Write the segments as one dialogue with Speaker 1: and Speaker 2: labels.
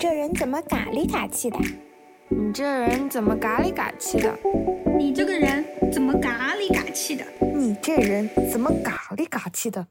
Speaker 1: 这人怎么嘎里嘎气的？
Speaker 2: 你这人怎么嘎里嘎气的？
Speaker 3: 你这个人怎么嘎里嘎气的？
Speaker 1: 你这人怎么嘎里嘎气的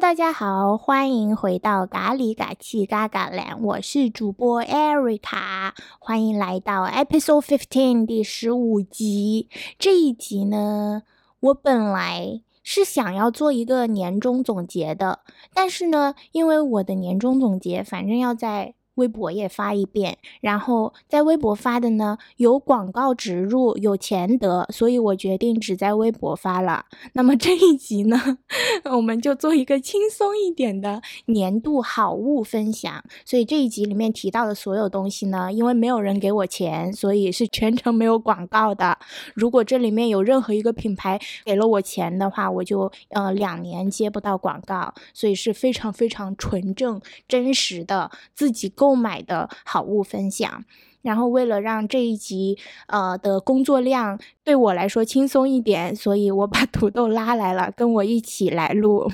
Speaker 1: 大家好，欢迎回到咖喱嘎气嘎嘎蓝我是主播 Erica，欢迎来到 Episode Fifteen 第十五集。这一集呢，我本来是想要做一个年终总结的，但是呢，因为我的年终总结反正要在。微博也发一遍，然后在微博发的呢有广告植入，有钱得，所以我决定只在微博发了。那么这一集呢，我们就做一个轻松一点的年度好物分享。所以这一集里面提到的所有东西呢，因为没有人给我钱，所以是全程没有广告的。如果这里面有任何一个品牌给了我钱的话，我就呃两年接不到广告，所以是非常非常纯正、真实的自己购。购买的好物分享，然后为了让这一集呃的工作量对我来说轻松一点，所以我把土豆拉来了，跟我一起来录。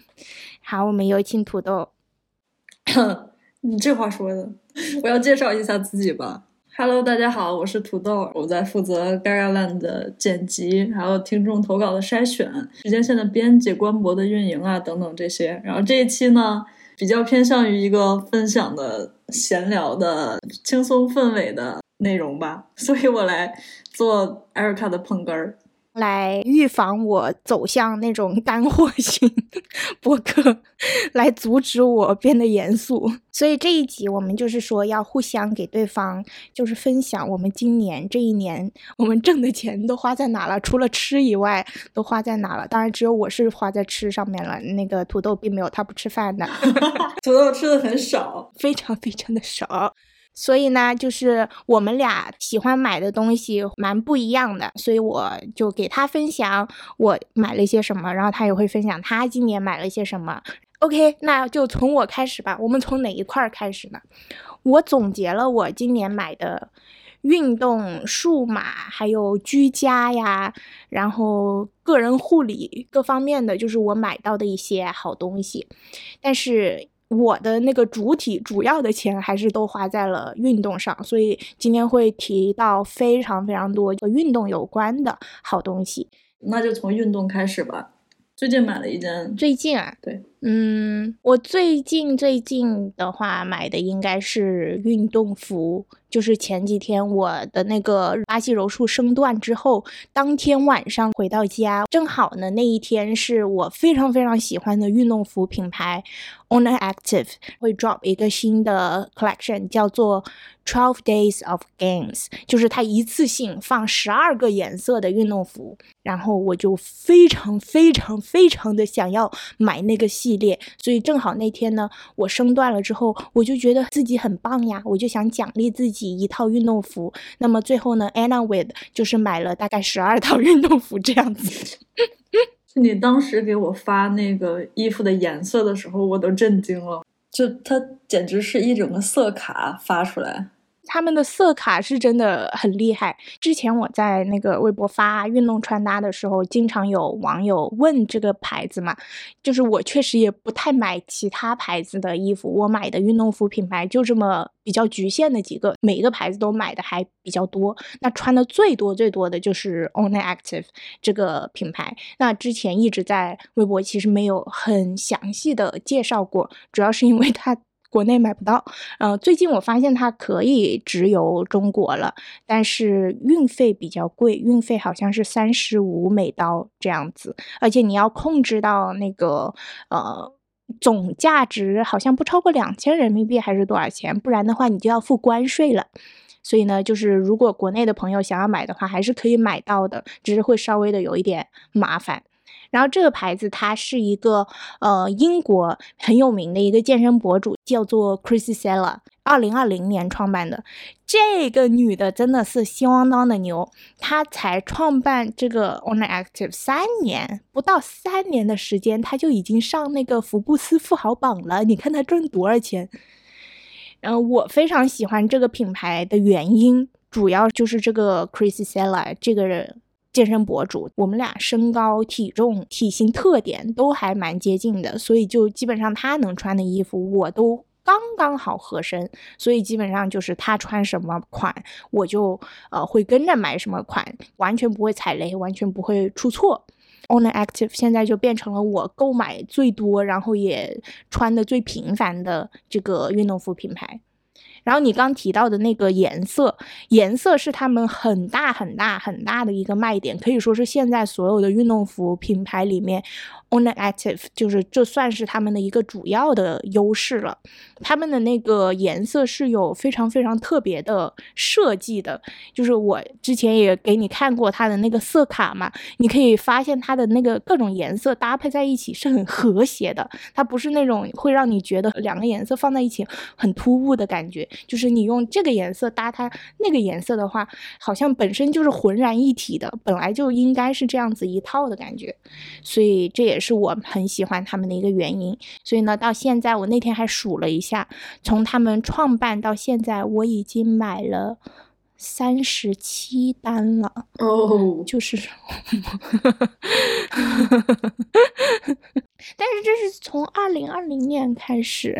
Speaker 1: 好，我们有请土豆。
Speaker 4: 你这话说的，我要介绍一下自己吧。Hello，大家好，我是土豆，我在负责 Gaga Land 的剪辑，还有听众投稿的筛选、时间线的编辑、官博的运营啊等等这些。然后这一期呢。比较偏向于一个分享的、闲聊的、轻松氛围的内容吧，所以我来做 Erica 的捧哏儿。
Speaker 1: 来预防我走向那种 干货型播客，来阻止我变得严肃。所以这一集我们就是说要互相给对方，就是分享我们今年这一年我们挣的钱都花在哪了，除了吃以外都花在哪了。当然只有我是花在吃上面了，那个土豆并没有，他不吃饭的。
Speaker 4: 土豆吃的很少，
Speaker 1: 非常非常的少。所以呢，就是我们俩喜欢买的东西蛮不一样的，所以我就给他分享我买了一些什么，然后他也会分享他今年买了一些什么。OK，那就从我开始吧。我们从哪一块开始呢？我总结了我今年买的运动、数码，还有居家呀，然后个人护理各方面的，就是我买到的一些好东西，但是。我的那个主体主要的钱还是都花在了运动上，所以今天会提到非常非常多和运动有关的好东西。
Speaker 4: 那就从运动开始吧。最近买了一件，
Speaker 1: 最近啊，
Speaker 4: 对，
Speaker 1: 嗯，我最近最近的话买的应该是运动服。就是前几天我的那个巴西柔术升段之后，当天晚上回到家，正好呢那一天是我非常非常喜欢的运动服品牌 Owner Active 会 drop 一个新的 collection，叫做 Twelve Days of Games，就是它一次性放十二个颜色的运动服，然后我就非常非常非常的想要买那个系列，所以正好那天呢我升段了之后，我就觉得自己很棒呀，我就想奖励自己。一套运动服，那么最后呢，Anna with 就是买了大概十二套运动服这样子。
Speaker 4: 你当时给我发那个衣服的颜色的时候，我都震惊了，就它简直是一整个色卡发出来。
Speaker 1: 他们的色卡是真的很厉害。之前我在那个微博发运动穿搭的时候，经常有网友问这个牌子嘛，就是我确实也不太买其他牌子的衣服，我买的运动服品牌就这么比较局限的几个，每一个牌子都买的还比较多。那穿的最多最多的就是 Only Active 这个品牌。那之前一直在微博其实没有很详细的介绍过，主要是因为它。国内买不到，呃，最近我发现它可以直邮中国了，但是运费比较贵，运费好像是三十五美刀这样子，而且你要控制到那个呃总价值好像不超过两千人民币还是多少钱，不然的话你就要付关税了。所以呢，就是如果国内的朋友想要买的话，还是可以买到的，只是会稍微的有一点麻烦。然后这个牌子它是一个呃英国很有名的一个健身博主，叫做 Chrissy Sella，二零二零年创办的。这个女的真的是相当的牛，她才创办这个 On Active 三年，不到三年的时间，她就已经上那个福布斯富豪榜了。你看她赚多少钱？嗯，我非常喜欢这个品牌的原因。主要就是这个 Chris Sella 这个人。健身博主，我们俩身高、体重、体型特点都还蛮接近的，所以就基本上他能穿的衣服我都刚刚好合身，所以基本上就是他穿什么款，我就呃会跟着买什么款，完全不会踩雷，完全不会出错。On Active 现在就变成了我购买最多，然后也穿的最频繁的这个运动服品牌。然后你刚提到的那个颜色，颜色是他们很大很大很大的一个卖点，可以说是现在所有的运动服品牌里面 owner Active 就是这算是他们的一个主要的优势了。他们的那个颜色是有非常非常特别的设计的，就是我之前也给你看过它的那个色卡嘛，你可以发现它的那个各种颜色搭配在一起是很和谐的，它不是那种会让你觉得两个颜色放在一起很突兀的感觉。就是你用这个颜色搭它那个颜色的话，好像本身就是浑然一体的，本来就应该是这样子一套的感觉，所以这也是我很喜欢他们的一个原因。所以呢，到现在我那天还数了一下，从他们创办到现在，我已经买了。三十七单了
Speaker 4: 哦，
Speaker 1: 就是，但是这是从二零二零年开始，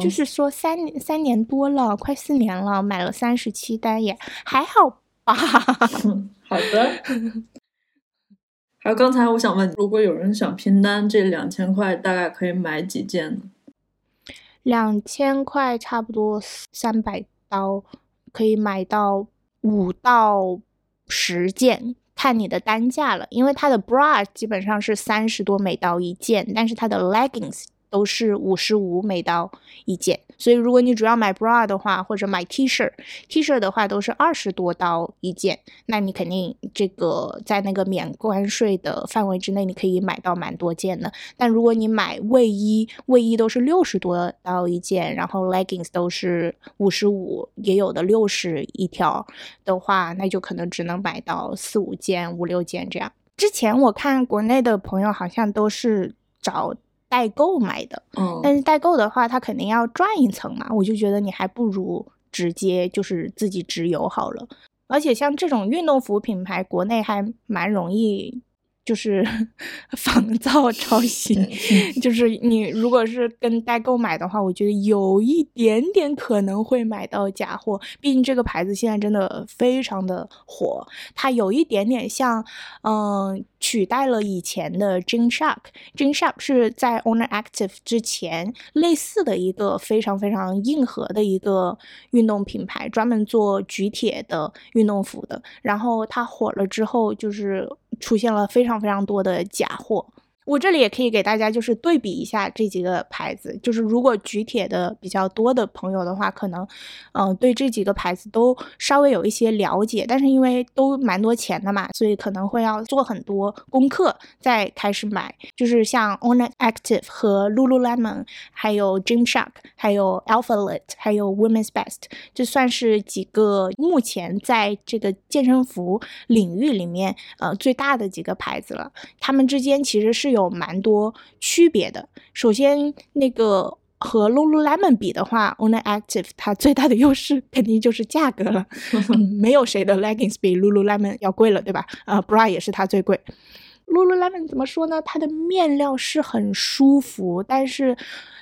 Speaker 1: 就是说三年三年多了，快四年了，买了三十七单也还好吧。
Speaker 4: 好的。还有刚才我想问，如果有人想拼单，这两千块大概可以买几件呢？
Speaker 1: 两千块差不多三百刀可以买到。五到十件，看你的单价了，因为它的 bra 基本上是三十多美刀一件，但是它的 leggings。都是五十五美刀一件，所以如果你主要买 bra 的话，或者买 T 恤，T 恤的话都是二十多刀一件，那你肯定这个在那个免关税的范围之内，你可以买到蛮多件的。但如果你买卫衣，卫衣都是六十多刀一件，然后 leggings 都是五十五，也有的六十一条的话，那就可能只能买到四五件、五六件这样。之前我看国内的朋友好像都是找。代购买的，
Speaker 4: 嗯，
Speaker 1: 但是代购的话，它肯定要赚一层嘛，我就觉得你还不如直接就是自己直邮好了。而且像这种运动服品牌，国内还蛮容易。就是 仿造抄袭，就是你如果是跟代购买的话，我觉得有一点点可能会买到假货。毕竟这个牌子现在真的非常的火，它有一点点像，嗯，取代了以前的 Gymshark。Gymshark 是在 Owner Active 之前类似的一个非常非常硬核的一个运动品牌，专门做举铁的运动服的。然后它火了之后，就是。出现了非常非常多的假货。我这里也可以给大家就是对比一下这几个牌子，就是如果举铁的比较多的朋友的话，可能，嗯，对这几个牌子都稍微有一些了解，但是因为都蛮多钱的嘛，所以可能会要做很多功课再开始买。就是像 o n e Active 和 Lululemon，还有 Gymshark，还有 Alpha Let，还有 Women's Best，这算是几个目前在这个健身服领域里面呃最大的几个牌子了。他们之间其实是。有蛮多区别的。首先，那个和 Lululemon 比的话，Owner Active 它最大的优势肯定就是价格了。没有谁的 leggings 比 Lululemon 要贵了，对吧？啊，bra 也是它最贵。Lululemon 怎么说呢？它的面料是很舒服，但是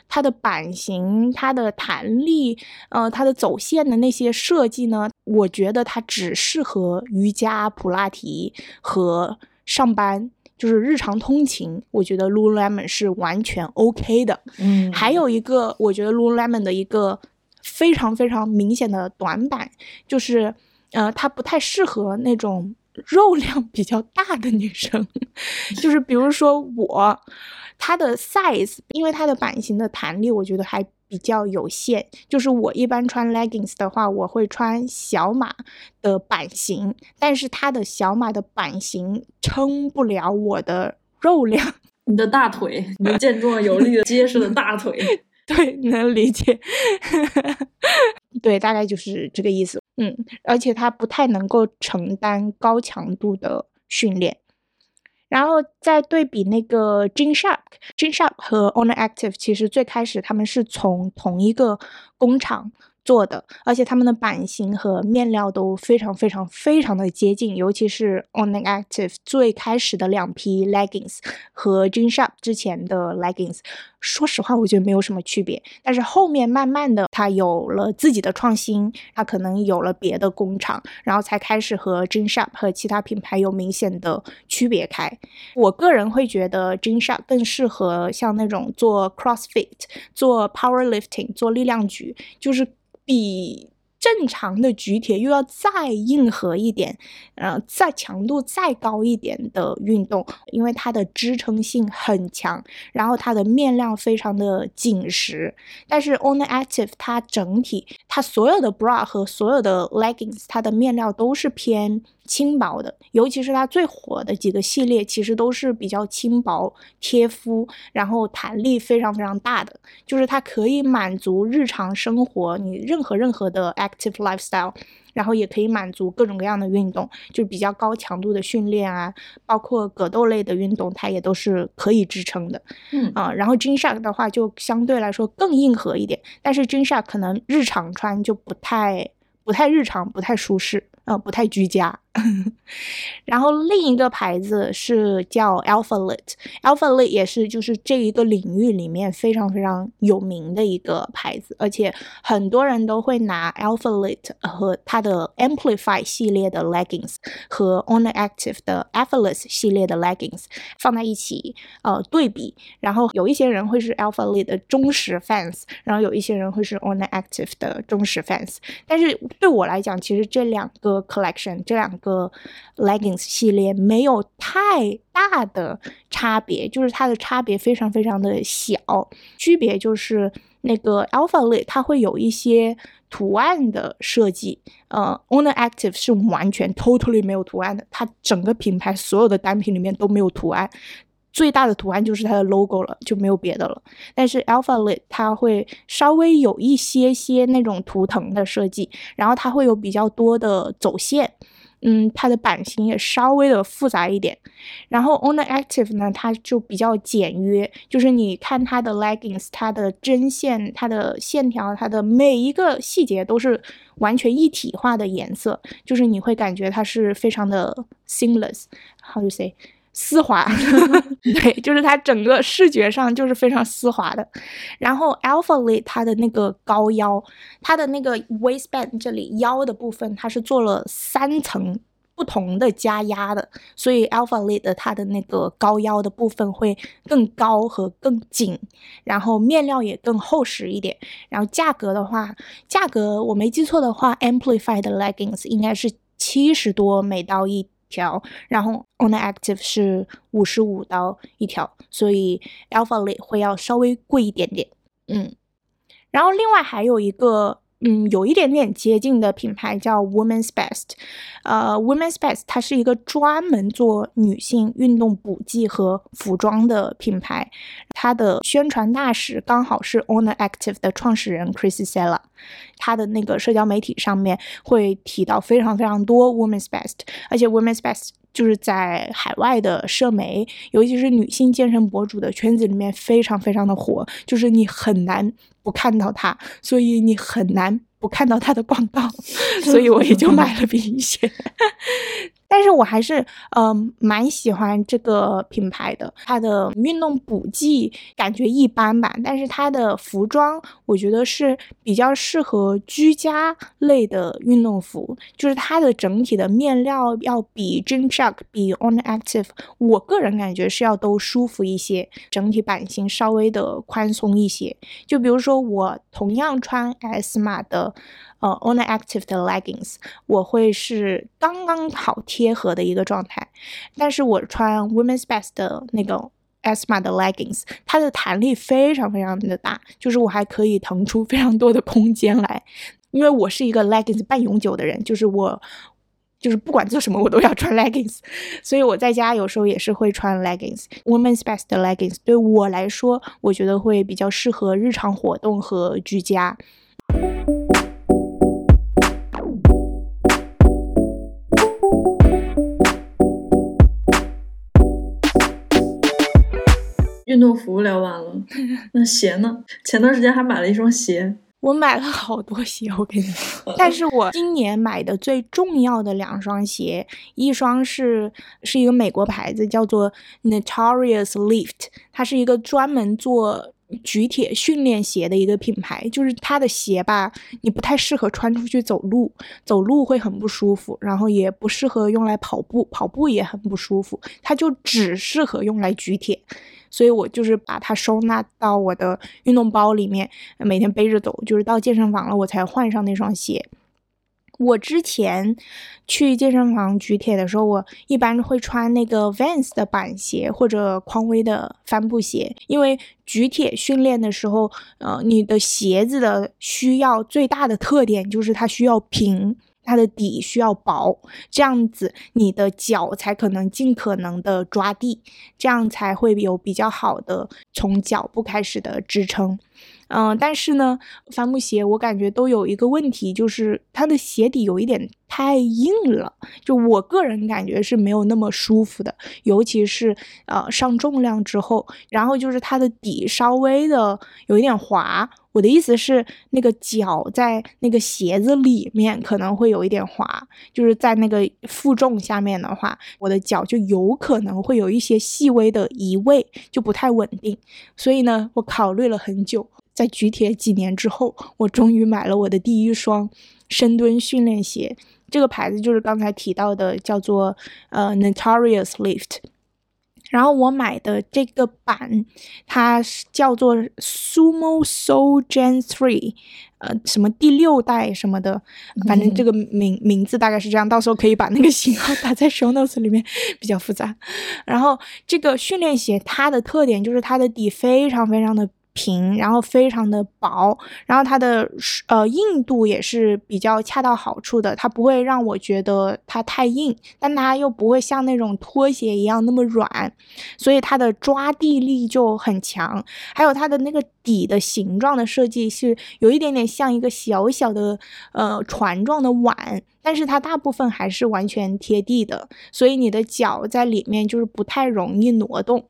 Speaker 1: 它的版型、它的弹力、呃，它的走线的那些设计呢，我觉得它只适合瑜伽、普拉提和上班。就是日常通勤，我觉得 Lululemon 是完全 OK 的。
Speaker 4: 嗯，
Speaker 1: 还有一个，我觉得 Lululemon 的一个非常非常明显的短板，就是，呃，它不太适合那种肉量比较大的女生。就是比如说我，它的 size，因为它的版型的弹力，我觉得还。比较有限，就是我一般穿 leggings 的话，我会穿小码的版型，但是它的小码的版型撑不了我的肉量。
Speaker 4: 你的大腿，你的健壮有力的结实的大腿，
Speaker 1: 对，能理解。对，大概就是这个意思。嗯，而且它不太能够承担高强度的训练。然后再对比那个 g i n s h a r k g i n s h a r k 和 Owner Active，其实最开始他们是从同一个工厂做的，而且他们的版型和面料都非常非常非常的接近，尤其是 On Active 最开始的两批 leggings 和 Gymshark 之前的 leggings，说实话，我觉得没有什么区别。但是后面慢慢的，它有了自己的创新，它可能有了别的工厂，然后才开始和 Gymshark 和其他品牌有明显的区别开。我个人会觉得 Gymshark 更适合像那种做 CrossFit、做 Powerlifting、做力量举，就是比。正常的举铁又要再硬核一点，呃，再强度再高一点的运动，因为它的支撑性很强，然后它的面料非常的紧实。但是 On Active 它整体，它所有的 bra 和所有的 leggings，它的面料都是偏。轻薄的，尤其是它最火的几个系列，其实都是比较轻薄、贴肤，然后弹力非常非常大的，就是它可以满足日常生活你任何任何的 active lifestyle，然后也可以满足各种各样的运动，就比较高强度的训练啊，包括格斗类的运动，它也都是可以支撑的。
Speaker 4: 嗯
Speaker 1: 啊，然后 Gymshark 的话就相对来说更硬核一点，但是 Gymshark 可能日常穿就不太不太日常，不太舒适。呃，不太居家。然后另一个牌子是叫 Alpha Lit，Alpha Lit 也是就是这一个领域里面非常非常有名的一个牌子，而且很多人都会拿 Alpha Lit 和它的 Amplify 系列的 leggings 和 On Active 的 Effortless 系列的 leggings 放在一起呃对比，然后有一些人会是 Alpha Lit 的忠实 fans，然后有一些人会是 On Active 的忠实 fans，但是对我来讲，其实这两个 collection 这两个个 leggings 系列没有太大的差别，就是它的差别非常非常的小。区别就是那个 Alpha Lit 它会有一些图案的设计，呃 Owner Active 是完全 totally 没有图案的，它整个品牌所有的单品里面都没有图案。最大的图案就是它的 logo 了，就没有别的了。但是 Alpha Lit 它会稍微有一些些那种图腾的设计，然后它会有比较多的走线。嗯，它的版型也稍微的复杂一点，然后 On Active 呢，它就比较简约，就是你看它的 leggings，它的针线、它的线条、它的每一个细节都是完全一体化的颜色，就是你会感觉它是非常的 seamless，how to say？丝滑，对，就是它整个视觉上就是非常丝滑的。然后 Alpha Lit 它的那个高腰，它的那个 waistband 这里腰的部分，它是做了三层不同的加压的，所以 Alpha Lit 它的那个高腰的部分会更高和更紧，然后面料也更厚实一点。然后价格的话，价格我没记错的话，Amplify 的 leggings 应该是七十多美刀一。条，然后 On Active 是五十五刀一条，所以 Alpha 类会要稍微贵一点点，嗯，然后另外还有一个。嗯，有一点点接近的品牌叫 Women's Best，呃，Women's Best 它是一个专门做女性运动补剂和服装的品牌，它的宣传大使刚好是 oner Active 的创始人 Chris Sella，他的那个社交媒体上面会提到非常非常多 Women's Best，而且 Women's Best 就是在海外的社媒，尤其是女性健身博主的圈子里面非常非常的火，就是你很难。不看到它，所以你很难不看到它的广告，所以我也就买了冰鞋。但是我还是嗯蛮喜欢这个品牌的，它的运动补剂感觉一般吧，但是它的服装我觉得是比较适合居家类的运动服，就是它的整体的面料要比 Gymshark 比 On Active，我个人感觉是要都舒服一些，整体版型稍微的宽松一些。就比如说我同样穿 S 码的。呃，On Active 的 leggings 我会是刚刚好贴合的一个状态，但是我穿 Women's Best 的那个 S 码的 leggings，它的弹力非常非常的大，就是我还可以腾出非常多的空间来，因为我是一个 leggings 半永久的人，就是我就是不管做什么我都要穿 leggings，所以我在家有时候也是会穿 leggings。Women's Best 的 leggings 对我来说，我觉得会比较适合日常活动和居家。
Speaker 4: 运动服聊完了，那鞋呢？前段时间还买了一双鞋，
Speaker 1: 我买了好多鞋，我跟你说，但是我今年买的最重要的两双鞋，一双是是一个美国牌子，叫做 Notorious Lift，它是一个专门做举铁训练鞋的一个品牌，就是它的鞋吧，你不太适合穿出去走路，走路会很不舒服，然后也不适合用来跑步，跑步也很不舒服，它就只适合用来举铁。所以我就是把它收纳到我的运动包里面，每天背着走。就是到健身房了，我才换上那双鞋。我之前去健身房举铁的时候，我一般会穿那个 Vans 的板鞋或者匡威的帆布鞋，因为举铁训练的时候，呃，你的鞋子的需要最大的特点就是它需要平。它的底需要薄，这样子你的脚才可能尽可能的抓地，这样才会有比较好的从脚部开始的支撑。嗯，但是呢，帆布鞋我感觉都有一个问题，就是它的鞋底有一点太硬了，就我个人感觉是没有那么舒服的，尤其是呃上重量之后，然后就是它的底稍微的有一点滑。我的意思是，那个脚在那个鞋子里面可能会有一点滑，就是在那个负重下面的话，我的脚就有可能会有一些细微的移位，就不太稳定。所以呢，我考虑了很久。在举铁几年之后，我终于买了我的第一双深蹲训练鞋。这个牌子就是刚才提到的，叫做呃 Notorious Lift。然后我买的这个版，它是叫做 Sumo Soul Gen Three，呃，什么第六代什么的，反正这个名名字大概是这样。到时候可以把那个型号打在 show notes 里面，比较复杂。然后这个训练鞋它的特点就是它的底非常非常的。平，然后非常的薄，然后它的呃硬度也是比较恰到好处的，它不会让我觉得它太硬，但它又不会像那种拖鞋一样那么软，所以它的抓地力就很强。还有它的那个底的形状的设计是有一点点像一个小小的呃船状的碗，但是它大部分还是完全贴地的，所以你的脚在里面就是不太容易挪动。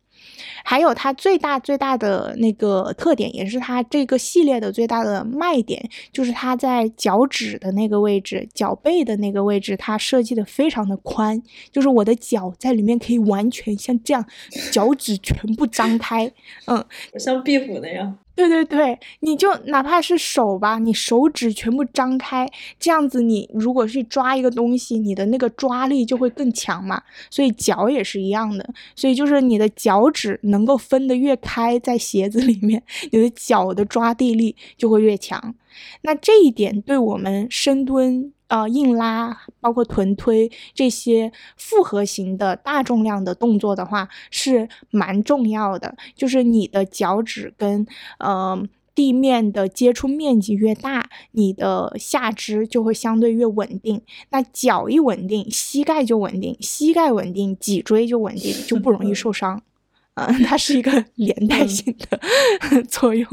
Speaker 1: 还有它最大最大的那个特点，也是它这个系列的最大的卖点，就是它在脚趾的那个位置、脚背的那个位置，它设计的非常的宽，就是我的脚在里面可以完全像这样，脚趾全部张开，嗯，
Speaker 4: 像壁虎那样。
Speaker 1: 对对对，你就哪怕是手吧，你手指全部张开，这样子，你如果是抓一个东西，你的那个抓力就会更强嘛。所以脚也是一样的，所以就是你的脚趾能够分得越开，在鞋子里面，你的脚的抓地力就会越强。那这一点对我们深蹲。呃，硬拉包括臀推这些复合型的大重量的动作的话，是蛮重要的。就是你的脚趾跟呃地面的接触面积越大，你的下肢就会相对越稳定。那脚一稳定，膝盖就稳定，膝盖稳定，脊椎就稳定，就不容易 受伤。嗯，它是一个 连带性的 作用，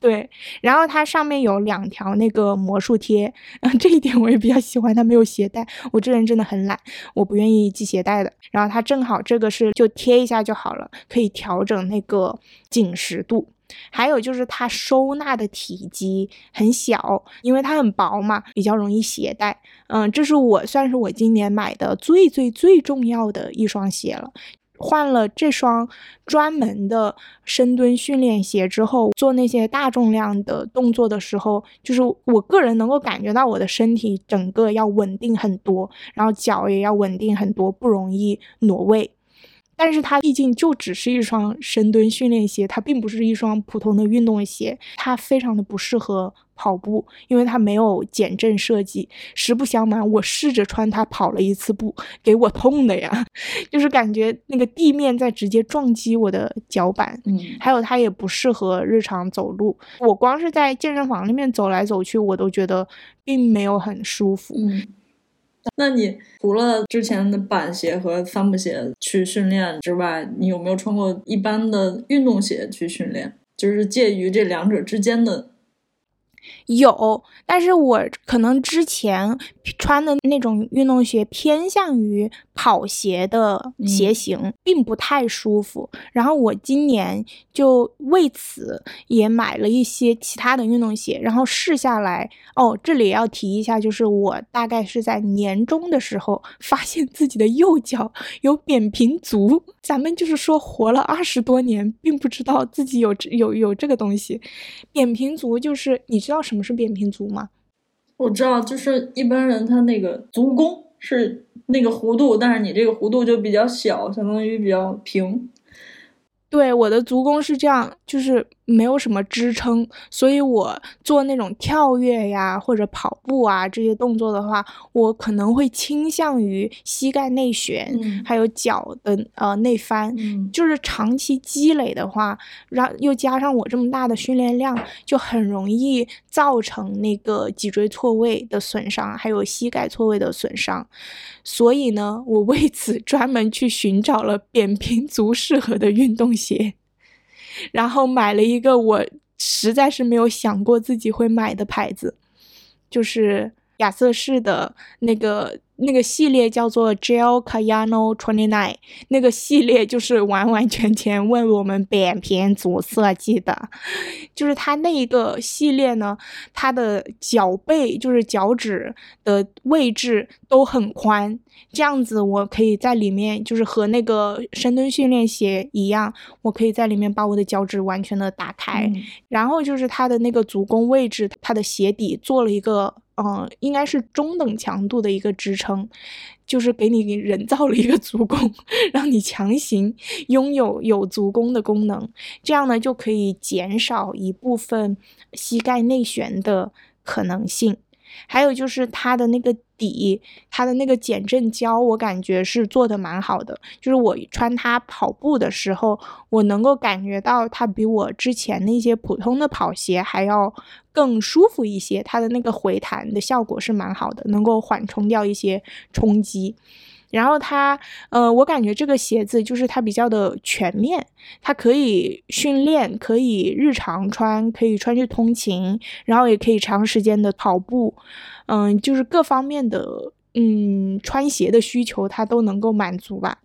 Speaker 1: 对。然后它上面有两条那个魔术贴，嗯，这一点我也比较喜欢，它没有鞋带。我这人真的很懒，我不愿意系鞋带的。然后它正好这个是就贴一下就好了，可以调整那个紧实度。还有就是它收纳的体积很小，因为它很薄嘛，比较容易携带。嗯，这是我算是我今年买的最最最重要的一双鞋了。换了这双专门的深蹲训练鞋之后，做那些大重量的动作的时候，就是我个人能够感觉到我的身体整个要稳定很多，然后脚也要稳定很多，不容易挪位。但是它毕竟就只是一双深蹲训练鞋，它并不是一双普通的运动鞋，它非常的不适合跑步，因为它没有减震设计。实不相瞒，我试着穿它跑了一次步，给我痛的呀，就是感觉那个地面在直接撞击我的脚板。
Speaker 4: 嗯，
Speaker 1: 还有它也不适合日常走路，我光是在健身房里面走来走去，我都觉得并没有很舒服。
Speaker 4: 嗯。那你除了之前的板鞋和帆布鞋去训练之外，你有没有穿过一般的运动鞋去训练？就是介于这两者之间的。
Speaker 1: 有，但是我可能之前穿的那种运动鞋偏向于跑鞋的鞋型，并不太舒服。然后我今年就为此也买了一些其他的运动鞋，然后试下来。哦，这里要提一下，就是我大概是在年中的时候发现自己的右脚有扁平足。咱们就是说活了二十多年，并不知道自己有有有这个东西。扁平足就是你知道什么是扁平足吗？
Speaker 4: 我知道，就是一般人他那个足弓是那个弧度，但是你这个弧度就比较小，相当于比较平。
Speaker 1: 对，我的足弓是这样，就是没有什么支撑，所以我做那种跳跃呀或者跑步啊这些动作的话，我可能会倾向于膝盖内旋，还有脚的呃内翻，就是长期积累的话，让又加上我这么大的训练量，就很容易造成那个脊椎错位的损伤，还有膝盖错位的损伤。所以呢，我为此专门去寻找了扁平足适合的运动鞋，然后买了一个我实在是没有想过自己会买的牌子，就是亚瑟士的那个。那个系列叫做 Gel Cayano Twenty Nine，那个系列就是完完全全为我们扁平足设计的。就是它那一个系列呢，它的脚背就是脚趾的位置都很宽，这样子我可以在里面，就是和那个深蹲训练鞋一样，我可以在里面把我的脚趾完全的打开。然后就是它的那个足弓位置，它的鞋底做了一个。嗯，应该是中等强度的一个支撑，就是给你人造了一个足弓，让你强行拥有有足弓的功能，这样呢就可以减少一部分膝盖内旋的可能性。还有就是它的那个底，它的那个减震胶，我感觉是做的蛮好的。就是我穿它跑步的时候，我能够感觉到它比我之前那些普通的跑鞋还要更舒服一些。它的那个回弹的效果是蛮好的，能够缓冲掉一些冲击。然后它，呃，我感觉这个鞋子就是它比较的全面，它可以训练，可以日常穿，可以穿去通勤，然后也可以长时间的跑步，嗯，就是各方面的，嗯，穿鞋的需求它都能够满足吧。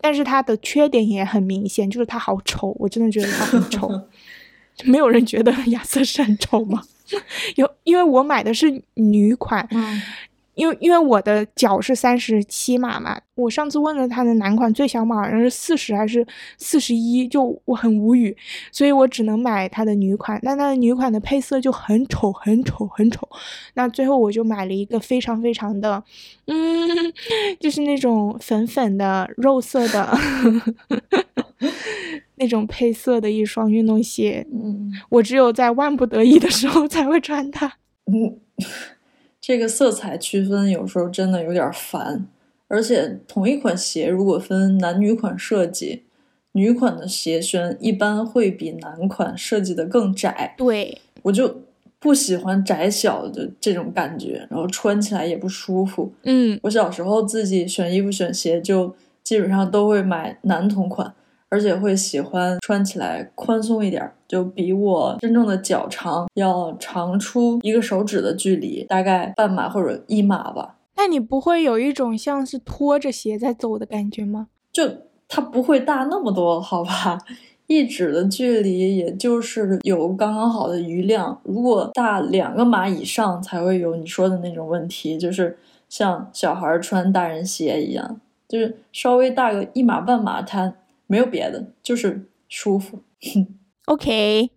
Speaker 1: 但是它的缺点也很明显，就是它好丑，我真的觉得它很丑。没有人觉得 亚瑟士很丑吗？有，因为我买的是女款。因为因为我的脚是三十七码嘛，我上次问了他的男款最小码好像是四十还是四十一，就我很无语，所以我只能买他的女款。但他的女款的配色就很丑，很丑，很丑。那最后我就买了一个非常非常的，嗯，就是那种粉粉的肉色的 那种配色的一双运动鞋。嗯，我只有在万不得已的时候才会穿它。嗯。
Speaker 4: 这个色彩区分有时候真的有点烦，而且同一款鞋如果分男女款设计，女款的鞋楦一般会比男款设计的更窄。
Speaker 1: 对，
Speaker 4: 我就不喜欢窄小的这种感觉，然后穿起来也不舒服。
Speaker 1: 嗯，
Speaker 4: 我小时候自己选衣服选鞋就基本上都会买男同款。而且会喜欢穿起来宽松一点，就比我真正的脚长要长出一个手指的距离，大概半码或者一码吧。
Speaker 1: 那你不会有一种像是拖着鞋在走的感觉吗？
Speaker 4: 就它不会大那么多，好吧？一指的距离，也就是有刚刚好的余量。如果大两个码以上，才会有你说的那种问题，就是像小孩穿大人鞋一样，就是稍微大个一码半码，它。没有别的，就是舒服。
Speaker 1: OK。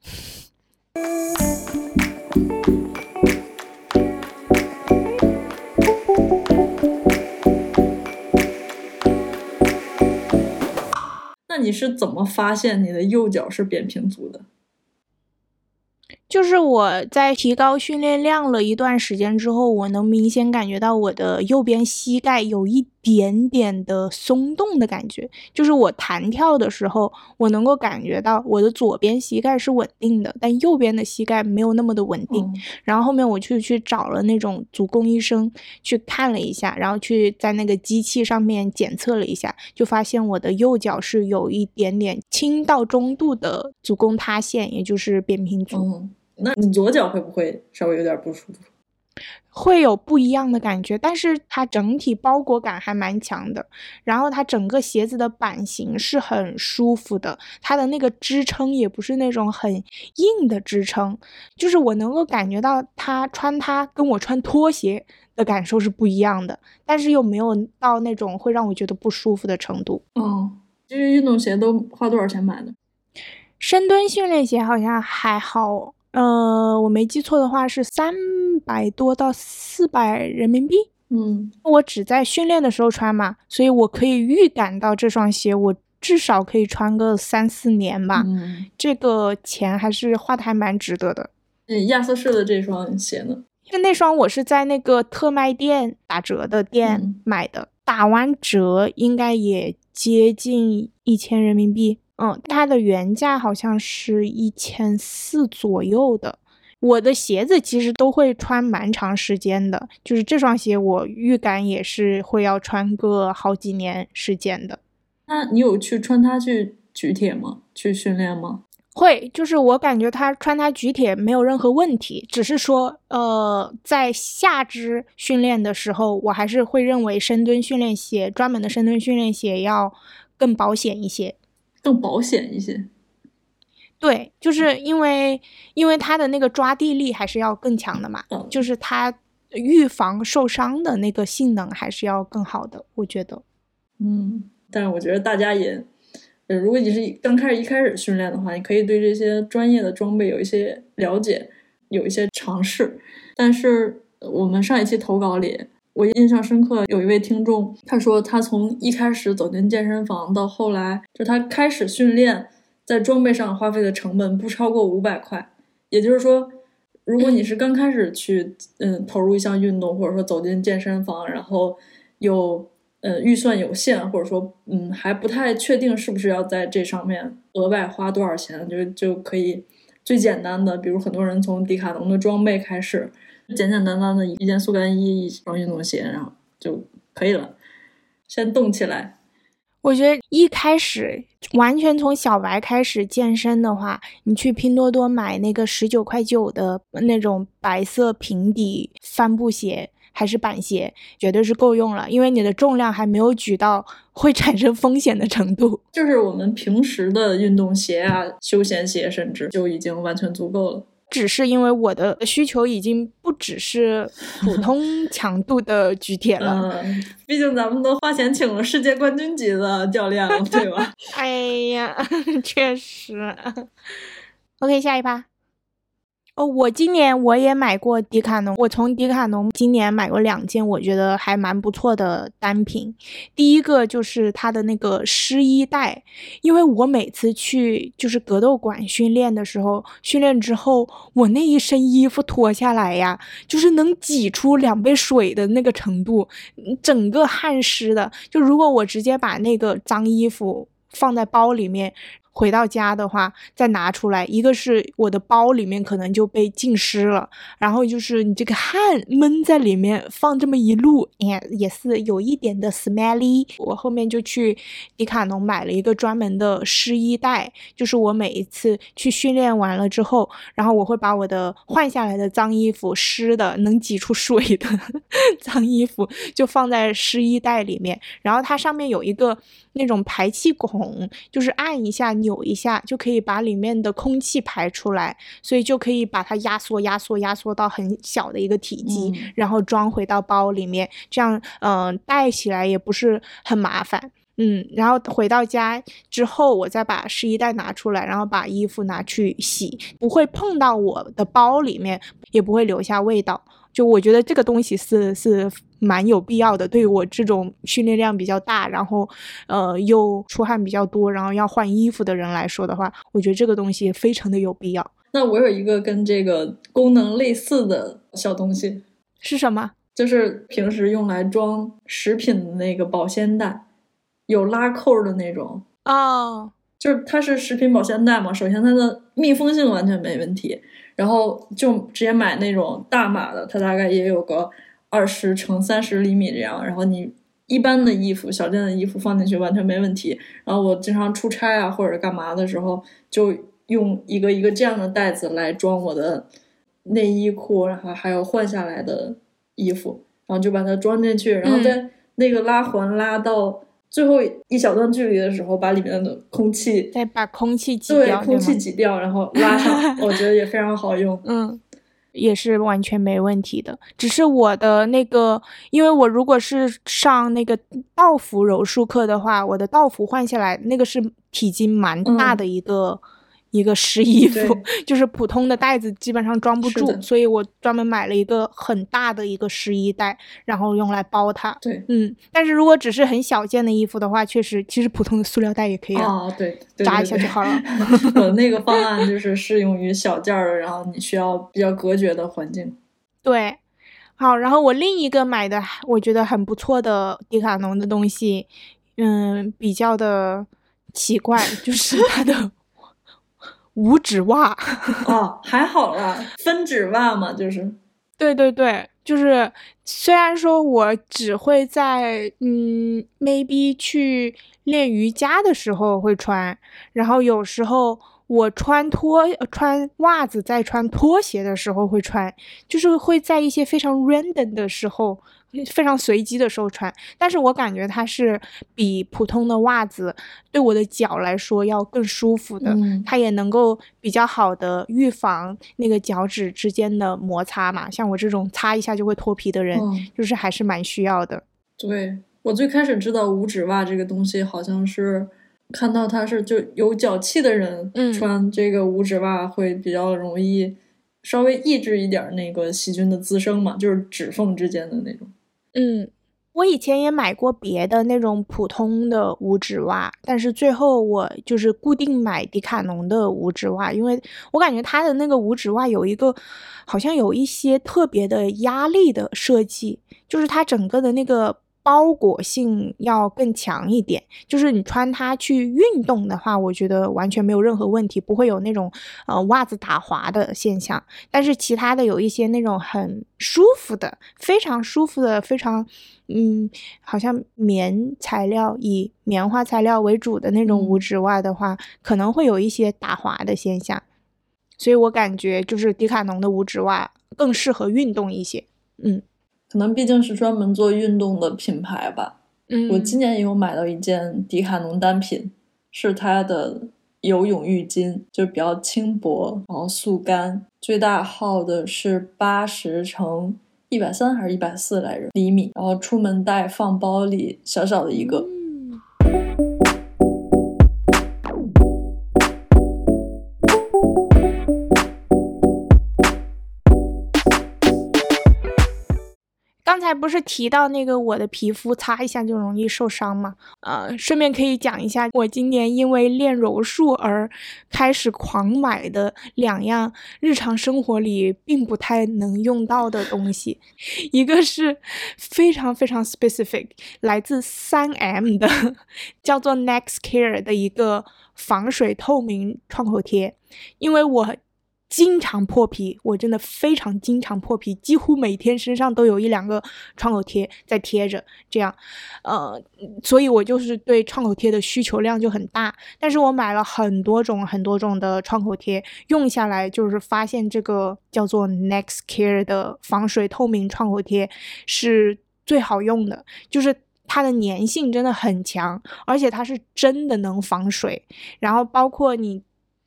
Speaker 4: 那你是怎么发现你的右脚是扁平足的？
Speaker 1: 就是我在提高训练量了一段时间之后，我能明显感觉到我的右边膝盖有一点点的松动的感觉。就是我弹跳的时候，我能够感觉到我的左边膝盖是稳定的，但右边的膝盖没有那么的稳定。然后后面我去去找了那种足弓医生去看了一下，然后去在那个机器上面检测了一下，就发现我的右脚是有一点点轻到中度的足弓塌陷，也就是扁平足。
Speaker 4: 那你左脚会不会稍微有点不舒服？
Speaker 1: 会有不一样的感觉，但是它整体包裹感还蛮强的。然后它整个鞋子的版型是很舒服的，它的那个支撑也不是那种很硬的支撑，就是我能够感觉到它穿它跟我穿拖鞋的感受是不一样的，但是又没有到那种会让我觉得不舒服的程度。
Speaker 4: 哦，这些运动鞋都花多少钱买的？
Speaker 1: 深蹲训练鞋好像还好。呃，我没记错的话是三百多到四百人民币。
Speaker 4: 嗯，
Speaker 1: 我只在训练的时候穿嘛，所以我可以预感到这双鞋我至少可以穿个三四年吧。
Speaker 4: 嗯，
Speaker 1: 这个钱还是花的还蛮值得的。
Speaker 4: 嗯，亚瑟士的这双鞋呢？
Speaker 1: 就那双我是在那个特卖店打折的店买的，打完折应该也接近一千人民币。嗯，它的原价好像是一千四左右的。我的鞋子其实都会穿蛮长时间的，就是这双鞋我预感也是会要穿个好几年时间的。
Speaker 4: 那你有去穿它去举铁吗？去训练吗？
Speaker 1: 会，就是我感觉它穿它举铁没有任何问题，只是说呃，在下肢训练的时候，我还是会认为深蹲训练鞋专门的深蹲训练鞋要更保险一些。
Speaker 4: 更保险一些，
Speaker 1: 对，就是因为因为它的那个抓地力还是要更强的嘛，就是它预防受伤的那个性能还是要更好的，我觉得。
Speaker 4: 嗯，但是我觉得大家也，呃，如果你是刚开始一开始训练的话，你可以对这些专业的装备有一些了解，有一些尝试。但是我们上一期投稿里。我印象深刻，有一位听众，他说他从一开始走进健身房到后来，就他开始训练，在装备上花费的成本不超过五百块。也就是说，如果你是刚开始去嗯投入一项运动，或者说走进健身房，然后有呃预算有限，或者说嗯还不太确定是不是要在这上面额外花多少钱，就就可以最简单的，比如很多人从迪卡侬的装备开始。简简单单的一件速干衣，一双运动鞋，然后就可以了。先动起来。
Speaker 1: 我觉得一开始完全从小白开始健身的话，你去拼多多买那个十九块九的那种白色平底帆布鞋还是板鞋，绝对是够用了。因为你的重量还没有举到 会产生风险的程度。
Speaker 4: 就是我们平时的运动鞋啊、休闲鞋，甚至就已经完全足够了。
Speaker 1: 只是因为我的需求已经不只是普 通强度的举铁了，
Speaker 4: 嗯，毕竟咱们都花钱请了世界冠军级的教练了，对吧？
Speaker 1: 哎呀，确实。OK，下一趴。哦，我今年我也买过迪卡侬，我从迪卡侬今年买过两件，我觉得还蛮不错的单品。第一个就是它的那个湿衣袋，因为我每次去就是格斗馆训练的时候，训练之后我那一身衣服脱下来呀，就是能挤出两杯水的那个程度，整个汗湿的。就如果我直接把那个脏衣服放在包里面。回到家的话，再拿出来，一个是我的包里面可能就被浸湿了，然后就是你这个汗闷在里面放这么一路，也也是有一点的 smelly。我后面就去迪卡侬买了一个专门的湿衣袋，就是我每一次去训练完了之后，然后我会把我的换下来的脏衣服、湿的能挤出水的 脏衣服就放在湿衣袋里面，然后它上面有一个那种排气孔，就是按一下。扭一下就可以把里面的空气排出来，所以就可以把它压缩、压缩、压缩到很小的一个体积，然后装回到包里面，这样嗯带起来也不是很麻烦。嗯，然后回到家之后，我再把湿衣袋拿出来，然后把衣服拿去洗，不会碰到我的包里面，也不会留下味道。就我觉得这个东西是是蛮有必要的，对于我这种训练量比较大，然后呃又出汗比较多，然后要换衣服的人来说的话，我觉得这个东西非常的有必要。
Speaker 4: 那我有一个跟这个功能类似的小东西，
Speaker 1: 是什么？
Speaker 4: 就是平时用来装食品的那个保鲜袋，有拉扣的那种
Speaker 1: 哦。
Speaker 4: 就是它是食品保鲜袋嘛，首先它的密封性完全没问题。然后就直接买那种大码的，它大概也有个二十乘三十厘米这样。然后你一般的衣服、小件的衣服放进去完全没问题。然后我经常出差啊或者干嘛的时候，就用一个一个这样的袋子来装我的内衣裤，然后还有换下来的衣服，然后就把它装进去，然后在那个拉环拉到最后一小段距离的时候，把里面的空气
Speaker 1: 再把空气挤掉
Speaker 4: 对
Speaker 1: 掉，
Speaker 4: 空气挤掉，然后拉上，我觉得也非常好用。
Speaker 1: 嗯，也是完全没问题的。只是我的那个，因为我如果是上那个道服柔术课的话，我的道服换下来那个是体积蛮大
Speaker 4: 嗯
Speaker 1: 的一个、一个湿衣服，就是普通的袋子基本上装不住，所以我专门买了一个很大的一个湿衣袋，然后用来包它。
Speaker 4: 对，
Speaker 1: 嗯，但是如果只是很小件的衣服的话，确实其实普通的塑料袋也可以啊，
Speaker 4: 哦，对，对
Speaker 1: 扎一下就好了。
Speaker 4: 我那个方案就是适用于小件儿的，然后你需要比较隔绝的环境。
Speaker 1: 对，好，然后我另一个买的我觉得很不错的迪卡侬的东西，嗯，比较的奇怪，就是它的五指袜。
Speaker 4: 哦，还好啦，分指袜嘛，就是
Speaker 1: 对对对，就是虽然说我只会在嗯，maybe 去练瑜伽的时候会穿，然后有时候我穿拖呃穿袜子再穿拖鞋的时候会穿，就是会在一些非常 random 的时候。非常随机的时候穿，但是我感觉它是比普通的袜子对我的脚来说要更舒服的，
Speaker 4: 嗯
Speaker 1: 它也能够比较好的预防那个脚趾之间的摩擦嘛。像我这种擦一下就会脱皮的人，
Speaker 4: 嗯
Speaker 1: 就是还是蛮需要的。
Speaker 4: 对我最开始知道五指袜这个东西，好像是看到它是就有脚气的人
Speaker 1: 嗯
Speaker 4: 穿这个五指袜会比较容易稍微抑制一点儿那个细菌的滋生嘛，就是指缝之间的那种。
Speaker 1: 嗯，我以前也买过别的那种普通的五指袜，但是最后我就是固定买迪卡侬的五指袜，因为我感觉它的那个五指袜有一个好像有一些特别的压力的设计，就是它整个的那个。包裹性要更强一点，就是你穿它去运动的话，我觉得完全没有任何问题，不会有那种呃袜子打滑的现象。但是其他的有一些那种很舒服的、非常舒服的、非常嗯，好像棉材料以棉花材料为主的那种
Speaker 4: 嗯
Speaker 1: 五指袜的话，可能会有一些打滑的现象。所以我感觉就是迪卡侬的五指袜更适合运动一些。嗯
Speaker 4: 可能毕竟是专门做运动的品牌吧。
Speaker 1: 嗯，
Speaker 4: 我今年也有买到一件迪卡侬单品，是它的游泳浴巾，就比较轻薄，然后速干，最大号的是八十乘一百三还是一百四来着厘米，然后出门带放包里，小小的一个。
Speaker 1: 嗯不是提到那个我的皮肤擦一下就容易受伤吗？呃，顺便可以讲一下，我今年因为练柔术而开始狂买的两样日常生活里并不太能用到的东西，一个是非常非常 specific，来自三 M 的，叫做 Next Care 的一个防水透明创口贴，因为我。经常破皮，我真的非常经常破皮，几乎每天身上都有一两个创口贴在贴着，这样，呃，所以我就是对创口贴的需求量就很大。但是我买了很多种很多种的创口贴，用下来就是发现这个叫做 Next Care 的防水透明创口贴是最好用的，就是。它的粘性真的很强，而且它是真的能防水。然后包括你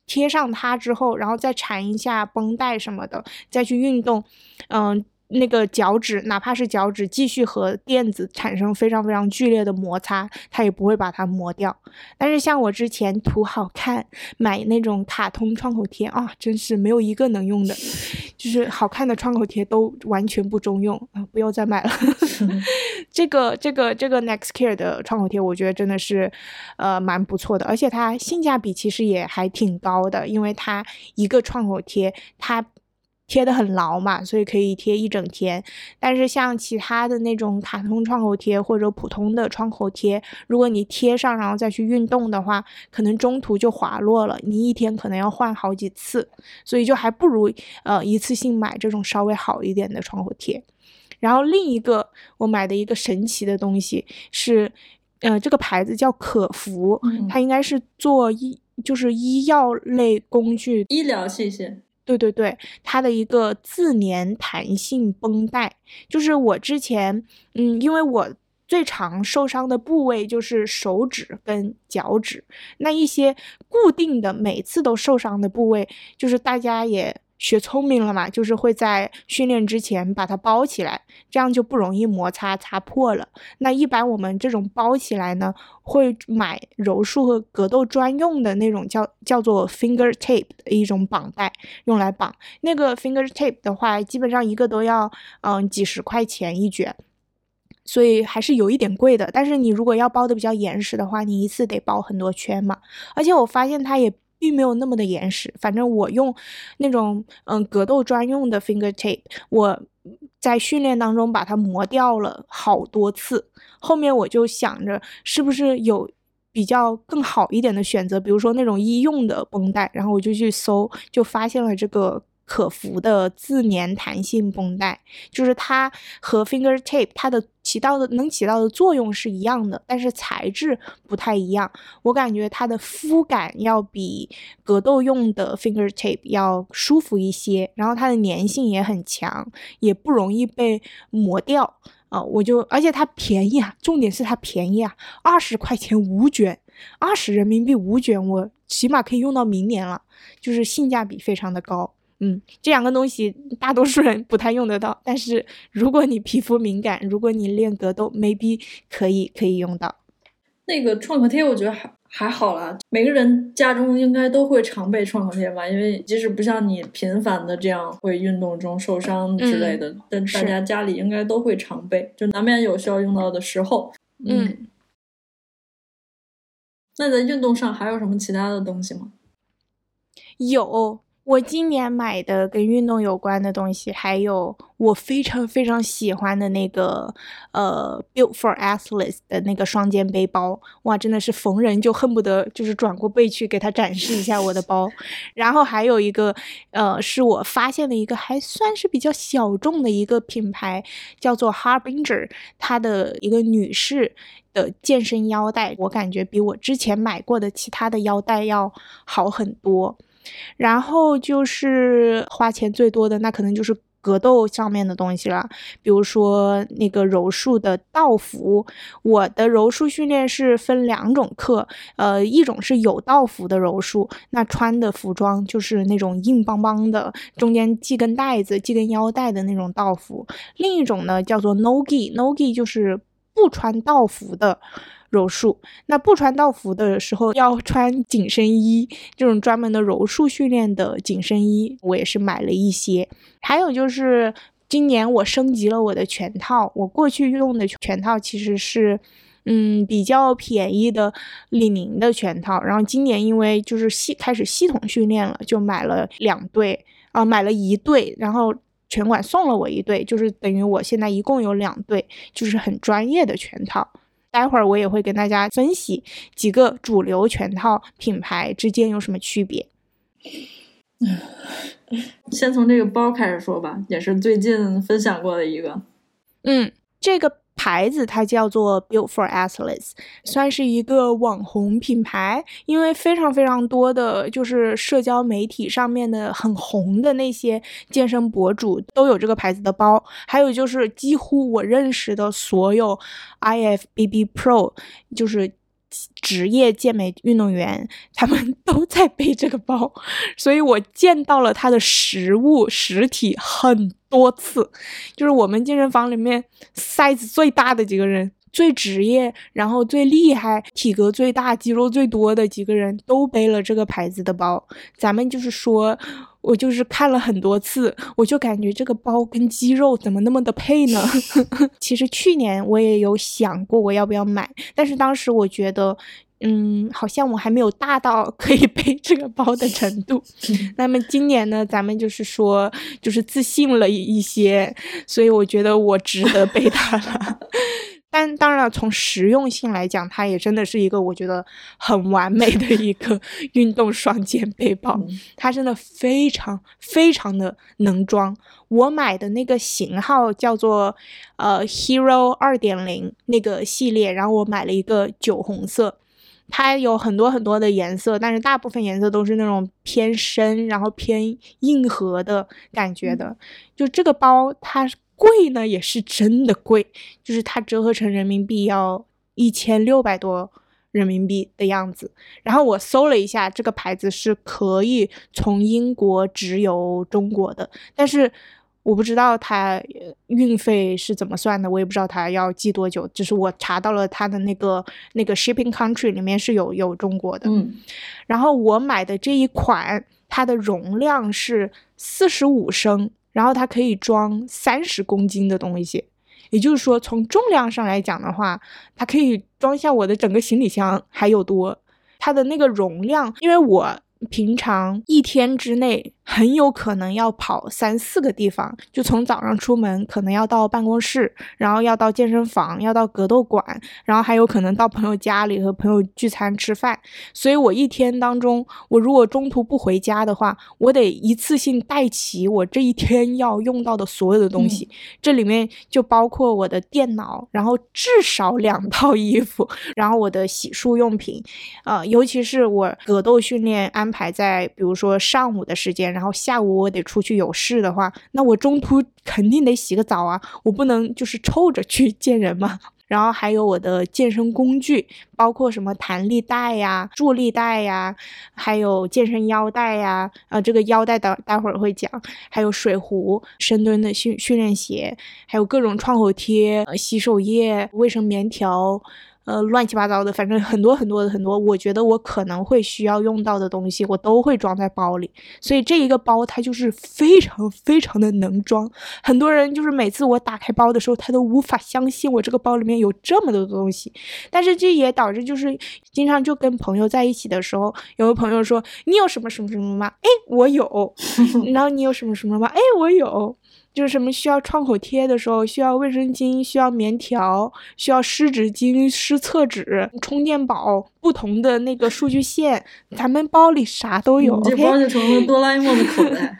Speaker 1: 贴上它之后，然后再缠一下绷带什么的，再去运动，嗯、那个脚趾，哪怕是脚趾继续和垫子产生非常非常剧烈的摩擦，它也不会把它磨掉。但是像我之前图好看买那种卡通创口贴啊，真是没有一个能用的，就是好看的创口贴都完全不中用啊！不要再买了。这个这个这个 Next Care 的创口贴，我觉得真的是呃蛮不错的，而且它性价比其实也还挺高的，因为它一个创口贴它。贴的很牢嘛，所以可以贴一整天。但是像其他的那种卡通创口贴或者普通的创口贴，如果你贴上然后再去运动的话，可能中途就滑落了，你一天可能要换好几次，所以就还不如呃一次性买这种稍微好一点的创口贴。然后另一个我买的一个神奇的东西是，呃，这个牌子叫可服，
Speaker 4: 嗯
Speaker 1: 它应该是做医就是医药类工具，
Speaker 4: 医疗器械。
Speaker 1: 对对对，它的一个自粘弹性绷带，就是我之前，嗯，因为我最常受伤的部位就是手指跟脚趾，那一些固定的每次都受伤的部位，就是大家也。学聪明了嘛，就是会在训练之前把它包起来，这样就不容易摩擦擦破了。那一般我们这种包起来呢，会买柔术和格斗专用的那种叫叫做 finger tape 的一种绑带，用来绑。那个 finger tape 的话，基本上一个都要嗯几十块钱一卷，所以还是有一点贵的。但是你如果要包的比较严实的话，你一次得包很多圈嘛。而且我发现它也。并没有那么的严实，反正我用那种嗯格斗专用的 finger tape，我在训练当中把它磨掉了好多次。后面我就想着是不是有比较更好一点的选择，比如说那种医用的绷带，然后我就去搜，就发现了这个。可服的自粘弹性绷带，就是它和 finger tape 它的起到的能起到的作用是一样的，但是材质不太一样。我感觉它的肤感要比格斗用的 finger tape 要舒服一些，然后它的粘性也很强，也不容易被磨掉啊。我就而且它便宜啊，重点是它便宜啊，二十块钱五卷，二十人民币五卷，我起码可以用到明年了，就是性价比非常的高。嗯，这两个东西大多数人不太用得到，但是如果你皮肤敏感，如果你练格斗，maybe 可以可以用到。
Speaker 4: 那个创可贴，我觉得还还好啦，每个人家中应该都会常备创可贴吧，因为即使不像你频繁的这样会运动中受伤之类的，但大家家里应该都会常备，就难免有需要用到的时候。
Speaker 1: 嗯，
Speaker 4: 那在运动上还有什么其他的东西吗？
Speaker 1: 有。我今年买的跟运动有关的东西，还有我非常非常喜欢的那个呃，Built for Athletes 的那个双肩背包，哇，真的是逢人就恨不得就是转过背去给他展示一下我的包。然后还有一个呃，是我发现的一个还算是比较小众的一个品牌，叫做 Harbinger，它的一个女士的健身腰带，我感觉比我之前买过的其他的腰带要好很多。然后就是花钱最多的，那可能就是格斗上面的东西了，比如说那个柔术的道服。我的柔术训练是分两种课，呃，一种是有道服的柔术，那穿的服装就是那种硬邦邦的，中间系根带子、系根腰带的那种道服；另一种呢叫做 no gi，no gi 就是不穿道服的。柔术，那不穿道服的时候要穿紧身衣，这种专门的柔术训练的紧身衣，我也是买了一些。还有就是今年我升级了我的拳套，我过去用的拳套其实是，嗯，比较便宜的李宁的拳套，然后今年因为就是系开始系统训练了，就买了两对啊，买了一对，然后拳馆送了我一对，就是等于我现在一共有两对，就是很专业的拳套。待会儿我也会跟大家分析几个主流全套品牌之间有什么区别。
Speaker 4: 先从这个包开始说吧，也是最近分享过的一个。
Speaker 1: 嗯，这个。牌子它叫做 Built for Athletes，算是一个网红品牌，因为非常非常多的就是社交媒体上面的很红的那些健身博主都有这个牌子的包，还有就是几乎我认识的所有 IFBB Pro，就是。职业健美运动员，他们 都在背这个包，所以我见到了它的实物实体很多次。就是我们健身房里面 size 最大的几个人，最职业，然后最厉害，体格最大，肌肉最多的几个人都背了这个牌子的包。咱们就是说。我就是看了很多次，我就感觉这个包跟肌肉怎么那么的配呢？其实去年我也有想过我要不要买，但是当时我觉得，嗯，好像我还没有大到 可以背这个包的程度。那么今年呢，咱们就是说，就是自信了一些，所以我觉得我值得背它了。但当然了，从实用性来讲，它也真的是一个我觉得很完美的一个运动双肩背包。它真的非常非常的能装。我买的那个型号叫做呃 Hero 二点零那个系列，然后我买了一个酒红色。它有很多很多的颜色，但是大部分颜色都是那种偏深，然后偏硬核的感觉的。就这个包，它贵呢，也是真的贵，就是它折合成人民币要一千六百多人民币的样子。然后我搜了一下，这个牌子是可以从英国直邮中国的，但是。我不知道它运费是怎么算的，我也不知道它要寄多久。就是我查到了它的那个那个 shipping country 里面是有有中国的。
Speaker 4: 嗯，
Speaker 1: 然后我买的这一款，它的容量是四十五升，然后它可以装三十公斤的东西，也就是说从重量上来讲的话，它可以装下我的整个行李箱还有多。它的那个容量，因为我平常一天之内。很有可能要跑三四个地方，就从早上出门，可能要到办公室，然后要到健身房，要到格斗馆，然后还有可能到朋友家里和朋友聚餐吃饭。所以我一天当中，我如果中途不回家的话，我得一次性带齐我这一天要用到的所有的东西。这里面就包括我的电脑，然后至少两套衣服，然后我的洗漱用品，呃，尤其是我格斗训练安排排在比如说上午的时间。然后下午我得出去有事的话，那我中途肯定得洗个澡啊，我不能就是臭着去见人嘛。然后还有我的健身工具，包括什么弹力带呀、助力带呀，还有健身腰带呀。啊，这个腰带待待会儿会讲。还有水壶、深蹲的训训练鞋，还有各种创口贴、洗手液、卫生棉条。呃，乱七八糟的，反正很多很多的很多，我觉得我可能会需要用到的东西，我都会装在包里。所以这一个包它就是非常非常的能装。很多人就是每次我打开包的时候，他都无法相信我这个包里面有这么多东西。但是这也导致就是经常就跟朋友在一起的时候，有个朋友说你有什么什么什么吗？哎，我有。然后你有什么什么吗？哎，我有。就是什么需要创口贴的时候，需要卫生巾，需要棉条，需要湿纸巾、湿厕纸、充电宝。不同的那个数据线，咱们包里啥都有。
Speaker 4: 这包就成了哆啦 A 梦的口袋。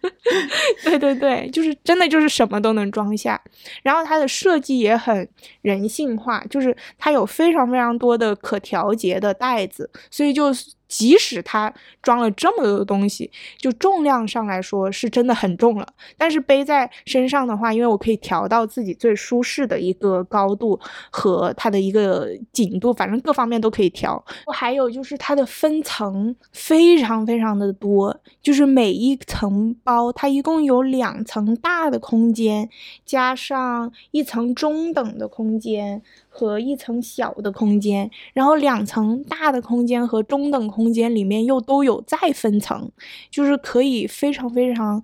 Speaker 1: 对对对，就是真的就是什么都能装下。然后它的设计也很人性化，就是它有非常非常多的可调节的袋子，所以就即使它装了这么多东西，就重量上来说是真的很重了。但是背在身上的话，因为我可以调到自己最舒适的一个高度和它的一个紧度，反正各方面都可以调。还有就是它的分层非常非常的多，就是每一层包它一共有两层大的空间，加上一层中等的空间。和一层小的空间，然后两层大的空间和中等空间里面又都有再分层，就是可以非常非常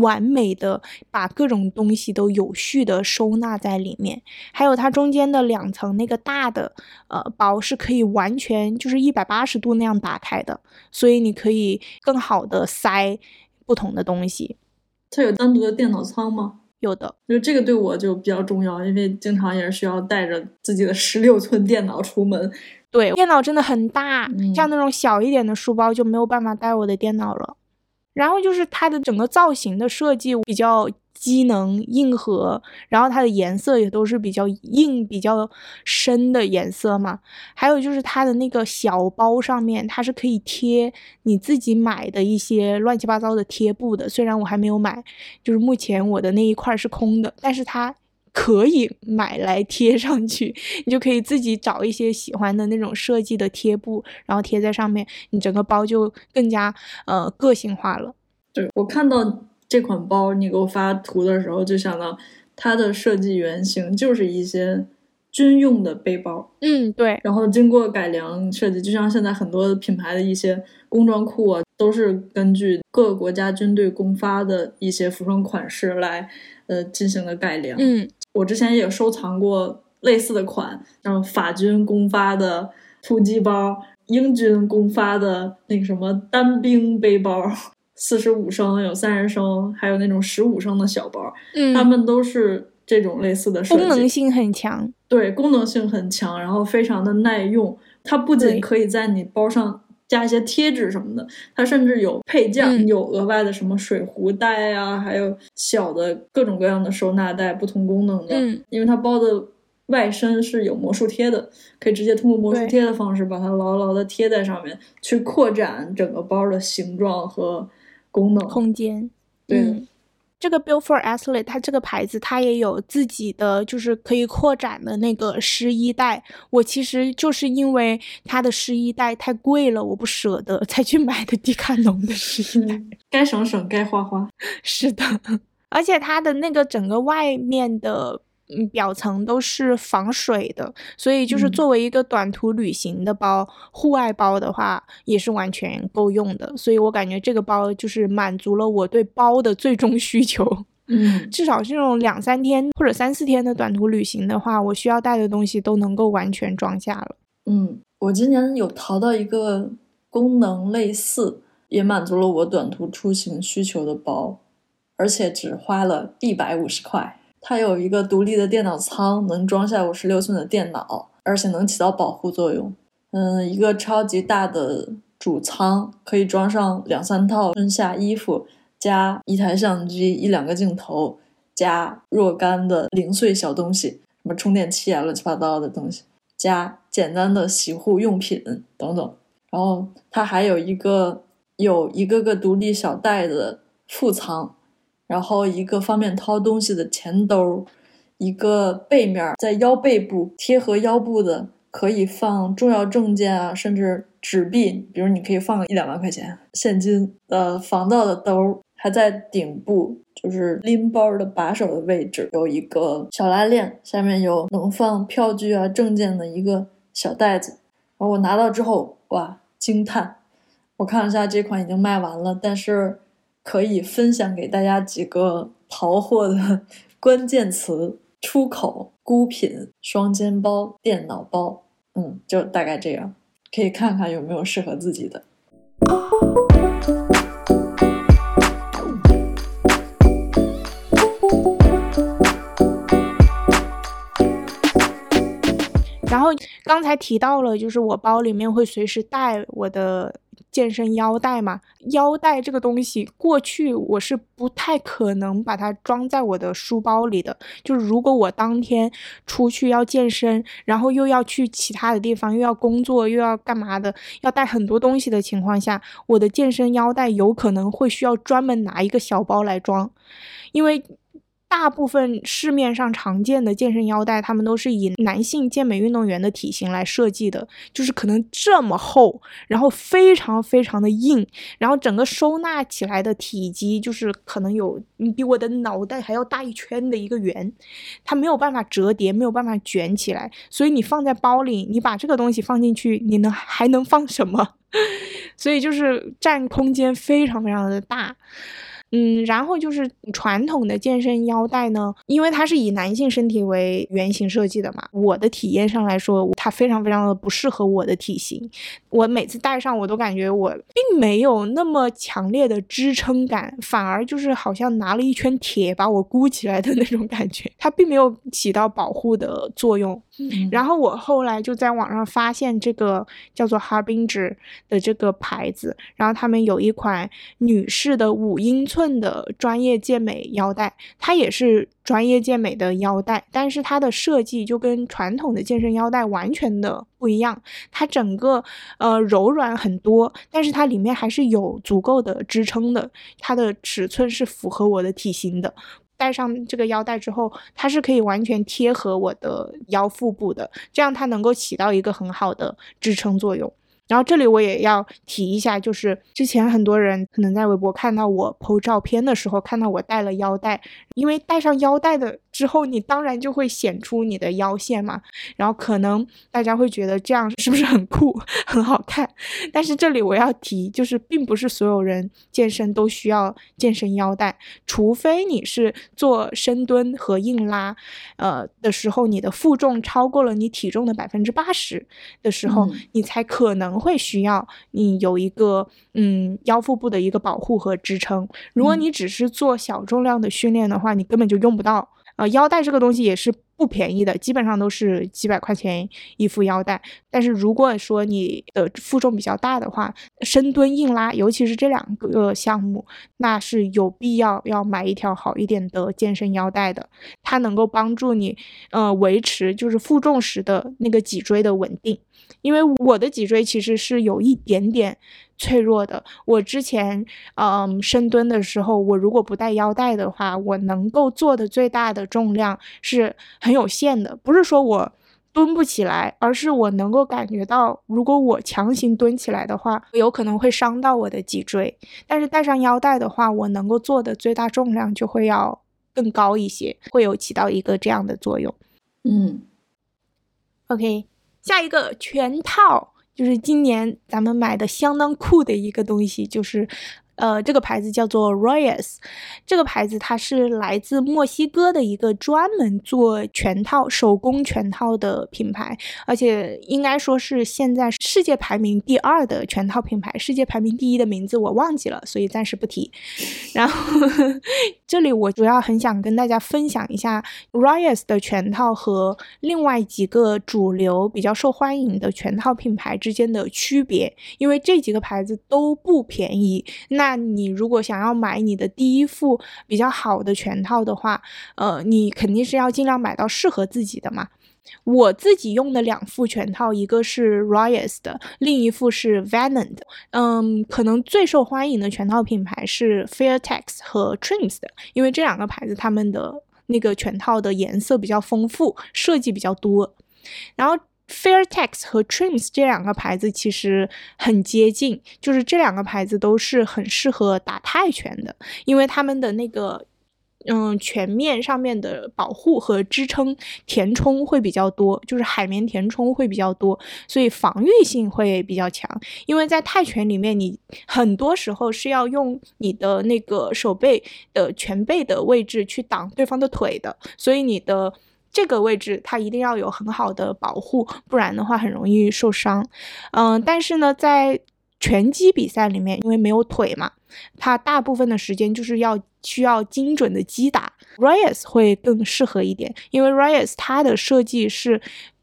Speaker 1: 完美的把各种东西都有序的收纳在里面。还有它中间的两层那个大的呃包是可以完全就是一百八十度那样打开的，所以你可以更好的塞不同的东西。
Speaker 4: 它有单独的电脑仓吗？
Speaker 1: 有的，
Speaker 4: 就这个对我就比较重要，因为经常也是需要带着自己的十六寸电脑出门。
Speaker 1: 对，电脑真的很大，像那种小一点的书包就没有办法带我的电脑了。然后就是它的整个造型的设计比较。机能硬核，然后它的颜色也都是比较硬、比较深的颜色嘛。还有就是它的那个小包上面，它是可以贴你自己买的一些乱七八糟的贴布的。虽然我还没有买，就是目前我的那一块是空的，但是它可以买来贴上去。你就可以自己找一些喜欢的那种设计的贴布，然后贴在上面，你整个包就更加呃个性化了。
Speaker 4: 对我看到。这款包你给我发图的时候，就想到它的设计原型就是一些军用的背包，
Speaker 1: 嗯，对，
Speaker 4: 然后经过改良设计，就像现在很多品牌的一些工装裤啊，都是根据各个国家军队公发的一些服装款式来呃进行了改良。
Speaker 1: 嗯，
Speaker 4: 我之前也收藏过类似的款，然后法军公发的突击包，英军公发的那个什么单兵背包。四十五升有三十升，还有那种十五升的小包，嗯，它们都是这种类似的设
Speaker 1: 计，功能性很强。
Speaker 4: 对，功能性很强，然后非常的耐用。它不仅可以在你包上加一些贴纸什么的，它甚至有配件，有额外的什么水壶袋啊，还有小的各种各样的收纳袋，不同功能的。
Speaker 1: 嗯，
Speaker 4: 因为它包的外身是有魔术贴的，可以直接通过魔术贴的方式把它牢牢的贴在上面，去扩展整个包的形状和功能
Speaker 1: 空间。
Speaker 4: 对。
Speaker 1: 这个 Build for Athlete，它这个牌子它也有自己的，就是可以扩展的那个湿衣袋。我其实就是因为它的湿衣袋太贵了，我不舍得才去买的迪卡侬的湿衣袋。
Speaker 4: 该省省，该花花。
Speaker 1: 是的，而且它的那个整个外面的。嗯，表层都是防水的，所以就是作为一个短途旅行的包、户外包的话，也是完全够用的。所以我感觉这个包就是满足了我对包的最终需求。
Speaker 4: 嗯，
Speaker 1: 至少这种两三天或者三四天的短途旅行的话，我需要带的东西都能够完全装下了。
Speaker 4: 嗯，我今年有淘到一个功能类似，也满足了我短途出行需求的包，而且只花了一百五十块。它有一个独立的电脑仓，能装下五十六寸的电脑，而且能起到保护作用。嗯，一个超级大的主仓可以装上两三套春夏衣服，加一台相机、一两个镜头，加若干的零碎小东西，什么充电器啊、乱七八糟的东西，加简单的洗护用品等等。然后它还有一个有一个个独立小袋的副仓。然后一个方便掏东西的前兜，一个背面在腰背部贴合腰部的可以放重要证件啊，甚至纸币，比如你可以放个一两万块钱现金呃防盗的兜，还在顶部，就是拎包的把手的位置有一个小拉链，下面有能放票据啊证件的一个小袋子。然后我拿到之后，哇，惊叹！我看了一下这款已经卖完了，但是。可以分享给大家几个淘货的 关键词：出口、孤品、双肩包、电脑包。嗯，就大概这样，可以看看有没有适合自己的。
Speaker 1: 然后刚才提到了，就是我包里面会随时带我的。健身腰带嘛，腰带这个东西，过去我是不太可能把它装在我的书包里的。就是如果我当天出去要健身，然后又要去其他的地方，又要工作，又要干嘛的，要带很多东西的情况下，我的健身腰带有可能会需要专门拿一个小包来装，因为。大部分市面上常见的健身腰带，他们都是以男性健美运动员的体型来设计的，就是可能这么厚，然后非常非常的硬，然后整个收纳起来的体积就是可能有你比我的脑袋还要大一圈的一个圆，它没有办法折叠，没有办法卷起来，所以你放在包里，你把这个东西放进去，你能还能放什么？所以就是占空间非常非常的大。嗯，然后就是传统的健身腰带呢，因为它是以男性身体为原型设计的嘛，我的体验上来说，它非常非常的不适合我的体型。我每次戴上，我都感觉我并没有那么强烈的支撑感，反而就是好像拿了一圈铁把我箍起来的那种感觉，它并没有起到保护的作用。然后我后来就在网上发现这个叫做 Harbinger 的这个牌子，然后他们有一款女士的五英寸。的专业健美腰带，它也是专业健美的腰带，但是它的设计就跟传统的健身腰带完全的不一样。它整个呃柔软很多，但是它里面还是有足够的支撑的。它的尺寸是符合我的体型的。戴上这个腰带之后，它是可以完全贴合我的腰腹部的，这样它能够起到一个很好的支撑作用。然后这里我也要提一下，就是之前很多人可能在微博看到我 PO 照片的时候，看到我戴了腰带，因为带上腰带的。之后你当然就会显出你的腰线嘛，然后可能大家会觉得这样是不是很酷、很好看？但是这里我要提，就是并不是所有人健身都需要健身腰带，除非你是做深蹲和硬拉，呃的时候，你的负重超过了你体重的百分之八十的时候，你才可能会需要你有一个嗯腰腹部的一个保护和支撑。如果你只是做小重量的训练的话，你根本就用不到。呃，腰带这个东西也是。不便宜的，基本上都是几百块钱一副腰带。但是如果说你的负重比较大的话，深蹲、硬拉，尤其是这两个项目，那是有必要要买一条好一点的健身腰带的，它能够帮助你呃维持就是负重时的那个脊椎的稳定。因为我的脊椎其实是有一点点脆弱的。我之前嗯深蹲的时候，我如果不带腰带的话，我能够做的最大的重量是很有限的。不是说我蹲不起来，而是我能够感觉到，如果我强行蹲起来的话，有可能会伤到我的脊椎。但是带上腰带的话，我能够做的最大重量就会要更高一些，会有起到一个这样的作用。
Speaker 4: 嗯
Speaker 1: ，OK。下一个全套就是今年咱们买的相当酷的一个东西，就是。呃，这个牌子叫做 Royas，这个牌子它是来自墨西哥的一个专门做全套手工全套的品牌，而且应该说是现在世界排名第二的全套品牌，世界排名第一的名字我忘记了，所以暂时不提。然后 这里我主要很想跟大家分享一下 Royas 的全套和另外几个主流比较受欢迎的全套品牌之间的区别，因为这几个牌子都不便宜。那那你如果想要买你的第一副比较好的全套的话，呃，你肯定是要尽量买到适合自己的嘛。我自己用的两副全套，一个是 Royas 的，另一副是 Venom 的。嗯，可能最受欢迎的全套品牌是 Fairtex 和 Trims 的，因为这两个牌子他们的那个全套的颜色比较丰富，设计比较多。然后。Fairtex 和 Trims 这两个牌子其实很接近，就是这两个牌子都是很适合打泰拳的，因为他们的那个嗯全面上面的保护和支撑填充会比较多，就是海绵填充会比较多，所以防御性会比较强。因为在泰拳里面，你很多时候是要用你的那个手背的全背的位置去挡对方的腿的，所以你的。这个位置它一定要有很好的保护，不然的话很容易受伤。嗯，但是呢，在拳击比赛里面，因为没有腿嘛，它大部分的时间就是要需要精准的击打。，Rios 会更适合一点，因为 Rios 它的设计是。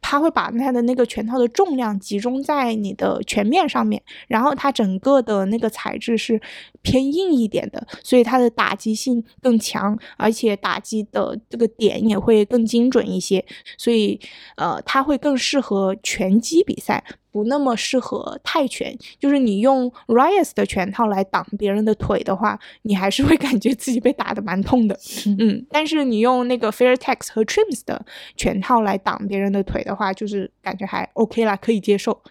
Speaker 1: 它会把它的那个拳套的重量集中在你的拳面上面，然后它整个的那个材质是偏硬一点的，所以它的打击性更强，而且打击的这个点也会更精准一些，所以呃，它会更适合拳击比赛。不那么适合泰拳，就是你用 Reyes 的拳套来挡别人的腿的话，你还是会 感觉自己被打的蛮痛的。嗯，但是你用那个 Fairtex 和 Trims 的拳套来挡别人的腿的话，就是感觉还 OK 啦，可以接受。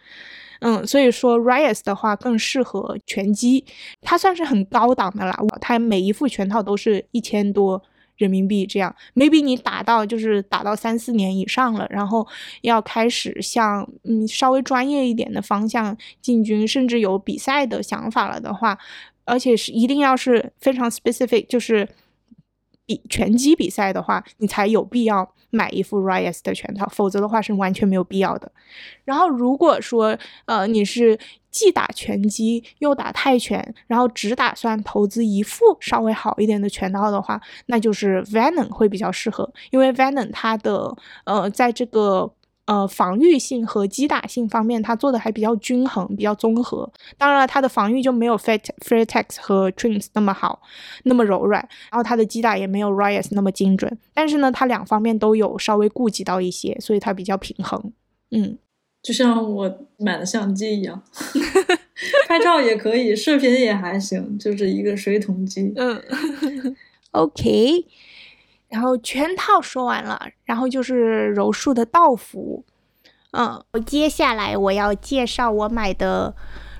Speaker 1: 嗯，所以说 Reyes 的话更适合拳击，它算是很高档的啦，它每一副拳套都是一千多。人民币这样，maybe 你打到就是打到三四年以上了，然后要开始向嗯稍微专业一点的方向进军，甚至有比赛的想法了的话，而且是一定要是非常 specific，就是比拳击比赛的话，你才有必要买一副 Reyes 的拳套，否则的话是完全没有必要的。然后如果说呃你是。既打拳击又打泰拳，然后只打算投资一副稍微好一点的拳套的话，那就是 Venom 会比较适合，因为 Venom 它的呃在这个呃防御性和击打性方面，它做的还比较均衡，比较综合。当然了，它的防御就没有 Fair Fairtex 和 Trims 那么好，那么柔软，然后它的击打也没有 Reyes 那么精准。但是呢，它两方面都有稍微顾及到一些，所以它比较平衡。嗯。
Speaker 4: 就像我买的相机一样，拍照也可以，视频也还行，就是一个水桶机。
Speaker 1: 嗯，OK。然后全套说完了，然后就是柔术的道服。嗯，接下来我要介绍我买的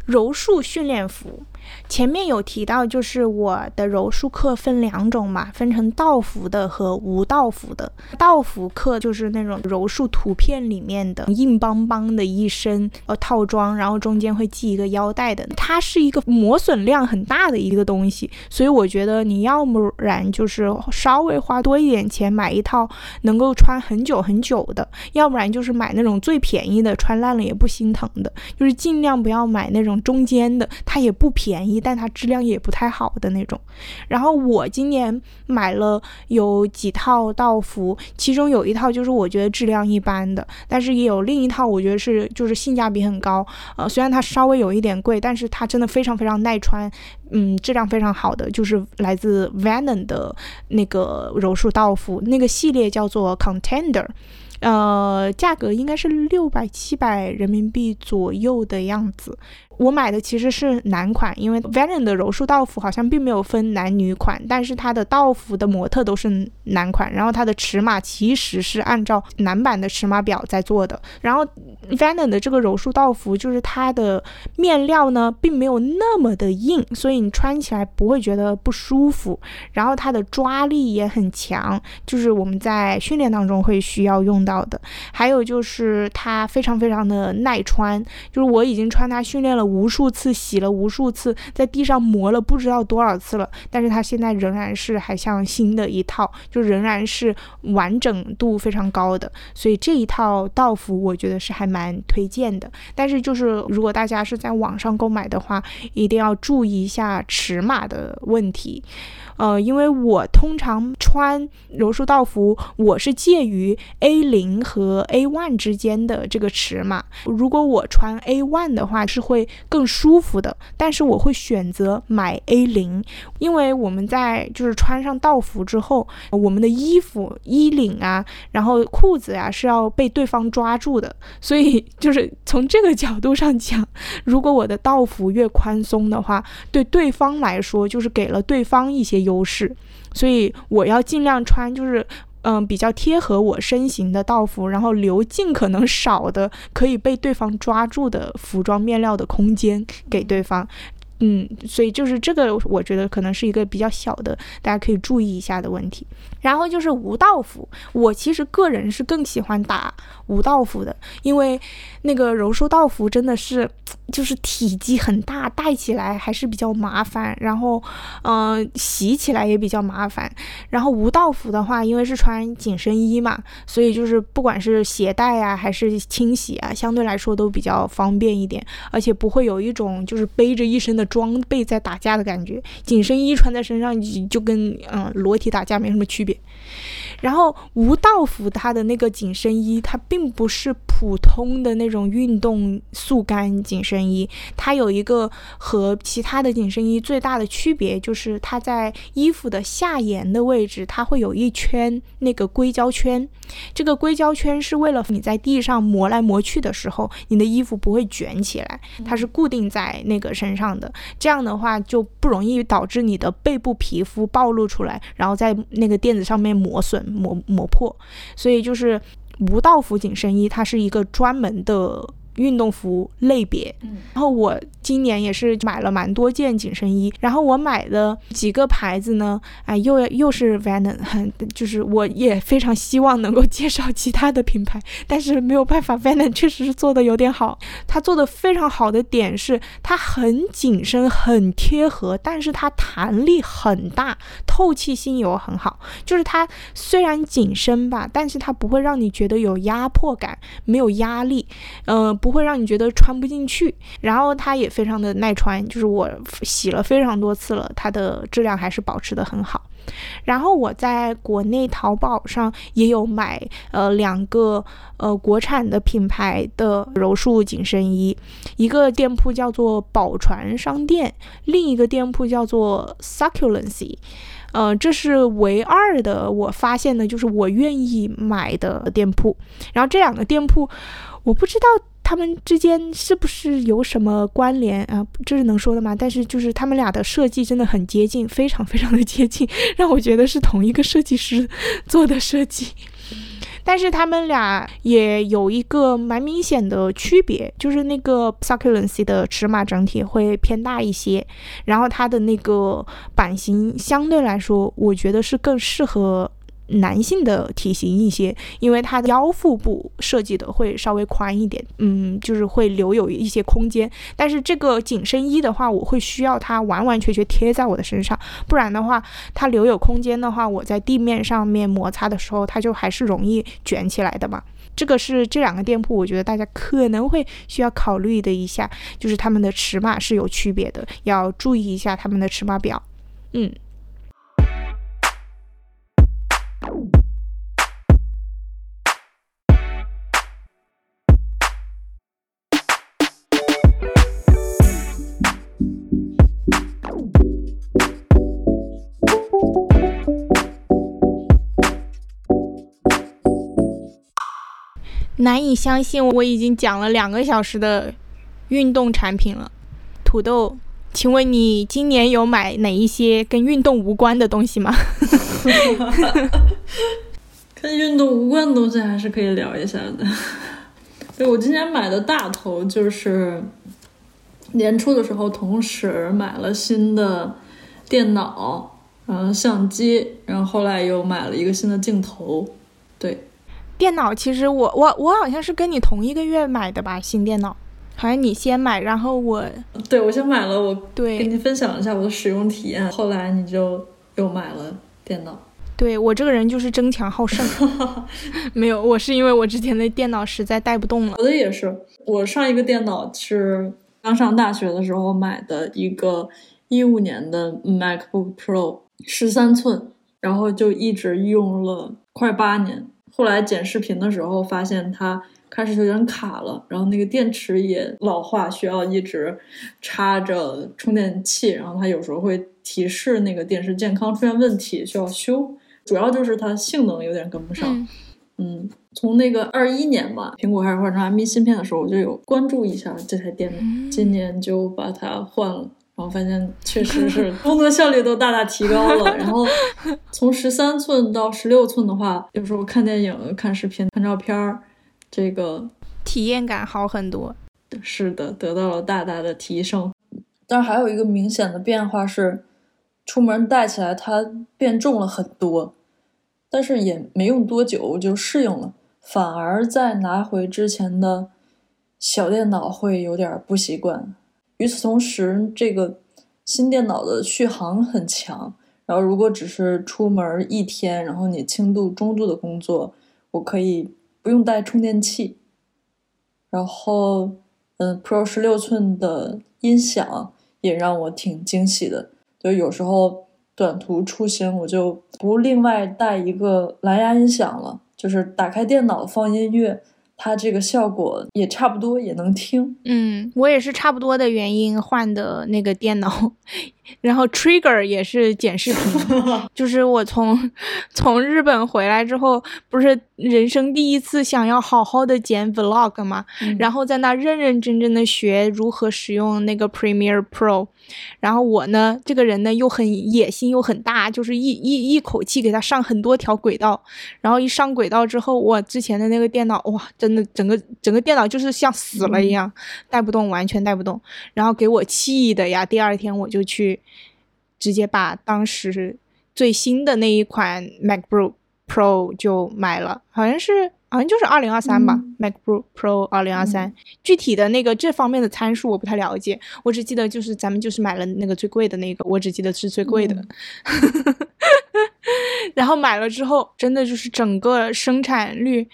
Speaker 1: 柔术训练服。前面有提到，就是我的柔术课分两种嘛，分成道服的和无道服的。道服课就是那种柔术图片里面的硬邦邦的一身呃套装，然后中间会系一个腰带的。它是一个磨损量很大的一个东西，所以我觉得你要不然就是稍微花多一点钱买一套能够穿很久很久的，要不然就是买那种最便宜的，穿烂了也不心疼的。就是尽量不要买那种中间的，它也不便便宜，但它质量也不太好的那种。然后我今年买了有几套道服，其中有一套就是我觉得质量一般的，但是也有另一套我觉得是就是性价比很高。呃，虽然它稍微有一点贵，但是它真的非常非常耐穿，嗯，质量非常好的，就是来自 Venon 的那个柔术道服，那个系列叫做 Contender。呃，价格应该是六百七百人民币左右的样子。我买的其实是男款，因为 Venom 的柔术道服好像并没有分男女款，但是它的道服的模特都是男款，然后它的尺码其实是按照男版的尺码表在做的。然后 Venom 的这个柔术道服，就是它的面料呢，并没有那么的硬，所以你穿起来不会觉得不舒服。然后它的抓力也很强，就是我们在训练当中会需要用到的。还有就是它非常非常的耐穿，就是我已经穿它训练了。无数次洗了无数次，在地上磨了不知道多少次了，但是它现在仍然是还像新的一套，就仍然是完整度非常高的，所以这一套道服我觉得是还蛮推荐的。但是就是如果大家是在网上购买的话，一定要注意一下尺码的问题。呃，因为我通常穿柔术道服，我是介于 A 零和 A one 之间的这个尺码。如果我穿 A one 的话，是会更舒服的。但是我会选择买 A 零，因为我们在就是穿上道服之后，我们的衣服衣领啊，然后裤子呀是要被对方抓住的。所以就是从这个角度上讲，如果我的道服越宽松的话，对对方来说就是给了对方一些。优势，所以我要尽量穿，就是嗯比较贴合我身形的道服，然后留尽可能少的可以被对方抓住的服装面料的空间给对方。嗯，所以就是这个，我觉得可能是一个比较小的，大家可以注意一下的问题。然后就是无道服，我其实个人是更喜欢打无道服的，因为那个柔术道服真的是 就是体积很大，戴起来还是比较麻烦，然后嗯洗起来也比较麻烦。然后无道服的话，因为是穿紧身衣嘛，所以就是不管是携带啊还是清洗啊，相对来说都比较方便一点，而且不会有一种就是背着一身的。装备在打架的感觉，紧身衣穿在身上就跟嗯裸体打架没什么区别。别。然后无道服它的那个紧身衣，它并不是普通的那种运动速干紧身衣，它有一个和其他的紧身衣最大的区别，就是它在衣服的下沿的位置，它会有一圈那个硅胶圈。这个硅胶圈是为了你在地上磨来磨去的时候，你的衣服不会卷起来，它是固定在那个身上的。这样的话就不容易导致你的背部皮肤暴露出来，然后在那个垫子上面磨损。磨磨破，所以就是无道服紧身衣，它是一个专门的。运动服类别，然后我今年也是买了蛮多件紧身衣，然后我买的几个牌子呢，哎，又又是 Venom，就是我也非常希望能够介绍其他的品牌，但是没有办法，Venom 确实是做的有点好，它做的非常好的点是它很紧身，很贴合，但是它弹力很大，透气性又很好，就是它虽然紧身吧，但是它不会让你觉得有压迫感，没有压力，嗯。不会让你觉得穿不进去，然后它也非常的耐穿，就是我洗了非常多次了，它的质量还是保持的很好。然后我在国内淘宝上也有买，呃，两个呃国产的品牌的柔术紧身衣，一个店铺叫做宝船商店，另一个店铺叫做 Succulency，呃，这是唯二的我发现的就是我愿意买的店铺。然后这两个店铺，我不知道。他们之间是不是有什么关联啊？这是能说的吗？但是就是他们俩的设计真的很接近，非常非常的接近，让我觉得是同一个设计师做的设计。但是他们俩也有一个蛮明显的区别，就是那个 Succulency 的尺码整体会偏大一些，然后它的那个版型相对来说，我觉得是更适合。男性的体型一些，因为它的腰腹部设计的会稍微宽一点，嗯，就是会留有一些空间。但是这个紧身衣的话，我会需要它完完全全贴在我的身上，不然的话，它留有空间的话，我在地面上面摩擦的时候，它就还是容易卷起来的嘛。这个是这两个店铺，我觉得大家可能会需要考虑的一下，就是他们的尺码是有区别的，要注意一下他们的尺码表。嗯。难以相信，我已经讲了两个小时的运动产品了。土豆，请问你今年有买哪一些跟运动无关的东西吗？
Speaker 4: 跟运动无关的东西还是可以聊一下的。对我今年买的大头就是年初的时候，同时买了新的电脑，然后相机，然后后来又买了一个新的镜头。对。
Speaker 1: 电脑其实我我我好像是跟你同一个月买的吧，新电脑，好像你先买，然后我
Speaker 4: 对我先买了，我
Speaker 1: 对
Speaker 4: 跟你分享一下我的使用体验，后来你就又买了电脑。
Speaker 1: 对我这个人就是争强好胜，没有，我是因为我之前的电脑实在带不动了。
Speaker 4: 我的也是，我上一个电脑是刚上大学的时候买的一个一五年的 MacBook Pro 十三寸，然后就一直用了快八年。后来剪视频的时候，发现它开始有点卡了，然后那个电池也老化，需要一直插着充电器，然后它有时候会提示那个电池健康出现问题，需要修。主要就是它性能有点跟不上。嗯，从那个二一年吧，苹果开始换成 M1 芯片的时候，我就有关注一下这台电脑，今年就把它换了。然后发现确实是 工作效率都大大提高了。然后从十三寸到十六寸的话，有时候看电影、看视频、看照片儿，这个
Speaker 1: 体验感好很多。
Speaker 4: 是的，得到了大大的提升。但是还有一个明显的变化是，出门带起来它变重了很多，但是也没用多久我就适应了，反而在拿回之前的小电脑会有点不习惯。与此同时，这个新电脑的续航很强。然后，如果只是出门一天，然后你轻度、中度的工作，我可以不用带充电器。然后，嗯，Pro 十六寸的音响也让我挺惊喜的。就有时候短途出行，我就不另外带一个蓝牙音响了，就是打开电脑放音乐。它这个效果也差不多，也能听。
Speaker 1: 嗯，我也是差不多的原因换的那个电脑。然后 Trigger 也是剪视频，就是我从从日本回来之后，不是人生第一次想要好好的剪 Vlog 嘛，然后在那认认真真的学如何使用那个 Premiere Pro。然后我呢，这个人呢又很野心又很大，就是一一一口气给他上很多条轨道。然后一上轨道之后，我之前的那个电脑哇，真的整个整个电脑就是像死了一样，带不动，完全带不动。然后给我气的呀，第二天我就去。直接把当时最新的那一款 MacBook Pro 就买了，好像是好像就是二零二三吧，MacBook Pro 二零二三。具体的那个这方面的参数我不太了解，我只记得就是咱们就是买了那个最贵的那个，我只记得是最贵的。然后买了之后，真的就是整个生产率。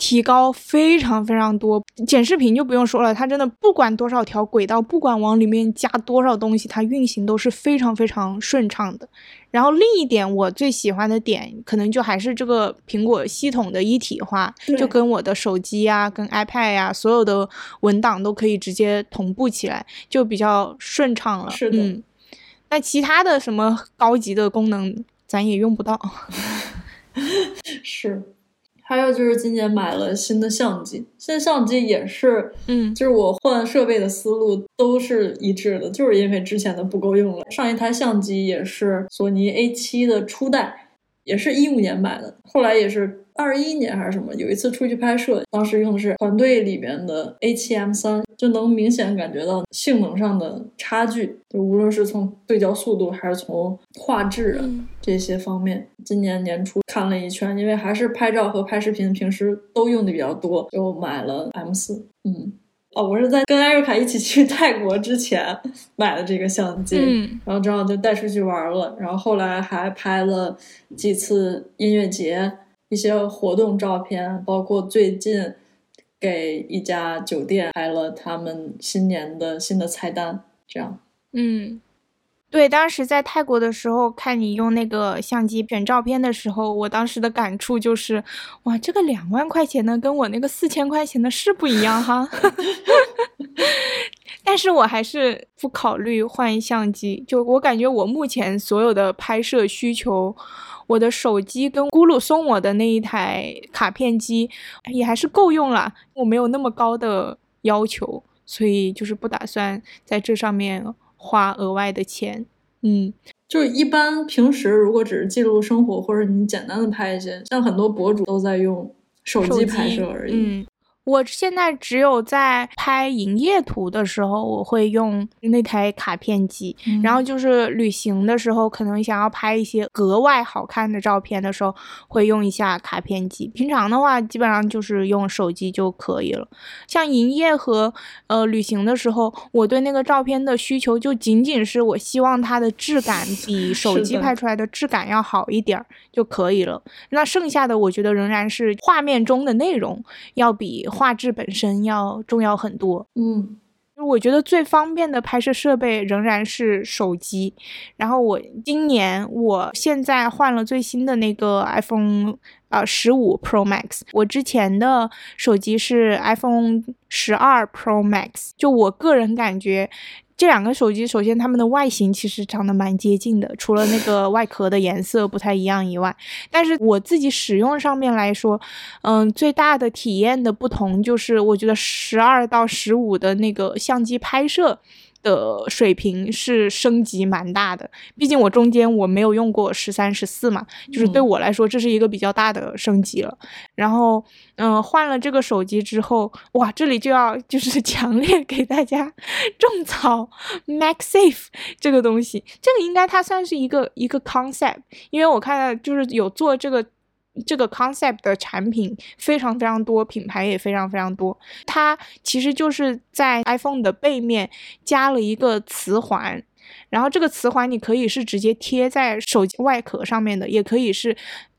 Speaker 1: 提高非常非常多，剪视频就不用说了，它真的不管多少条轨道，不管往里面加多少东西，它运行都是非常非常顺畅的。然后另一点我最喜欢的点，可能就还是这个苹果系统的一体化，就跟我的手机呀、跟 iPad 呀，所有的文档都可以直接同步起来，就比较顺畅了。
Speaker 4: 是的。
Speaker 1: 嗯。那其他的什么高级的功能，咱也用不到。
Speaker 4: 是。还有就是今年买了新的相机，新的相机也是，
Speaker 1: 嗯，
Speaker 4: 就是我换设备的思路都是一致的，就是因为之前的不够用了。上一台相机也是索尼 A 七的初代，也是一五年买的，后来也是。二一年还是什么？有一次出去拍摄，当时用的是团队里边的 A7M 三，就能明显感觉到性能上的差距，就无论是从对焦速度还是从画质啊这些方面。今年年初看了一圈，因为还是拍照和拍视频，平时都用的比较多，就买了 M 四。嗯，哦，我是在跟艾瑞卡一起去泰国之前买的这个相机，然后正好就带出去玩了，然后后来还拍了几次音乐节。一些活动照片，包括最近给一家酒店拍了他们新年的新的菜单，这样。
Speaker 1: 嗯，对，当时在泰国的时候，看你用那个相机选照片的时候，我当时的感触就是，哇，这个两万块钱的跟我那个四千块钱的是不一样哈。但是我还是不考虑换相机，就我感觉我目前所有的拍摄需求，我的手机跟咕噜送我的那一台卡片机也还是够用了，我没有那么高的要求，所以就是不打算在这上面花额外的钱。嗯，
Speaker 4: 就是一般平时如果只是记录生活，或者你简单的拍一些，像很多博主都在用手机拍摄而已。
Speaker 1: 嗯，我现在只有在拍营业图的时候，我会用那台卡片机。
Speaker 4: 嗯
Speaker 1: 然后就是旅行的时候，可能想要拍一些格外好看的照片的时候，会用一下卡片机。平常的话，基本上就是用手机就可以了。像营业和呃旅行的时候，我对那个照片的需求就仅仅是我希望它的质感 比手机拍出来的质感要好一点儿就可以了。那剩下的，我觉得仍然是画面中的内容要比画质本身要重要很多。
Speaker 4: 嗯
Speaker 1: 我觉得最方便的拍摄设备仍然是手机。然后我今年我现在换了最新的那个 iPhone 呃十五 Pro Max，我之前的手机是 iPhone 十二 Pro Max。就我个人感觉。这两个手机，首先它们的外形其实长得蛮接近的，除了那个 外壳的颜色不太一样以外，但是我自己使用上面来说，嗯，最大的体验的不同就是，我觉得十二到十五的那个相机拍摄的水平是升级蛮大的。毕竟我中间我没有用过十三、十四嘛，就是对
Speaker 4: 嗯
Speaker 1: 我来说这是一个比较大的升级了。然后，嗯，换了这个手机之后，哇，这里就要就是 强烈给大家 种草 MagSafe 这个东西，这个应该它算是一个一个 concept，因为我看到就是有做这个。这个 concept 的产品非常非常多，品牌也非常非常多。它其实就是在 iPhone 的背面加了一个磁环，然后这个磁环你可以是直接贴在手机外壳上面的，也可以是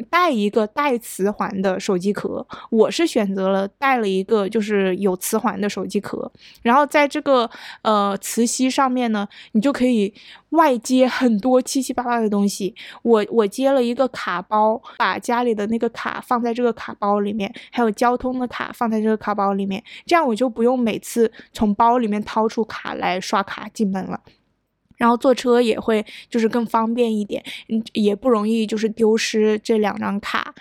Speaker 1: 带一个带磁环的手机壳。我是选择了带了一个就是有磁环的手机壳，然后在这个呃磁吸上面呢，你就可以外接很多七七八八的东西。我我接了一个卡包，把家里的那个卡放在这个卡包里面，还有交通的卡放在这个卡包里面，这样我就不用每次从包里面掏出卡来刷卡进门了。然后坐车也会就是更方便一点，嗯，也不容易就是丢失这两张卡。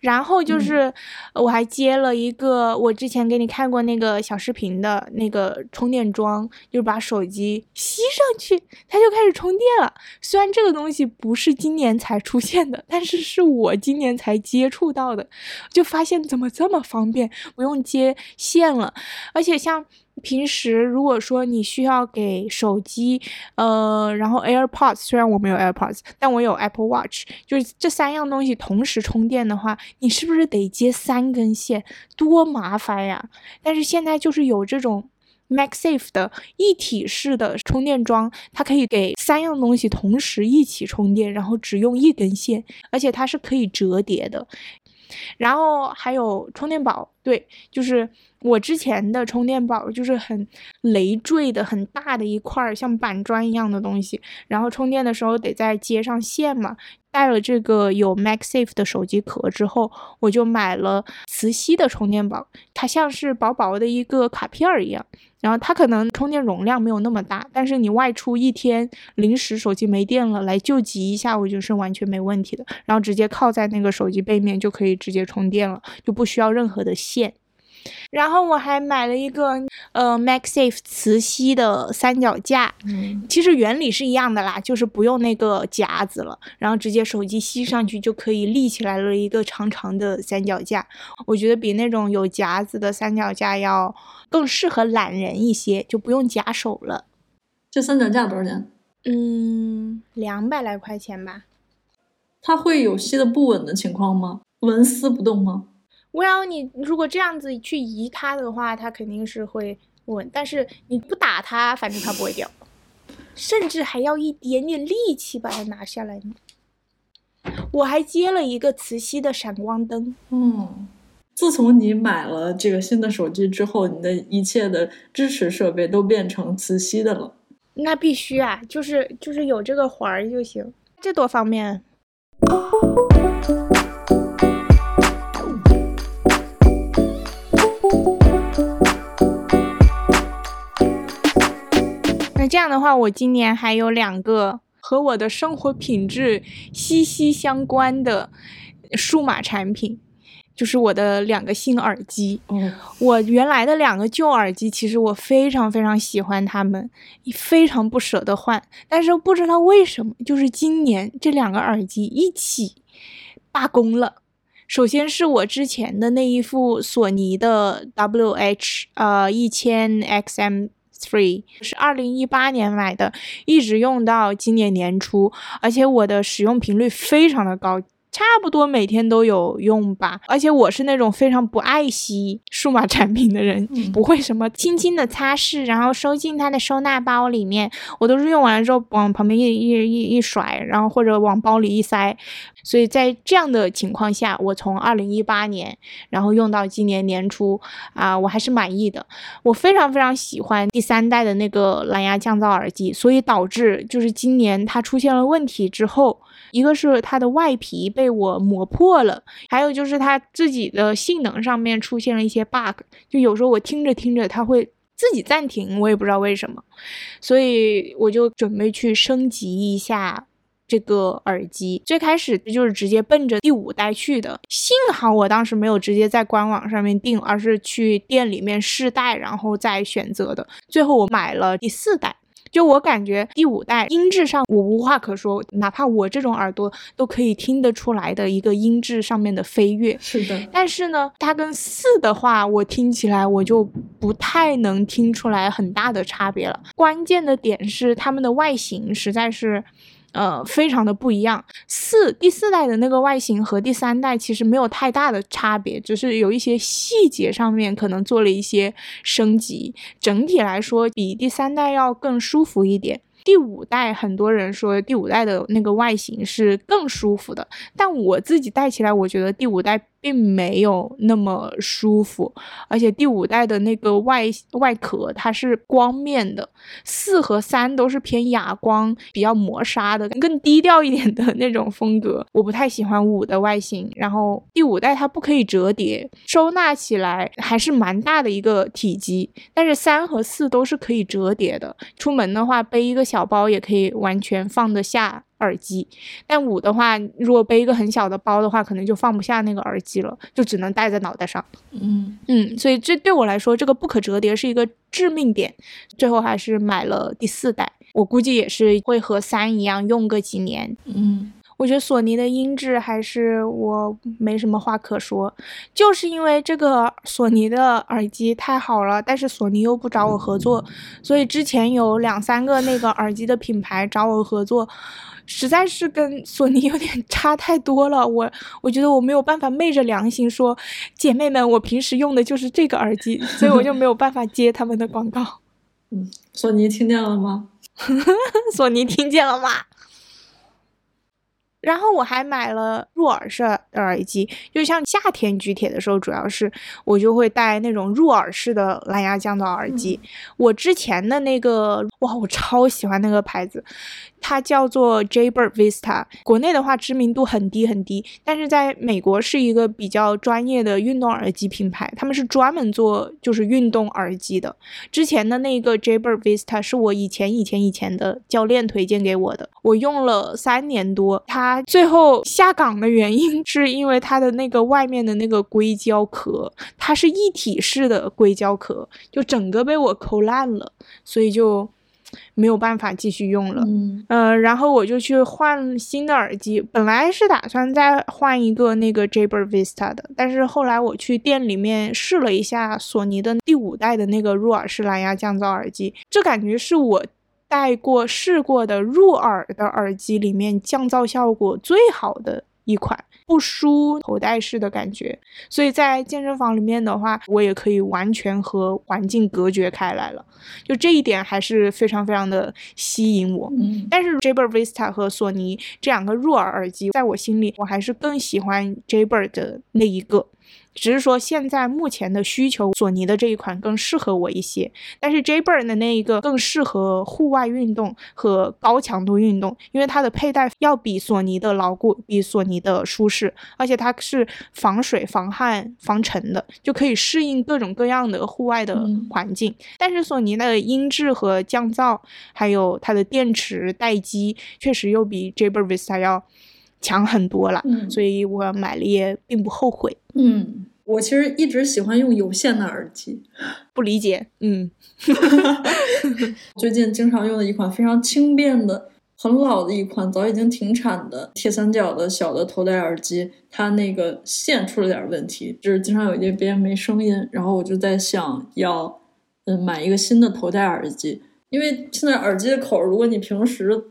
Speaker 1: 然后就是呃我还接了一个我之前给你看过那个小视频的那个充电桩，就是把手机吸上去，它就开始充电了。虽然这个东西不是今年才出现的，但是是我今年才接触到的，就发现怎么这么方便，不用接线了，而且像。平时如果说你需要给手机，呃，然后 AirPods，虽然我没有 AirPods，但我有 Apple Watch，就是这三样东西同时充电的话，你是不是得接三根线？多麻烦呀！但是现在就是有这种 MagSafe 的一体式的充电桩，它可以给三样东西同时一起充电，然后只用一根线，而且它是可以折叠的。然后还有充电宝，对，就是我之前的充电宝就是很累赘的、很大的一块儿像板砖一样的东西，然后充电的时候得再接上线嘛。带了这个有 MagSafe 的手机壳之后，我就买了磁吸的充电宝，它像是薄薄的一个卡片儿一样。然后它可能充电容量没有那么大，但是你外出一天，临时手机没电了，来救急一下，我觉得是完全没问题的。然后直接靠在那个手机背面就可以直接充电了，就不需要任何的线。然后我还买了一个呃 MagSafe 磁吸的三脚架，
Speaker 4: 嗯
Speaker 1: 其实原理是一样的啦，就是不用那个夹子了，然后直接手机吸上去就可以立起来了一个长长的三脚架。我觉得比那种有夹子的三脚架要更适合懒人一些，就不用夹手了。
Speaker 4: 这三脚架多少钱？
Speaker 1: 嗯，两百来块钱吧。
Speaker 4: 它会有吸的不稳的情况吗？纹丝不动吗？
Speaker 1: Well，你如果这样子去移它的话，它肯定是会稳，但是你不打它，反正它不会掉，甚至还要一点点力气把它拿下来呢。我还接了一个磁吸的闪光灯。
Speaker 4: 嗯，自从你买了这个新的手机之后，你的一切的支持设备都变成磁吸的了。
Speaker 1: 那必须啊，就是就是有这个环儿就行，这多方便。那这样的话，我今年还有两个和我的生活品质息息相关的数码产品。就是我的两个新耳机，我原来的两个旧耳机，其实我非常非常喜欢它们，非常不舍得换。但是不知道为什么，就是今年这两个耳机一起罢工了。首先是我之前的那一副索尼的 WH 呃一千 XM Three，是二零一八年买的，一直用到今年年初，而且我的使用频率非常的高。差不多每天都有用吧，而且我是那种非常不爱惜数码产品的人，不会什么轻轻的擦拭，然后收进它的收纳包里面，我都是用完了之后往旁边一一一一甩，然后或者往包里一塞。所以在这样的情况下，我从二零一八年，然后用到今年年初，啊，我还是满意的。我非常非常喜欢第三代的那个蓝牙降噪耳机，所以导致就是今年它出现了问题之后。一个是它的外皮被我磨破了，还有就是它自己的性能上面出现了一些 bug，就有时候我听着听着它会自己暂停，我也不知道为什么，所以我就准备去升级一下这个耳机。最开始就是直接奔着第五代去的，幸好我当时没有直接在官网上面订，而是去店里面试戴，然后再选择的。最后我买了第四代。就我感觉第五代音质上我无话可说，哪怕我这种耳朵都可以听得出来的一个音质上面的飞跃。
Speaker 4: 是的，
Speaker 1: 但是呢，它跟四的话，我听起来我就不太能听出来很大的差别了。关键的点是它们的外形实在是。呃，非常的不一样。四第四代的那个外形和第三代其实没有太大的差别，只是有一些细节上面可能做了一些升级。整体来说，比第三代要更舒服一点。第五代很多人说第五代的那个外形是更舒服的，但我自己戴起来，我觉得第五代。并没有那么舒服，而且第五代的那个外外壳它是光面的，四和三都是偏哑光，比较磨砂的，更低调一点的那种风格。我不太喜欢五的外形，然后第五代它不可以折叠，收纳起来还是蛮大的一个体积，但是三和四都是可以折叠的，出门的话背一个小包也可以完全放得下。耳机，但五的话，如果背一个很小的包的话，可能就放不下那个耳机了，就只能戴在脑袋上。
Speaker 4: 嗯
Speaker 1: 嗯，所以这对我来说，这个不可折叠是一个致命点。最后还是买了第四代，我估计也是会和三一样用个几年。
Speaker 4: 嗯。
Speaker 1: 我觉得索尼的音质还是我没什么话可说，就是因为这个索尼的耳机太好了，但是索尼又不找我合作，所以之前有两三个那个耳机的品牌找我合作，实在是跟索尼 有点差太多了。我我觉得我没有办法昧着良心说，姐妹们，我平时用的就是这个耳机，所以我就没有办法接他们的广告。
Speaker 4: 嗯，索尼听见了吗？
Speaker 1: 索尼听见了吗？然后我还买了入耳式的耳机，就像夏天举铁的时候，主要是我就会戴那种入耳式的蓝牙降噪耳机。我之前的那个，哇，我超喜欢那个牌子。它叫做 Jaybird Vista，国内的话知名度很低很低，但是在美国是一个比较专业的运动耳机品牌，他们是专门做就是运动耳机的。之前的那个 Jaybird Vista 是我以前以前以前的教练推荐给我的，我用了三年多，它最后下岗的原因是因为它的那个外面的那个硅胶壳，它是一体式的硅胶壳，就整个被我抠烂了，所以就。没有办法继续用了，
Speaker 4: 嗯，
Speaker 1: 呃，然后我就去换新的耳机，本来是打算再换一个那个 Jaybird Vista 的，但是后来我去店里面试了一下索尼的第五代的那个入耳式蓝牙降噪耳机，这感觉是我戴过试过的入耳的耳机里面降噪效果最好的一款。不输头戴式的感觉。所以在健身房里面的话，我也可以完全和环境隔绝开来了，就这一点还是非常非常的吸引我。
Speaker 4: 嗯
Speaker 1: 但是 Jaybird Vista 和索尼这两个入耳耳机，在我心里，我还是更喜欢 Jaybird 的那一个。只是说现在目前的需求，索尼的这一款更适合我一些，但是 Jaybird 的那一个更适合户外运动和高强度运动，因为它的佩戴要比索尼的牢固，比索尼的舒适，而且它是防水、防汗、防尘的，就可以适应各种各样的户外的
Speaker 4: 嗯
Speaker 1: 环境。但是索尼的音质和降噪，还有它的电池待机，确实又比 Jaybird Vista 要强很多了，
Speaker 4: 嗯
Speaker 1: 所以我买了也并不后悔。
Speaker 4: 嗯，我其实一直喜欢用有线的耳机，
Speaker 1: 不理解，嗯
Speaker 4: 最近经常用的一款非常轻便的、很老的一款，早已经停产的铁三角的小的头戴耳机，它那个线出了点问题，就是经常有一边没声音。然后我就在想要，嗯，买一个新的头戴耳机，因为现在耳机的口儿，如果你平时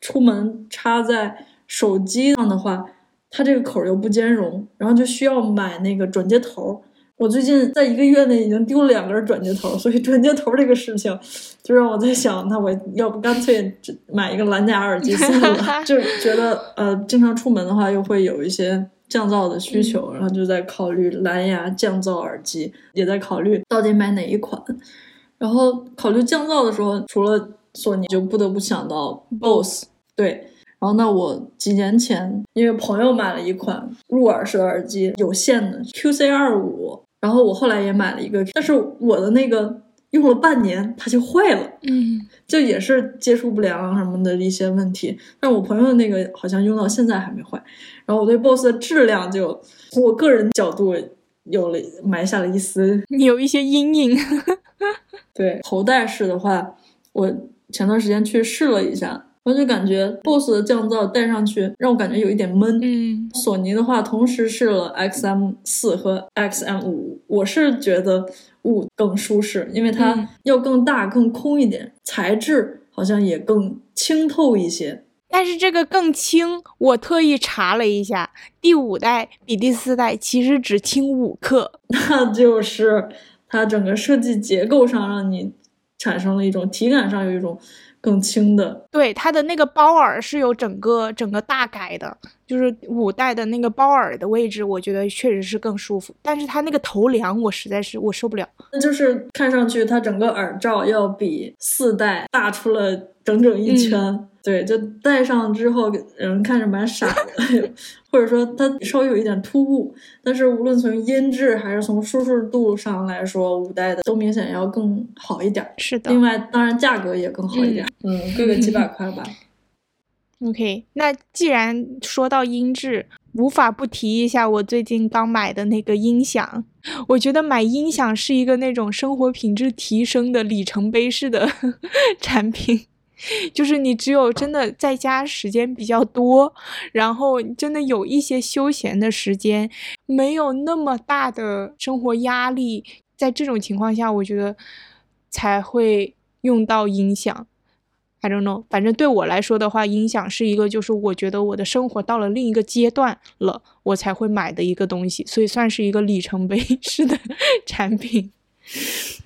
Speaker 4: 出门插在手机上的话，它这个口儿又不兼容，然后就需要买那个转接头。我最近在一个月内已经丢了两根转接头，所以转接头这个事情，就让我在想，那我要不干脆只买一个蓝牙耳机算了？就觉得呃，经常出门的话又会有一些降噪的需求，然后就在考虑蓝牙降噪耳机，也在考虑到底买哪一款。然后考虑降噪的时候，除了索尼，就不得不想到 BOSS。对，然后那我几年前因为朋友买了一款入耳式的耳机，有线的 QC 二五，然后我后来也买了一个，但是我的那个用了半年它就坏了，
Speaker 1: 嗯
Speaker 4: 就也是接触不良什么的一些问题。但我朋友的那个好像用到现在还没坏，然后我对 BOSS 的质量就从我个人角度有了埋下了一丝
Speaker 1: 你有一些阴影。
Speaker 4: 对头戴式的话，我前段时间去试了一下，我就感觉 BOSS 的降噪戴上去让我感觉有一点闷。
Speaker 1: 嗯
Speaker 4: 索尼的话，同时试了 XM 四和 XM 五，我是觉得五更舒适，因为
Speaker 1: 嗯
Speaker 4: 它要更大、更空一点，材质好像也更清透一些。
Speaker 1: 但是这个更轻，我特意查了一下，第五代比第四代其实只轻五克。
Speaker 4: 那就是它整个设计结构上让你产生了一种体感上有一种更轻的，
Speaker 1: 对，它的那个包耳是有整个整个大改的，就是五代的那个包耳的位置，我觉得确实是更舒服。但是它那个头梁，我实在是我受不了。
Speaker 4: 那就是看上去它整个耳罩要比四代大出了整整一圈。对，就戴上之后，人看着蛮傻的，或者说它稍微有一点突兀。但是无论从音质还是从舒适度上来说，五代的都明显要更好一点。
Speaker 1: 是的
Speaker 4: 另外，当然价格也更好一点，嗯，贵个几百块吧。
Speaker 1: OK，那既然说到音质，无法不提一下我最近刚买的那个音响。我觉得买音响是一个那种生活品质提升的里程碑式的 产品。就是你只有真的在家时间比较多，然后真的有一些休闲的时间，没有那么大的生活压力，在这种情况下，我觉得才会用到音响。I don't know，反正对我来说的话，音响是一个就是我觉得我的生活到了另一个阶段了，我才会买的一个东西，所以算是一个里程碑式的 产品。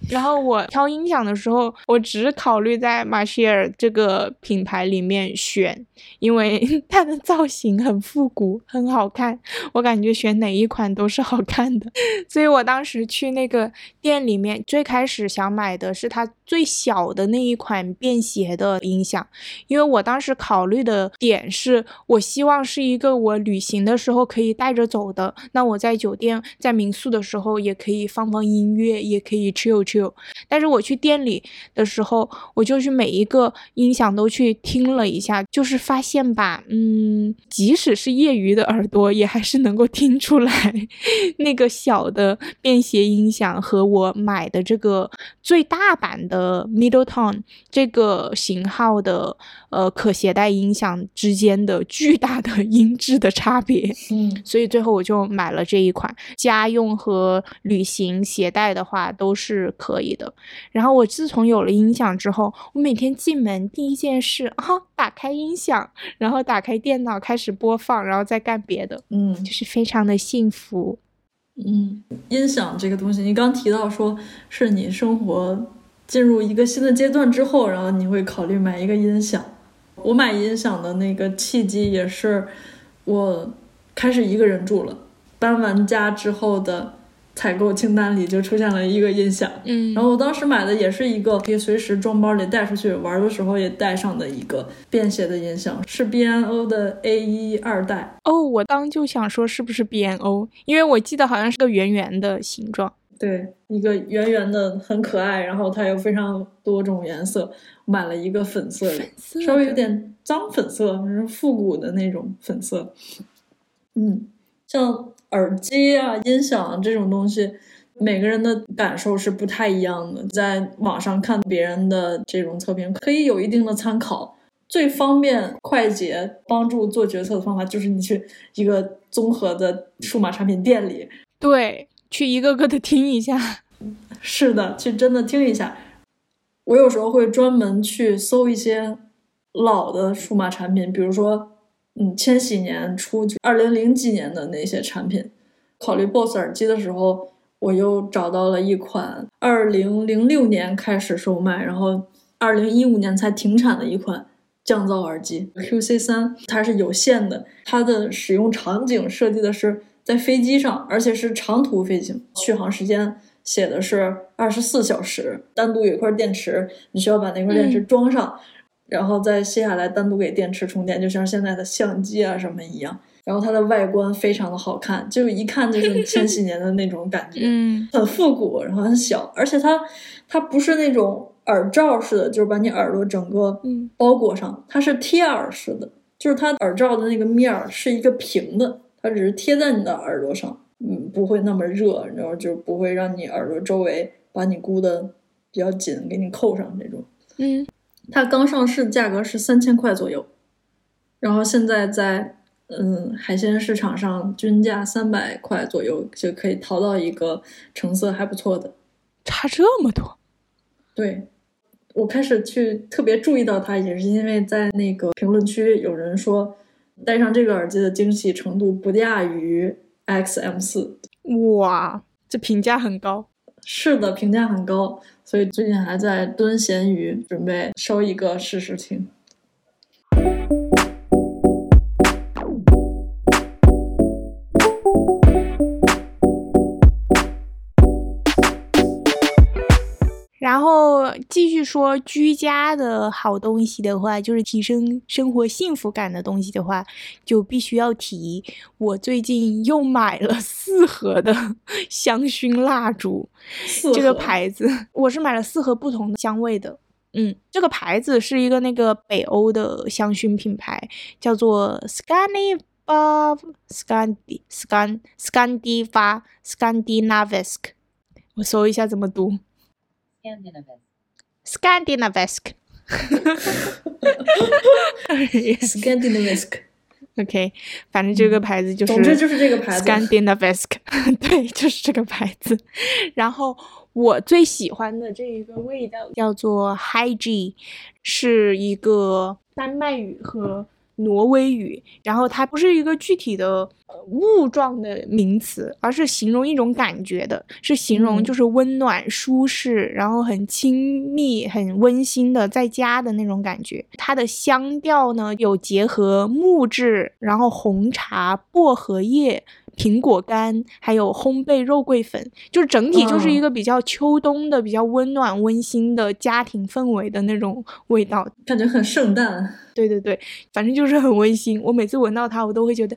Speaker 1: 然后我挑音响的时候，我只考虑在马歇尔这个品牌里面选，因为 它的造型很复古，很好看，我感觉选哪一款都是好看的。所以我当时去那个店里面，最开始想买的是它最小的那一款便携的音响，因为我当时考虑的点是我希望是一个我旅行的时候可以带着走的，那我在酒店、在民宿的时候也可以放放音乐，也可以 chill chill。但是我去店里的时候，我就去每一个音响都去听了一下，就是发现吧，嗯，即使是业余的耳朵，也还是能够听出来 那个小的便携音响和我买的这个最大版的 Middle Tone 这个型号的呃可携带音响之间的巨大的 音质的差别。
Speaker 4: 嗯，
Speaker 1: 所以最后我就买了这一款。家用和旅行携带的话，都是可以的。然后我自从有了音响之后，我每天进门第一件事啊，打开音响，然后打开电脑开始播放，然后再干别的，
Speaker 4: 嗯，
Speaker 1: 就是非常的幸福。
Speaker 4: 嗯，音响这个东西，你刚提到说是你生活进入一个新的阶段之后，然后你会考虑买一个音响。我买音响的那个契机也是我开始一个人住了，搬完家之后的采购清单里就出现了一个音响。
Speaker 1: 嗯
Speaker 4: 然后我当时买的也是一个可以随时装包里带出去玩的时候也带上的一个便携的音响，是 BNO 的 A 一二代。
Speaker 1: 哦，我刚就想说是不是 BNO，因为我记得好像是个圆圆的形状。
Speaker 4: 对，一个圆圆的，很可爱，然后它有非常多种颜色，买了一个粉色的，
Speaker 1: 色
Speaker 4: 稍微有点脏粉色，是复古的那种粉色。嗯，像耳机啊、音响啊这种东西，每个人的感受是不太一样的。在网上看别人的这种测评，可以有一定的参考。最方便、快捷、帮助做决策的方法，就是你去一个综合的数码产品店里，
Speaker 1: 对，去一个个的听一下。
Speaker 4: 是的，去真的听一下。我有时候会专门去搜一些老的数码产品，比如说，嗯，千禧年初、二零零几年的那些产品。考虑 BOSS 耳机的时候，我又找到了一款二零零六年开始售卖，然后二零一五年才停产的一款降噪耳机 QC 三，它是有线的，它的使用场景设计的是在飞机上，而且是长途飞行，续航时间写的是二十四小时，单独有一块电池，你需要把那块电池装上，然后再卸下来单独给电池充电，就像现在的相机啊什么一样。然后它的外观非常的好看，就一看就是千禧年的那种感觉。
Speaker 1: 嗯
Speaker 4: 很复古，然后很小，而且它它不是那种耳罩式的，就是把你耳朵整个
Speaker 1: 嗯
Speaker 4: 包裹上，它是贴耳式的，就是它耳罩的那个面儿是一个平的，它只是贴在你的耳朵上，嗯，不会那么热，然后就不会让你耳朵周围把你箍的比较紧，给你扣上这种。
Speaker 1: 嗯，
Speaker 4: 它刚上市价格是三千块左右，然后现在在嗯海鲜市场上均价三百块左右就可以淘到一个成色还不错的。
Speaker 1: 差这么多。
Speaker 4: 对，我开始去特别注意到它，也是因为在那个评论区有人说，戴上这个耳机的惊喜程度不亚于 XM 四。
Speaker 1: 哇，这评价很高。
Speaker 4: 是的，评价很高，所以最近还在蹲闲鱼，准备收一个试试听。
Speaker 1: 继续说居家的好东西的话，就是提升生活幸福感的东西的话，就必须要提我最近又买了四盒的 香薰蜡烛。这个牌子 我是买了四盒不同的香味的。嗯，这个牌子是一个那个北欧的香薰品牌，叫做 Scandi Bav Scandi Scan Scandiva Scandinavisk。我搜一下怎么读
Speaker 5: Scandinavisk。
Speaker 1: Scandinavisk。OK，反正这个牌子就是，
Speaker 4: 总之就是这个牌子。
Speaker 1: Scandinavisk，对，就是这个牌子。然后我最喜欢的这一个味道叫做 h y g e 是一个丹麦语和挪威语，然后它不是一个具体的呃物状的名词，而是形容一种感觉的，是形容
Speaker 4: 嗯
Speaker 1: 就是温暖、舒适，然后很亲密、很温馨的在家的那种感觉。它的香调呢有结合木质，然后红茶、薄荷叶。苹果干，还有烘焙肉桂粉，就是整体就是一
Speaker 4: 哦
Speaker 1: 个比较秋冬的、比较温暖、温馨的家庭氛围的那种味道。
Speaker 4: 感觉很圣诞。
Speaker 1: 对对对，反正就是很温馨。我每次闻到它，我都会觉得，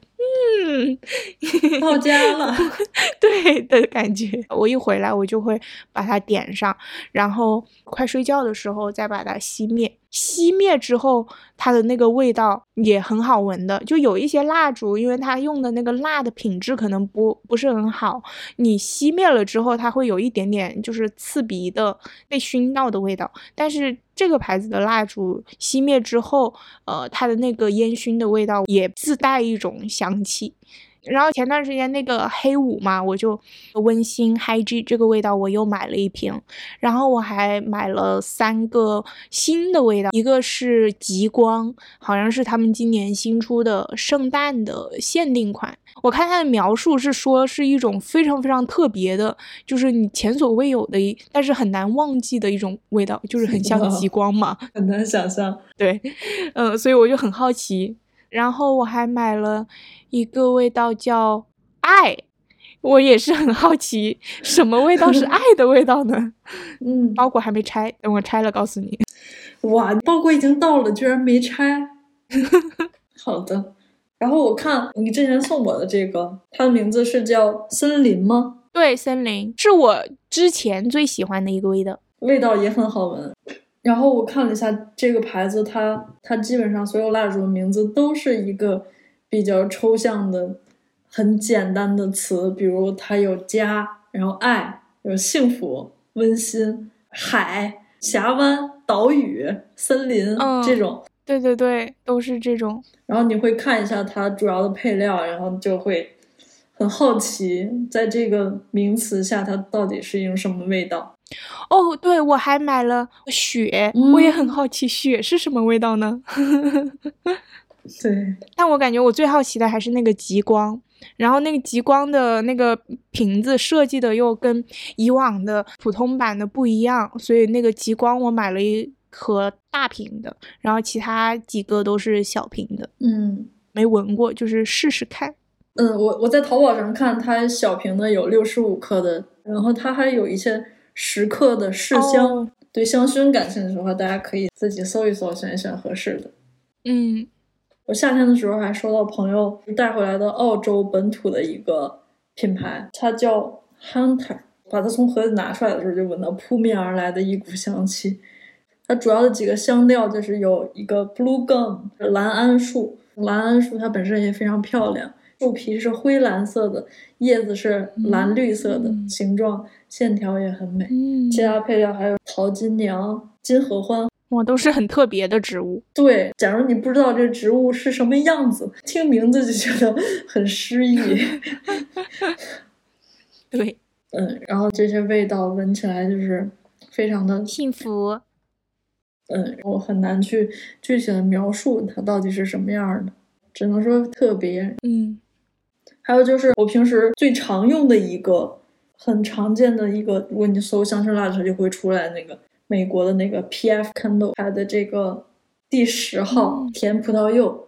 Speaker 1: 嗯，
Speaker 4: 到家了，
Speaker 1: 对的感觉。我一回来，我就会把它点上，然后快睡觉的时候再把它熄灭。熄灭之后，它的那个味道也很好闻的。就有一些蜡烛，因为它用的那个蜡的品质可能不不是很好，你熄灭了之后，它会有一点点就是刺鼻的被熏到的味道。但是这个牌子的蜡烛熄灭之后，呃，它的那个烟熏的味道也自带一种香气。然后前段时间那个黑五嘛，我就温馨 Hi G 这个味道我又买了一瓶，然后我还买了三个新的味道，一个是极光，好像是他们今年新出的圣诞的限定款。我看它的描述是说是一种非常非常特别的，就是你前所未有的，但是很难忘记的一种味道，就是很像极 光嘛，
Speaker 4: 很难想象。
Speaker 1: 对，嗯，所以我就很好奇。然后我还买了一个味道叫爱，我也是很好奇，什么味道是 爱的味道呢？
Speaker 4: 嗯，
Speaker 1: 包裹还没拆，等我拆了告诉你。
Speaker 4: 哇，包裹已经到了，居然没拆。好的。然后我看你之前送我的这个，它的名字是叫森林吗？
Speaker 1: 对，森林是我之前最喜欢的一个味道，
Speaker 4: 味道也很好闻。然后我看了一下这个牌子，它它基本上所有蜡烛的名字都是一个比较抽象的、很简单的词，比如它有家，然后爱，有幸福、温馨、海、峡湾、岛屿、森林这种。
Speaker 1: 对对对，都是这种。
Speaker 4: 然后你会看一下它主要的配料，然后就会很好奇，在这个名词下它到底是一种什么味道。
Speaker 1: 哦，对，我还买了雪，我也很好奇雪是什么味道呢？
Speaker 4: 对，
Speaker 1: 但我感觉我最好奇的还是那个极光，然后那个极光的那个瓶子设计的又跟以往的普通版的不一样，所以那个极光我买了一。盒大瓶的，然后其他几个都是小瓶的。
Speaker 4: 嗯，
Speaker 1: 没闻过，就是试试看。
Speaker 4: 嗯，我我在淘宝上看，它小瓶的有六十五克的，然后它还有一些十克的试香。对香薰感兴趣的话，大家可以自己搜一搜，选一选合适的。
Speaker 1: 嗯，
Speaker 4: 我夏天的时候还收到朋友带回来的澳洲本土的一个品牌，它叫 Hunter。把它从盒子拿出来的时候，就闻到扑面而来的一股香气。它主要的几个香调就是有一个 blue gum 蓝桉树，蓝桉树它本身也非常漂亮，树皮是灰蓝色的，叶子是蓝绿色的，形状线条也很美。其他配料还有桃金娘、金合欢，
Speaker 1: 哇，都是很特别的植物。
Speaker 4: 对，假如你不知道这植物是什么样子，听名字就觉得 很诗意。
Speaker 1: 对，
Speaker 4: 嗯，然后这些味道闻起来就是非常的
Speaker 1: 幸福。
Speaker 4: 嗯，我很难去具体的描述它到底是什么样的，只能说特别。
Speaker 1: 嗯，
Speaker 4: 还有就是我平时最常用的一个很常见的一个，如果你搜香薰蜡烛就会出来那个美国的那个 P.F. Candle 它的这个第十号甜葡萄柚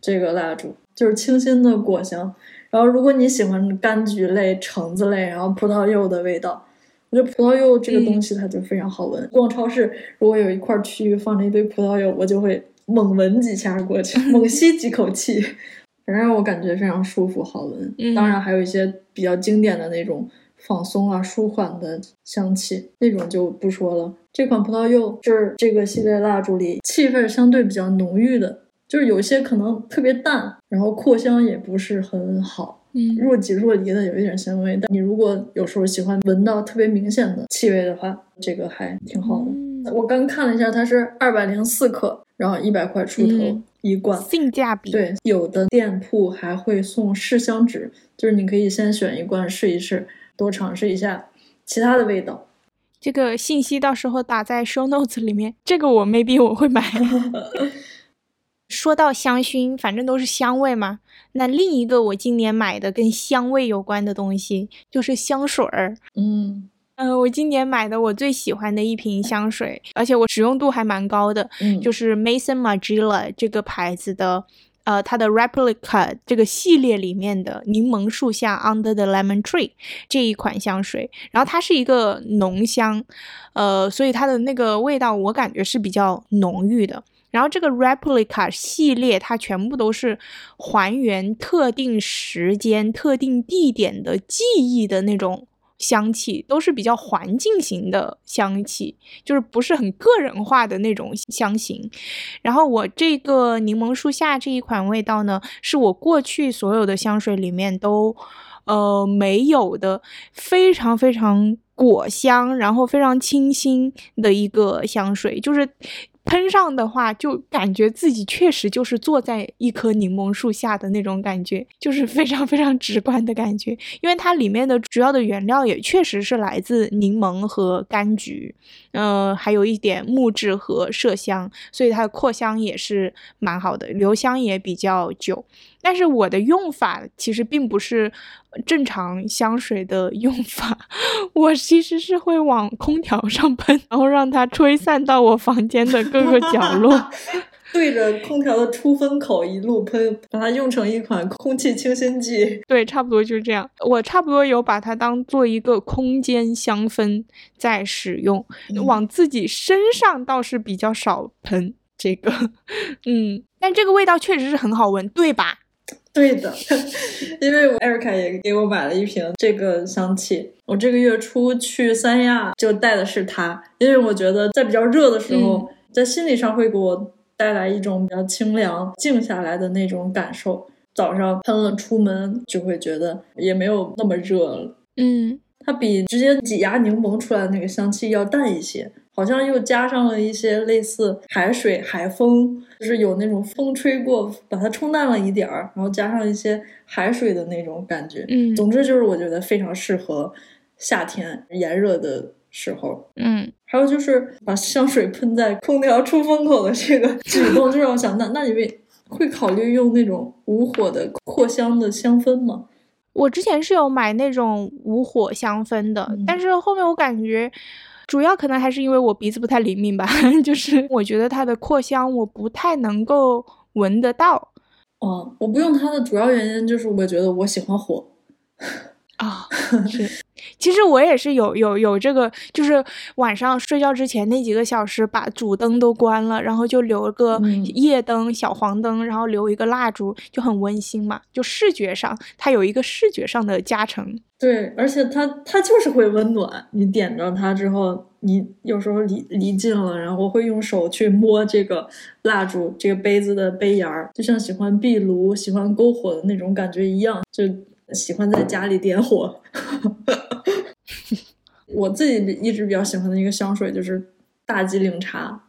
Speaker 4: 这个蜡烛，就是清新的果香。然后如果你喜欢柑橘类、橙子类，然后葡萄柚的味道。我觉得葡萄柚这个东西它就非常好闻。逛超市，如果有一块区域放着一堆葡萄柚，我就会猛闻几下过去，猛吸几口气，反正让我感觉非常舒服，好闻。当然还有一些比较经典的那种放松啊、舒缓的香气，那种就不说了。这款葡萄柚是这个系列蜡烛里气味相对比较浓郁的，就是有些可能特别淡，然后扩香也不是很好。
Speaker 1: 嗯，
Speaker 4: 若即若离的有一点香味，但你如果有时候喜欢闻到特别明显的气味的话，这个还挺好的。我刚看了一下，它是二百零四克，然后一百块出头一罐，
Speaker 1: 性价比。
Speaker 4: 对，有的店铺还会送试香纸，就是你可以先选一罐试一试，多尝试一下其他的味道。
Speaker 1: 这个信息到时候打在 show notes 里面，这个我 maybe 我会买。说到香薰，反正都是香味嘛。那另一个我今年买的跟香味有关的东西就是香水儿。
Speaker 4: 嗯
Speaker 1: 嗯，我今年买的我最喜欢的一瓶香水，而且我使用度还蛮高的，就是 Maison Margiela 这个牌子的，呃，它的 Replica 这个系列里面的柠檬树下 Under the Lemon Tree 这一款香水。然后它是一个浓香，呃，所以它的那个味道我感觉是比较浓郁的。然后这个 replica 系列，它全部都是还原特定时间、特定地点的记忆的那种香气，都是比较环境型的香气，就是不是很个人化的那种香型。然后我这个柠檬树下这一款味道呢，是我过去所有的香水里面都呃没有的，非常非常果香，然后非常清新的一个香水，就是。喷上的话，就感觉自己确实就是坐在一棵柠檬树下的那种感觉，就是非常非常直观的感觉。因为它里面的主要的原料也确实是来自柠檬和柑橘，嗯，还有一点木质和麝香，所以它的扩香也是蛮好的，留香也比较久。但是我的用法其实并不是正常香水的用法，我其实是会往空调上喷，然后让它吹散到我房间的各个角落，
Speaker 4: 对着空调的出风口一路喷，把它用成一款空气清新剂。
Speaker 1: 对，差不多就是这样。我差不多有把它当做一个空间香氛在使用，往自己身上倒是比较少喷这个，嗯，但这个味道确实是很好闻，对吧？
Speaker 4: 对的，因为我艾瑞卡也给我买了一瓶这个香气。我这个月初去三亚就带的是它，因为我觉得在比较热的时候，在心理上会给我带来一种比较清凉、静下来的那种感受。早上喷了出门就会觉得也没有那么热了。
Speaker 1: 嗯，
Speaker 4: 它比直接挤压柠檬出来的那个香气要淡一些。好像又加上了一些类似海水、海风，就是有那种风吹过，把它冲淡了一点儿，然后加上一些海水的那种感觉。
Speaker 1: 嗯，
Speaker 4: 总之就是我觉得非常适合夏天炎热的时候。
Speaker 1: 嗯，
Speaker 4: 还有就是把香水喷在空调出风口的这个 举动，就让我想，那那你会会考虑用那种无火的扩香的香氛吗？
Speaker 1: 我之前是有买那种无火香氛的，但是后面我感觉。主要可能还是因为我鼻子不太灵敏吧，就是我觉得它的扩香我不太能够闻得到。
Speaker 4: 哦，我不用它的主要原因就是我觉得我喜欢火。
Speaker 1: 啊，是。其实我也是有有有这个，就是晚上睡觉之前那几个小时，把主灯都关了，然后就留个夜灯、小黄灯，然后留一个蜡烛，就很温馨嘛。就视觉上，它有一个视觉上的加成。
Speaker 4: 对，而且它它就是会温暖。你点着它之后，你有时候离离近了，然后会用手去摸这个蜡烛、这个杯子的杯沿儿，就像喜欢壁炉、喜欢篝火的那种感觉一样，就。喜欢在家里点火，我自己一直比较喜欢的一个香水就是大吉岭茶，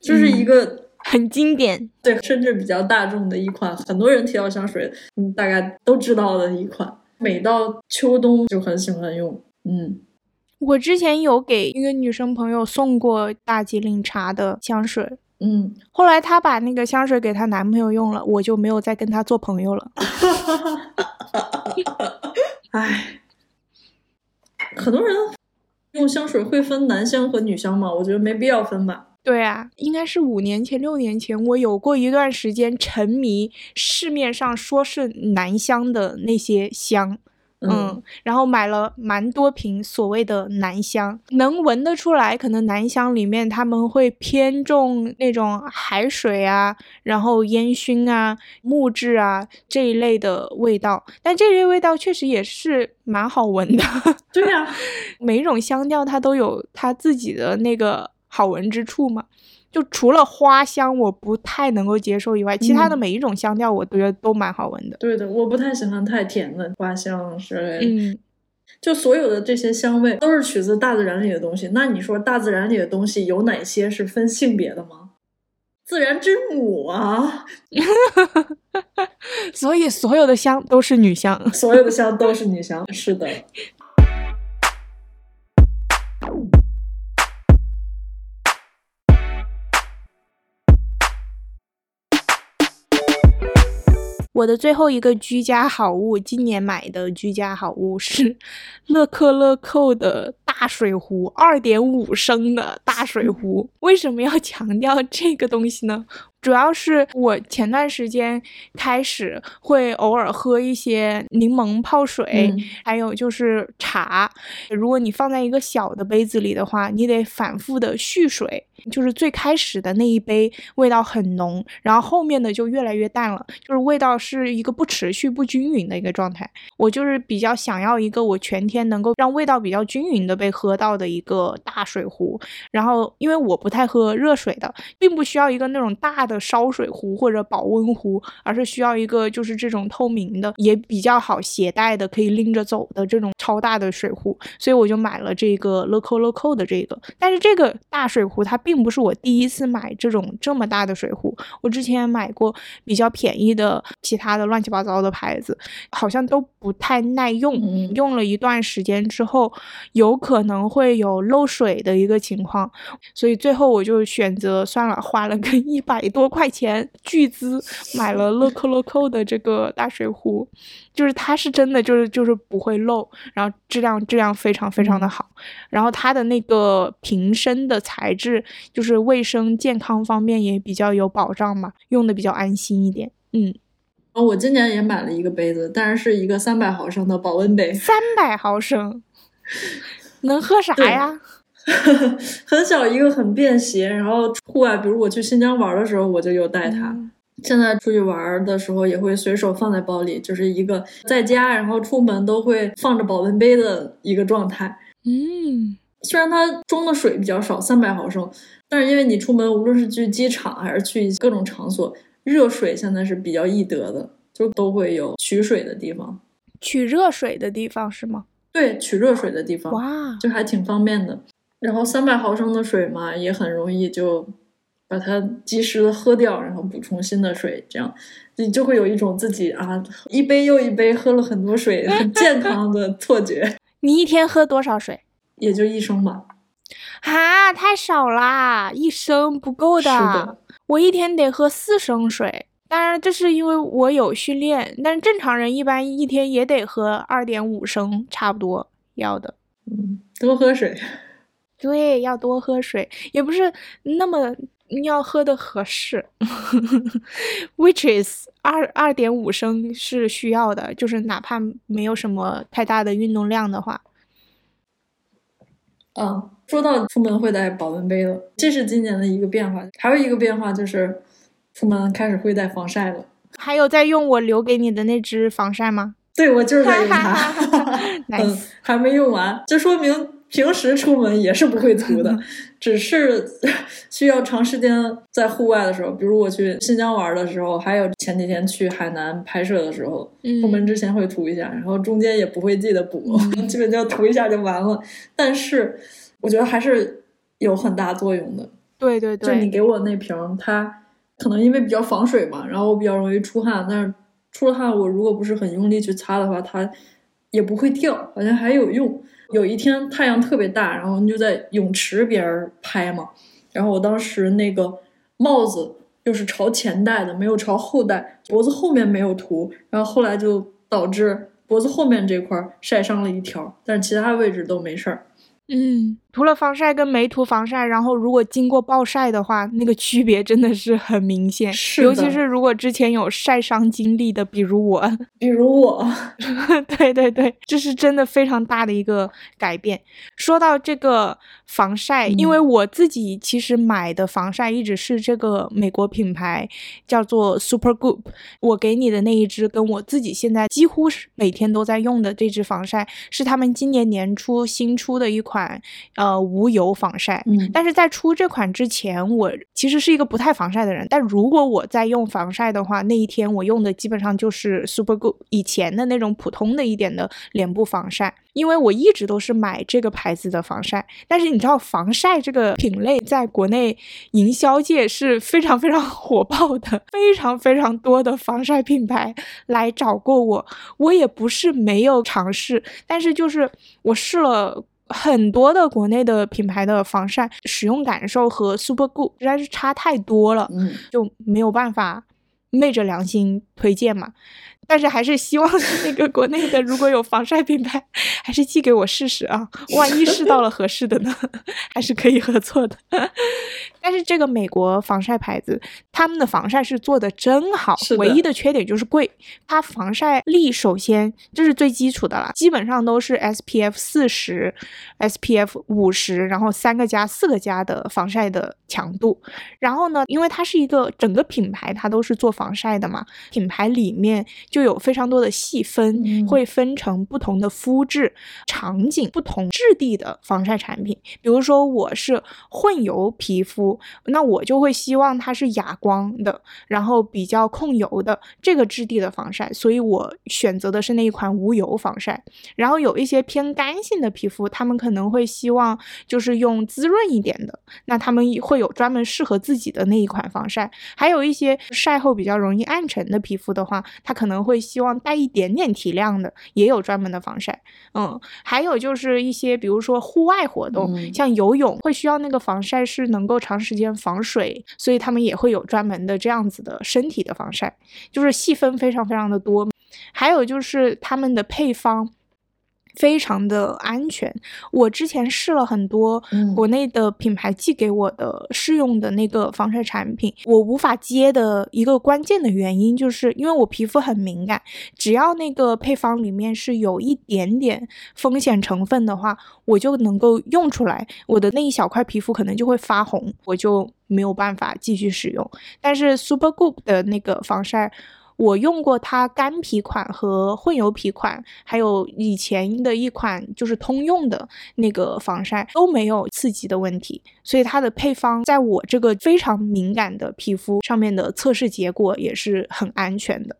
Speaker 4: 就是一个
Speaker 1: 很经典，
Speaker 4: 对，甚至比较大众的一款，很多人提到香水，嗯，大概都知道的一款。每到秋冬就很喜欢用，嗯，
Speaker 1: 我之前有给一个女生朋友送过大吉岭茶的香水。
Speaker 4: 嗯，
Speaker 1: 后来她把那个香水给她男朋友用了，我就没有再跟她做朋友了。
Speaker 4: 唉，很多人用香水会分男香和女香吗？我觉得没必要分吧。
Speaker 1: 对啊，应该是五年前、六年前，我有过一段时间沉迷市面上说是男香的那些香。嗯，然后买了蛮多瓶所谓的男香，能闻得出来，可能男香里面他们会偏重那种海水啊，然后烟熏啊、木质啊这一类的味道，但这类味道确实也是蛮好闻的。
Speaker 4: 对呀，
Speaker 1: 每一种香调它都有它自己的那个好闻之处嘛。就除了花香我不太能够接受以外，其他的每一种香调我都觉得都蛮好闻的。
Speaker 4: 对的，我不太喜欢太甜的花香之类的。
Speaker 1: 嗯，
Speaker 4: 就所有的这些香味都是取自大自然里的东西。那你说大自然里的东西有哪些是分性别的吗？自然之母啊！
Speaker 1: 所以所有的香都是女香，
Speaker 4: 所有的香都是女香。是的。
Speaker 1: 我的最后一个居家好物，今年买的居家好物是 乐扣乐扣的大水壶，二点五升的大水壶。为什么要强调这个东西呢？主要是我前段时间开始会偶尔喝一些柠檬泡水，还有就是茶。如果你放在一个小的杯子里的话，你得反复的蓄水。就是最开始的那一杯味道很浓，然后后面的就越来越淡了，就是味道是一个不持续、不均匀的一个状态。我就是比较想要一个我全天能够让味道比较均匀的被喝到的一个大水壶。然后因为我不太喝热水的，并不需要一个那种大的。烧水壶或者保温壶，而是需要一个就是这种透明的，也比较好携带的，可以拎着走的这种超大的水壶，所以我就买了这个 Loco Loco 的这个。但是这个大水壶它并不是我第一次买这种这么大的水壶，我之前买过比较便宜的其他的乱七八糟的牌子，好像都不太耐用，
Speaker 4: 嗯。
Speaker 1: 用了一段时间之后，有可能会有漏水的一个情况，所以最后我就选择算了，花了个一百多块钱巨资买了 Loco Loco 的这个大水壶，就是它是真的就是就是不会漏，然后质量质量非常非常的好，然后它的那个瓶身的材质就是卫生健康方面也比较有保障嘛，用的比较安心一点，嗯。
Speaker 4: 然后我今年也买了一个杯子，但是是一个三百毫升的保温杯，
Speaker 1: 三百毫升，能喝啥
Speaker 4: 对
Speaker 1: 呀？
Speaker 4: 很小一个，很便携。然后户外，比如我去新疆玩的时候，我就有带它。
Speaker 1: 嗯
Speaker 4: 现在出去玩的时候也会随手放在包里，就是一个在家，然后出门都会放着保温杯的一个状态。
Speaker 1: 嗯，
Speaker 4: 虽然它装的水比较少，三百毫升，但是因为你出门，无论是去机场还是去各种场所，热水现在是比较易得的，就都会有取水的地方。
Speaker 1: 取热水的地方是吗？
Speaker 4: 对，取热水的地方，
Speaker 1: 哇，
Speaker 4: 就还挺方便的。然后三百毫升的水嘛，也很容易就把它及时的喝掉，然后补充新的水，这样你就会有一种自己啊一杯又一杯喝了很多水，很健康的错觉。
Speaker 1: 你一天喝多少水？
Speaker 4: 也就一升吧。
Speaker 1: 啊，太少啦，一升不够的。
Speaker 4: 是的
Speaker 1: 我一天得喝四升水。当然，这是因为我有训练，但是正常人一般一天也得喝二点五升，差不多要的。
Speaker 4: 嗯，多喝水。
Speaker 1: 对，要多喝水，也不是那么要喝的合适，which is 二二点五升是需要的，就是哪怕没有什么太大的运动量的话。
Speaker 4: 啊，说到出门会带保温杯了，这是今年的一个变化。还有一个变化就是，出门开始会带防晒了。
Speaker 1: 还有在用我留给你的那支防晒吗？
Speaker 4: 对，我就是在用它，嗯
Speaker 1: Nice，
Speaker 4: 还没用完，这说明平时出门也是不会涂的，只是 需要长时间在户外的时候，比如我去新疆玩的时候，还有前几天去海南拍摄的时候，
Speaker 1: 嗯
Speaker 4: 出门之前会涂一下，然后中间也不会记得补，基本就涂一下就完了。但是我觉得还是有很大作用的。
Speaker 1: 对对对，
Speaker 4: 就你给我那瓶，它可能因为比较防水嘛，然后我比较容易出汗，但是出了汗，我如果不是很用力去擦的话，它也不会掉，好像还有用。有一天太阳特别大，然后你就在泳池边儿拍嘛，然后我当时那个帽子又是朝前戴的，没有朝后戴，脖子后面没有涂，然后后来就导致脖子后面这块儿晒伤了一条，但是其他位置都没事儿。
Speaker 1: 嗯，涂了防晒跟没涂防晒，然后如果经过暴晒的话，那个区别真的是很明显。
Speaker 4: 是
Speaker 1: 尤其是如果之前有晒伤经历的，比如我，
Speaker 4: 比如我，
Speaker 1: 对对对，这是真的非常大的一个改变。说到这个防晒，因为我自己其实买的防晒一直是这个美国品牌，叫做 Super Goop。我给你的那一支，跟我自己现在几乎是每天都在用的这支防晒，是他们今年年初新出的一款呃无油防晒。
Speaker 4: 嗯
Speaker 1: 但是在出这款之前，我其实是一个不太防晒的人。但如果我在用防晒的话，那一天我用的基本上就是 Super Good 以前的那种普通的一点的脸部防晒，因为我一直都是买这个牌子的防晒。但是你知道，防晒这个品类在国内营销界是非常非常火爆的，非常非常多的防晒品牌来找过我，我也不是没有尝试，但是就是我试了。很多的国内的品牌的防晒使用感受和 Super Good 实在是差太多了，
Speaker 4: 嗯，
Speaker 1: 就没有办法昧着良心推荐嘛。但是还是希望 那个国内的如果有防晒品牌，还是寄给我试试啊，万一试到了合适的呢，还是可以合作的。但是这个美国防晒牌子，他们的防晒是做的真好唯一的缺点就是贵。它防晒力首先这是最基础的了，基本上都是 SPF 四十、SPF 五十，然后三个加、四个加的防晒的强度。然后呢，因为它是一个整个品牌，它都是做防晒的嘛，品牌里面就有非常多的细分，
Speaker 4: 嗯
Speaker 1: 会分成不同的肤质、场景、不同质地的防晒产品。比如说我是混油皮肤，那我就会希望它是哑光的，然后比较控油的这个质地的防晒，所以我选择的是那一款无油防晒。然后有一些偏干性的皮肤，他们可能会希望就是用滋润一点的，那他们会有专门适合自己的那一款防晒。还有一些晒后比较容易暗沉的皮肤的话，它可能会希望带一点点提亮的，也有专门的防晒。嗯，还有就是一些比如说户外活动，
Speaker 4: 嗯
Speaker 1: 像游泳会需要那个防晒是能够长时间防水，所以他们也会有专门的这样子的身体的防晒，就是细分非常非常的多。还有就是他们的配方。非常的安全，我之前试了很多
Speaker 4: 嗯
Speaker 1: 国内的品牌寄给我的试用的那个防晒产品，我无法接的一个关键的原因，就是因为我皮肤很敏感，只要那个配方里面是有一点点风险成分的话，我就能够用出来，我的那一小块皮肤可能就会发红，我就没有办法继续使用。但是 Super Goop 的那个防晒。我用过它干皮款和混油皮款，还有以前的一款就是通用的那个防晒都没有刺激的问题，所以它的配方在我这个非常敏感的皮肤上面的测试结果也是很安全的。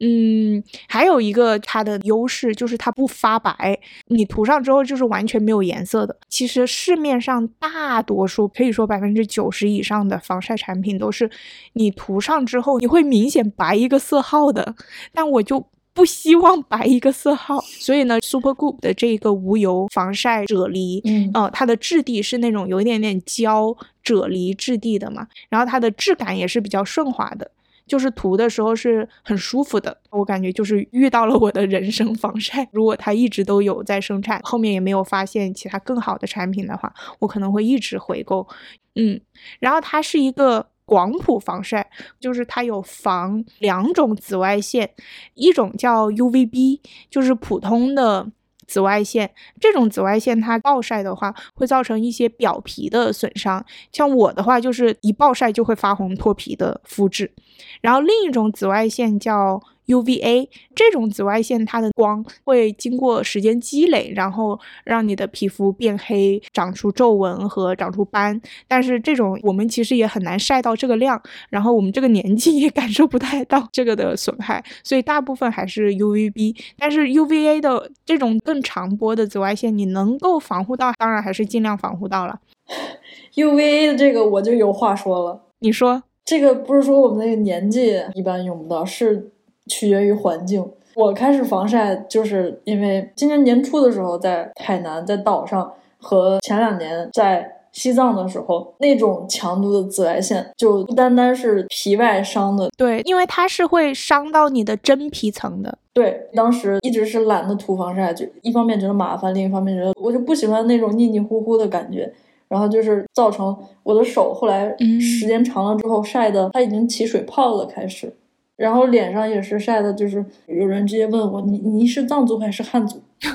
Speaker 1: 嗯，还有一个它的优势就是它不发白，你涂上之后就是完全没有颜色的。其实市面上大多数可以说百分之九十以上的防晒产品都是你涂上之后你会明显白一个色号的，但我就。不希望白一个色号，所以呢，Super Goop 的这个无油防晒啫喱，
Speaker 4: 嗯
Speaker 1: 呃，它的质地是那种有一点点胶啫喱质地的嘛，然后它的质感也是比较顺滑的，就是涂的时候是很舒服的。我感觉就是遇到了我的人生防晒。如果它一直都有在生产，后面也没有发现其他更好的产品的话，我可能会一直回购。嗯，然后它是一个。广谱防晒就是它有防两种紫外线，一种叫 UVB，就是普通的紫外线。这种紫外线它暴晒的话，会造成一些表皮的损伤。像我的话，就是一暴晒就会发红脱皮的肤质。然后另一种紫外线叫 UVA 这种紫外线，它的光会经过时间积累，然后让你的皮肤变黑、长出皱纹和长出斑。但是这种我们其实也很难晒到这个量，然后我们这个年纪也感受不太到这个的损害，所以大部分还是 UVB。但是 UVA 的这种更长波的紫外线，你能够防护到，当然还是尽量防护到了。
Speaker 4: UVA 的这个我就有话说了，
Speaker 1: 你说，
Speaker 4: 这个不是说我们那个年纪一般用不到，是取决于环境。我开始防晒，就是因为今年年初的时候在海南，在岛上，和前两年在西藏的时候，那种强度的紫外线就不单单是皮外伤的。
Speaker 1: 对，因为它是会伤到你的真皮层的。
Speaker 4: 对，当时一直是懒得涂防晒，就一方面觉得麻烦，另一方面觉得我就不喜欢那种腻腻乎乎的感觉。然后就是造成我的手后来
Speaker 1: 嗯
Speaker 4: 时间长了之后晒的，它已经起水泡了，开始。然后脸上也是晒的，就是有人直接问我：“你你是藏族还是汉族？”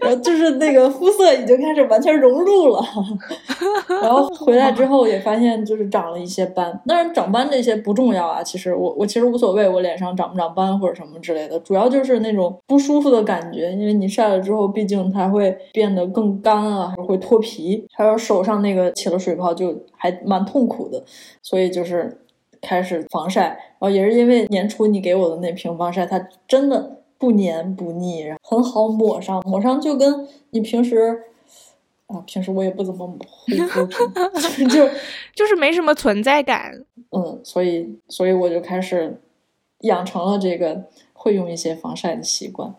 Speaker 4: 然后就是那个肤色已经开始完全融入了，然后回来之后也发现就是长了一些斑。当然长斑这些不重要啊，其实我我其实无所谓，我脸上长不长斑或者什么之类的，主要就是那种不舒服的感觉，因为你晒了之后，毕竟它会变得更干啊，会脱皮，还有手上那个起了水泡就还蛮痛苦的，所以就是开始防晒。然后也是因为年初你给我的那瓶防晒，它真的。不黏不腻，很好抹上，抹上就跟你平时啊，平时我也不怎么护肤品，就
Speaker 1: 就是没什么存在感。
Speaker 4: 嗯，所以所以我就开始养成了这个会用一些防晒的习惯。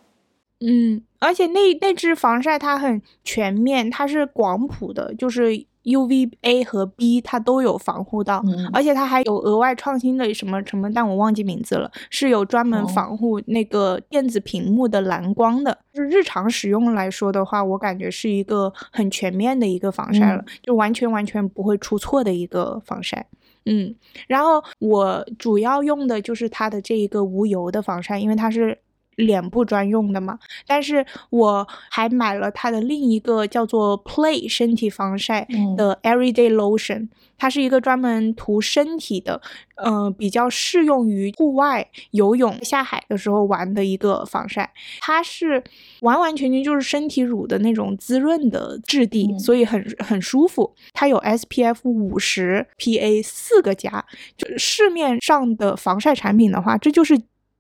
Speaker 1: 嗯，而且那那支防晒它很全面，它是广谱的，就是 UVA 和 B 它都有防护到，
Speaker 4: 嗯
Speaker 1: 而且它还有额外创新的什么什么，但我忘记名字了，是有专门
Speaker 4: 哦
Speaker 1: 防护那个电子屏幕的蓝光的。就是日常使用来说的话，我感觉是一个很全面的一个防晒了，
Speaker 4: 嗯
Speaker 1: 就完全完全不会出错的一个防晒。嗯，然后我主要用的就是它的这一个无油的防晒，因为它是脸部专用的嘛。但是我还买了它的另一个叫做 Play 身体防晒的 Everyday Lotion，它是一个专门涂身体的，呃，比较适用于户外游泳、下海的时候玩的一个防晒。它是完完全全就是身体乳的那种滋润的质地，所以很很舒服。它有 SPF 五十 PA 四个加，就市面上的防晒产品的话，这就是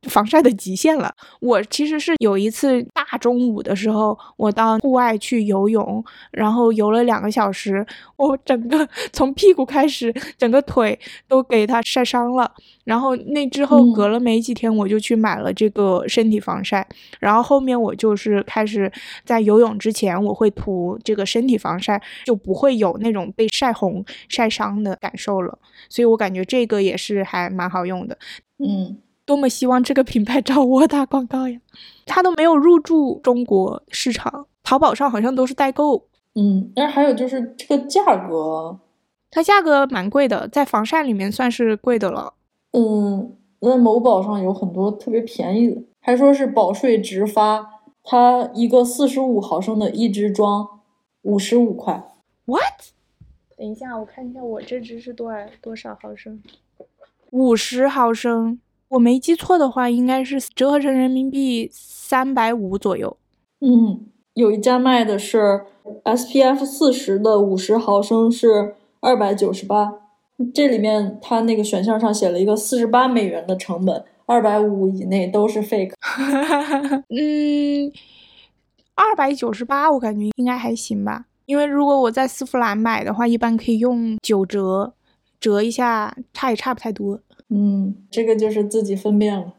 Speaker 1: 防晒的极限了。我其实是有一次大中午的时候，我到户外去游泳，然后游了两个小时，我整个从屁股开始，整个腿都给它晒伤了。然后那之后隔了没几天，我就去买了这个身体防晒。然后后面我就是开始在游泳之前，我会涂这个身体防晒，就不会有那种被晒红、晒伤的感受了。所以我感觉这个也是还蛮好用的。
Speaker 4: 嗯。
Speaker 1: 多么希望这个品牌找我打广告呀！它都没有入驻中国市场，淘宝上好像都是代购。
Speaker 4: 嗯，但是还有就是这个价格，
Speaker 1: 它价格蛮贵的，在防晒里面算是贵的了。
Speaker 4: 嗯，那某宝上有很多特别便宜的，还说是保税直发，它一个四十五毫升的一支装五十五块。
Speaker 1: What？等一下，我看一下我这支是多少多少毫升？五十毫升。我没记错的话，应该是折合成人民币三百五左右。
Speaker 4: 嗯，有一家卖的是 SPF 四十的五十毫升是二百九十八，这里面它那个选项上写了一个四十八美元的成本，二百五以内都是 fake。
Speaker 1: 嗯，二百九十八我感觉应该还行吧，因为如果我在丝芙兰买的话，一般可以用九折折一下，差也差不太多。
Speaker 4: 嗯，这个就是自己分辨了。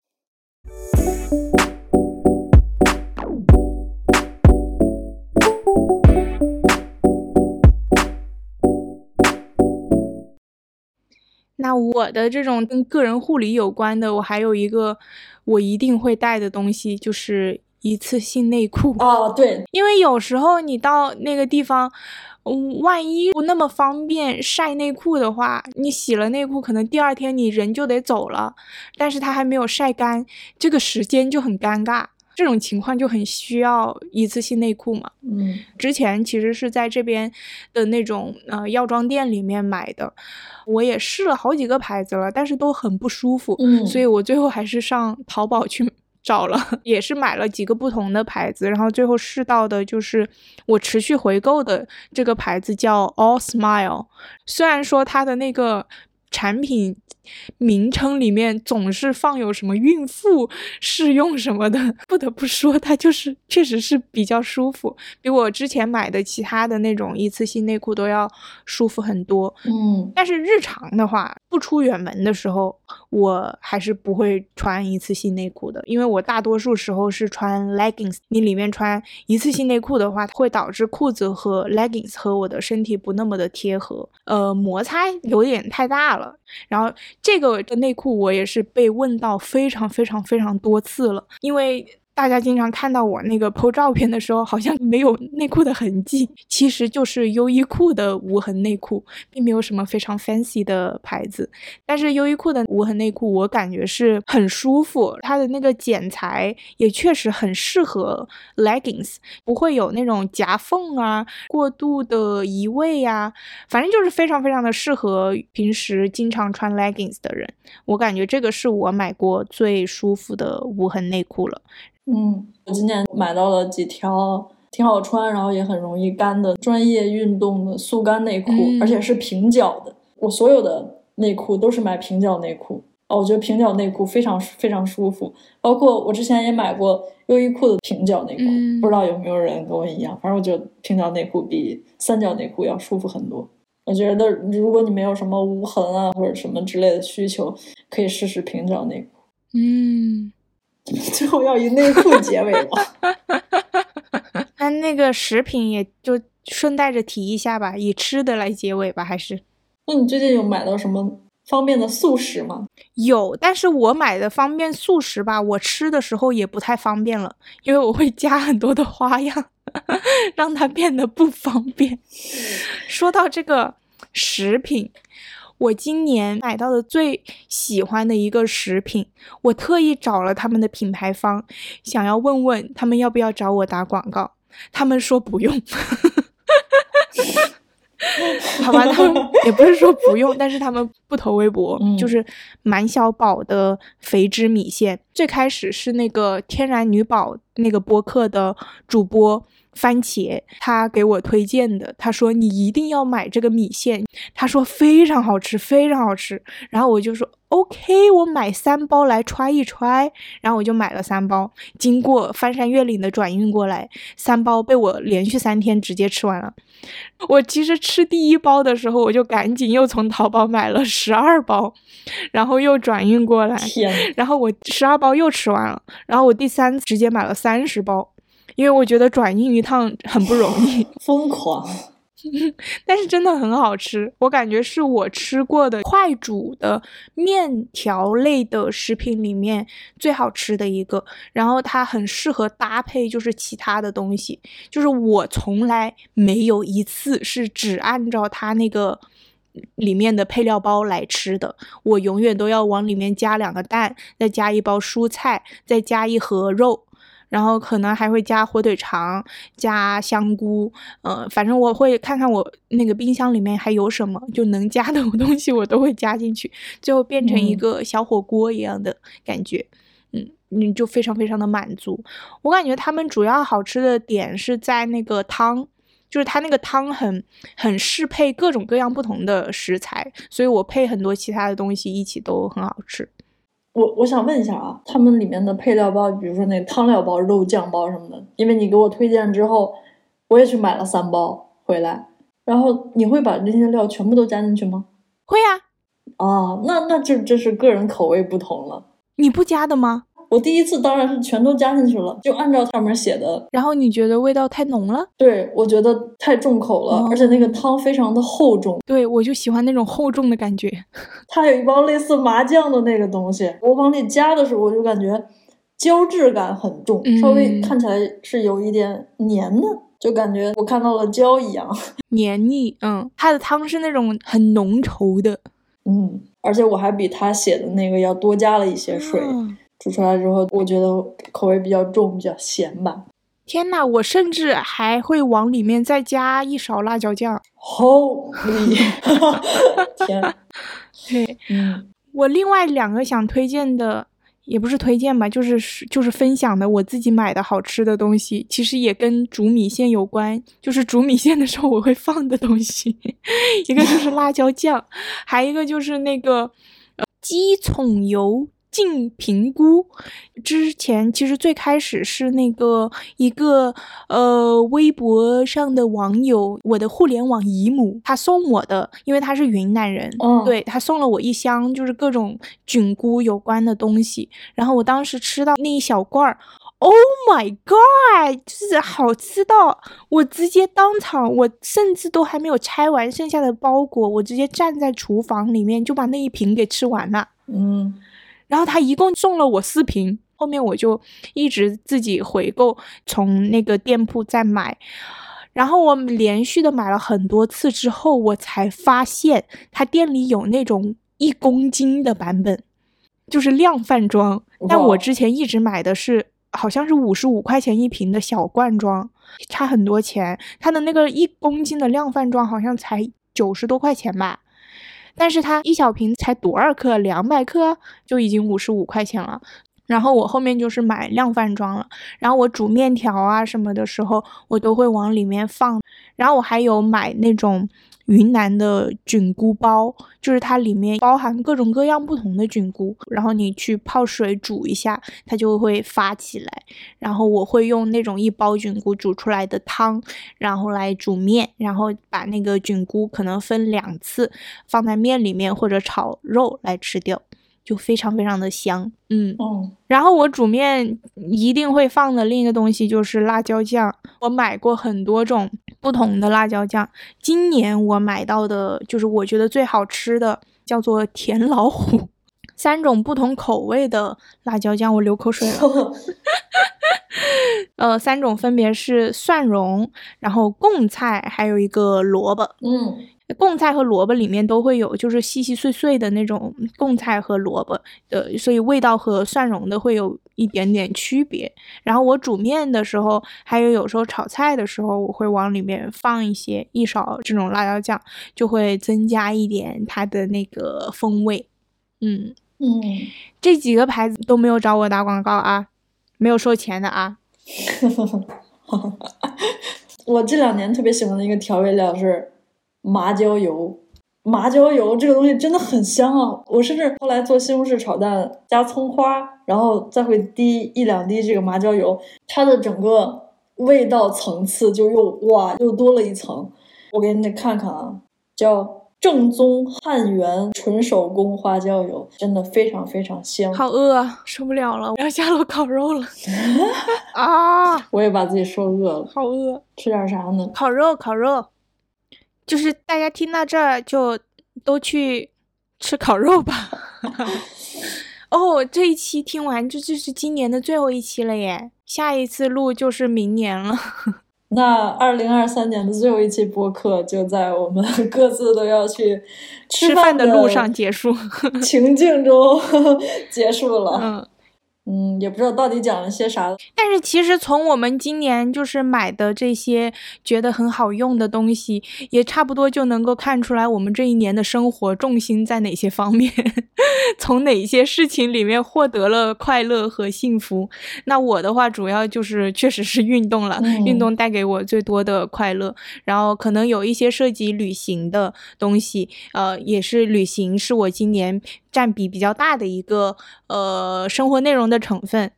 Speaker 1: 那我的这种跟个人护理有关的，我还有一个我一定会带的东西，就是一次性内裤。
Speaker 4: 哦，对，
Speaker 1: 因为有时候你到那个地方。万一不那么方便晒内裤的话，你洗了内裤，可能第二天你人就得走了，但是它还没有晒干，这个时间就很尴尬。这种情况就很需要一次性内裤嘛。
Speaker 4: 嗯，
Speaker 1: 之前其实是在这边的那种呃药妆店里面买的，我也试了好几个牌子了，但是都很不舒服。
Speaker 4: 嗯，
Speaker 1: 所以我最后还是上淘宝去。找了 也是买了几个不同的牌子，然后最后试到的就是我持续回购的这个牌子叫 All Smile，虽然说它的那个产品。名称里面总是放有什么孕妇试用什么的，不得不说它就是确实是比较舒服，比我之前买的其他的那种一次性内裤都要舒服很多。
Speaker 4: 嗯，
Speaker 1: 但是日常的话，不出远门的时候，我还是不会穿一次性内裤的，因为我大多数时候是穿 leggings。你里面穿一次性内裤的话，会导致裤子和 leggings 和我的身体不那么的贴合，呃，摩擦有点太大了，然后。这个的内裤我也是被问到非常非常非常多次了，因为。大家经常看到我那个 PO 照片的时候，好像没有内裤的痕迹，其实就是优衣库的无痕内裤，并没有什么非常 fancy 的牌子。但是优衣库的无痕内裤，我感觉是很舒服，它的那个剪裁也确实很适合 leggings，不会有那种夹缝啊、过度的移位呀，反正就是非常非常的适合平时经常穿 leggings 的人。我感觉这个是我买过最舒服的无痕内裤了。
Speaker 4: 嗯，我今年买到了几条挺好穿，然后也很容易干的专业运动的速干内裤，而且是平角的。我所有的内裤都是买平角内裤哦，我觉得平角内裤非常非常舒服。包括我之前也买过优衣库的平角内裤，不知道有没有人跟我一样。反正我觉得平角内裤比三角内裤要舒服很多。我觉得如果你没有什么无痕啊或者什么之类的需求，可以试试平角内裤。
Speaker 1: 嗯。
Speaker 4: 最后要以内裤结尾吗？
Speaker 1: 那那个食品也就顺带着提一下吧，以吃的来结尾吧，还是？
Speaker 4: 那你最近有买到什么方便的速食吗？
Speaker 1: 有，但是我买的方便速食吧，我吃的时候也不太方便了，因为我会加很多的花样，让它变得不方便。说到这个食品。我今年买到的最喜欢的一个食品，我特意找了他们的品牌方，想要问问他们要不要找我打广告，他们说不用。好吧，他们 也不是说不用，但是他们不投微博，
Speaker 4: 嗯
Speaker 1: 就是满小宝的肥汁米线。最开始是那个天然女宝那个播客的主播番茄，他给我推荐的，他说你一定要买这个米线，他说非常好吃，非常好吃。然后我就说 OK，我买三包来揣一揣，然后我就买了三包，经过翻山越岭的转运过来，三包被我连续三天直接吃完了。我其实吃第一包的时候，我就赶紧又从淘宝买了十二包，然后又转运过来，然后我十二包又吃完了，然后我第三次直接买了三十包，因为我觉得转运一趟很不容易，
Speaker 4: 疯狂！
Speaker 1: 但是真的很好吃，我感觉是我吃过的快煮的面条类的食品里面最好吃的一个。然后它很适合搭配，就是其他的东西。就是我从来没有一次是只按照它那个里面的配料包来吃的，我永远都要往里面加两个蛋，再加一包蔬菜，再加一盒肉。然后可能还会加火腿肠，加香菇，呃，反正我会看看我那个冰箱里面还有什么就能加的 东西，我都会加进去，最后变成一
Speaker 4: 嗯
Speaker 1: 个小火锅一样的感觉，嗯，你就非常非常的满足。我感觉他们主要好吃的点是在那个汤。就是它那个汤很很适配各种各样不同的食材，所以我配很多其他的东西一起都很好吃。
Speaker 4: 我我想问一下啊，他们里面的配料包，比如说那汤料包、肉酱包什么的，因为你给我推荐之后，我也去买了三包回来。然后你会把这些料全部都加进去吗？
Speaker 1: 会啊，
Speaker 4: 哦，那那就这是个人口味不同了。
Speaker 1: 你不加的吗？
Speaker 4: 我第一次当然是全都加进去了，就按照上面写的。
Speaker 1: 然后你觉得味道太浓了？
Speaker 4: 对，我觉得太重口了，
Speaker 1: 哦
Speaker 4: 而且那个汤非常的厚重。
Speaker 1: 对，我就喜欢那种厚重的感觉。
Speaker 4: 它有一包类似麻酱的那个东西，我往里加的时候，我就感觉胶质感很重，稍微
Speaker 1: 嗯
Speaker 4: 看起来是有一点黏的，就感觉我看到了胶一样。
Speaker 1: 黏腻，嗯，它的汤是那种很浓稠的
Speaker 4: 嗯，而且我还比他写的那个要多加了一些水，
Speaker 1: 嗯
Speaker 4: 煮出来之后，我觉得口味比较重，比较咸吧。
Speaker 1: 天呐，我甚至还会往里面再加一勺辣椒酱。
Speaker 4: Holy，天，
Speaker 1: 对
Speaker 4: 嗯
Speaker 1: 我另外两个想推荐的，也不是推荐吧，就是就是分享的我自己买的好吃的东西，其实也跟煮米线有关。就是煮米线的时候我会放的东西，一个就是辣椒酱，还一个就是那个呃鸡枞油。净评估之前，其实最开始是那个一个呃微博上的网友，我的互联网姨母，她送我的，因为她是云南人，
Speaker 4: 哦
Speaker 1: 对她送了我一箱，就是各种菌菇有关的东西。然后我当时吃到那一小罐儿，Oh my god，就是好吃到我直接当场，我甚至都还没有拆完剩下的包裹，我直接站在厨房里面就把那一瓶给吃完了。
Speaker 4: 嗯，
Speaker 1: 然后他一共送了我四瓶，后面我就一直自己回购，从那个店铺再买。然后我连续的买了很多次之后，我才发现他店里有那种一公斤的版本，就是量贩装。但我之前一直买的是好像是五十五块钱一瓶的小罐装，差很多钱。他的那个一公斤的量贩装好像才九十多块钱吧。但是它一小瓶才多少克？两百克就已经五十五块钱了。然后我后面就是买量饭装了，然后我煮面条啊什么的时候，我都会往里面放。然后我还有买那种云南的菌菇包，就是它里面包含各种各样不同的菌菇，然后你去泡水煮一下，它就会发起来。然后我会用那种一包菌菇煮出来的汤，然后来煮面，然后把那个菌菇可能分两次放在面里面或者炒肉来吃掉，就非常非常的香。嗯，
Speaker 4: 哦，
Speaker 1: 然后我煮面一定会放的另一个东西就是辣椒酱，我买过很多种不同的辣椒酱。今年我买到的就是我觉得最好吃的，叫做甜老虎，三种不同口味的辣椒酱，我流口水了。呃，三种分别是蒜蓉，然后贡菜，还有一个萝卜。
Speaker 4: 嗯
Speaker 1: 贡菜和萝卜里面都会有，就是细细碎碎的那种贡菜和萝卜呃，所以味道和蒜蓉的会有一点点区别。然后我煮面的时候，还有有时候炒菜的时候，我会往里面放一些一勺这种辣椒酱，就会增加一点它的那个风味。嗯
Speaker 4: 嗯，
Speaker 1: 这几个牌子都没有找我打广告啊，没有收钱的啊。
Speaker 4: 我这两年特别喜欢的一个调味料是麻椒油，麻椒油这个东西真的很香啊！我甚至后来做西红柿炒蛋加葱花，然后再会滴一两滴这个麻椒油，它的整个味道层次就又哇又多了一层。我给你看看啊，叫。正宗汉源纯手工花椒油，真的非常非常香。
Speaker 1: 好饿啊，受不了了，我要下楼烤肉了。啊！
Speaker 4: 我也把自己说饿了，
Speaker 1: 好饿，
Speaker 4: 吃点啥呢？
Speaker 1: 烤肉，烤肉。就是大家听到这儿就都去吃烤肉吧。哦，这一期听完这就这是今年的最后一期了耶，下一次录就是明年了。
Speaker 4: 那二零二三年的最后一期播客就在我们 各自都要去吃
Speaker 1: 饭的路上结束，
Speaker 4: 情境中结束了。嗯。嗯，也不知道到底讲了些啥。
Speaker 1: 但是其实从我们今年就是买的这些觉得很好用的东西，也差不多就能够看出来我们这一年的生活重心在哪些方面，从哪些事情里面获得了快乐和幸福。那我的话主要就是确实是运动了，运动带给我最多的快乐。然后可能有一些涉及旅行的东西，呃，也是旅行是我今年。占比比较大的一个呃生活内容的成分，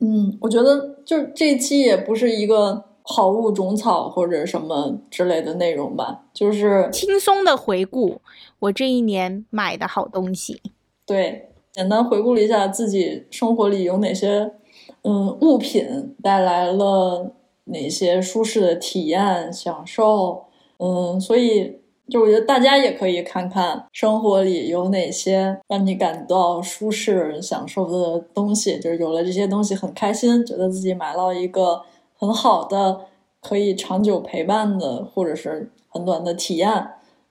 Speaker 4: 嗯，我觉得就这一期也不是一个好物种草或者什么之类的内容吧，就是
Speaker 1: 轻松的回顾我这一年买的好东西，
Speaker 4: 对，简单回顾了一下自己生活里有哪些嗯物品带来了哪些舒适的体验享受，嗯，所以。就我觉得大家也可以看看生活里有哪些让你感到舒适、享受的东西，就是有了这些东西很开心，觉得自己买到一个很好的、可以长久陪伴的，或者是很短的体验，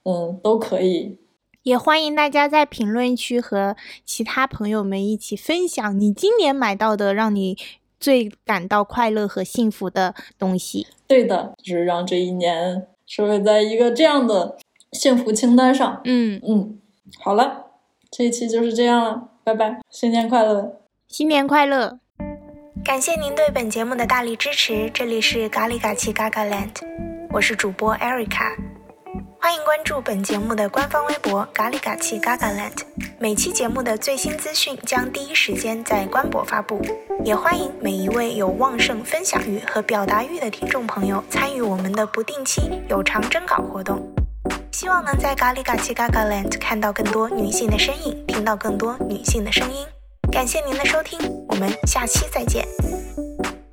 Speaker 4: 嗯，都可以。
Speaker 1: 也欢迎大家在评论区和其他朋友们一起分享你今年买到的让你最感到快乐和幸福的东西。
Speaker 4: 对的，就是让这一年收尾在一个这样的。幸福清单上，
Speaker 1: 嗯
Speaker 4: 嗯，好了，这一期就是这样了，拜拜，新年快乐，
Speaker 1: 新年快乐！感谢您对本节目的大力支持，这里是咖喱嘎奇嘎嘎 land，我是主播 Erica，欢迎关注本节目的官方微博咖喱嘎奇嘎嘎 land，每期节目的最新资讯将第一时间在官博发布，也欢迎每一位有旺盛分享欲和表达欲的听众朋友参与我们的不定期有偿征稿活动。希望能在咖喱嘎奇嘎嘎 land 看到更多女性的身影，听到更多女性的声音。感谢您的收听，我们下期再见。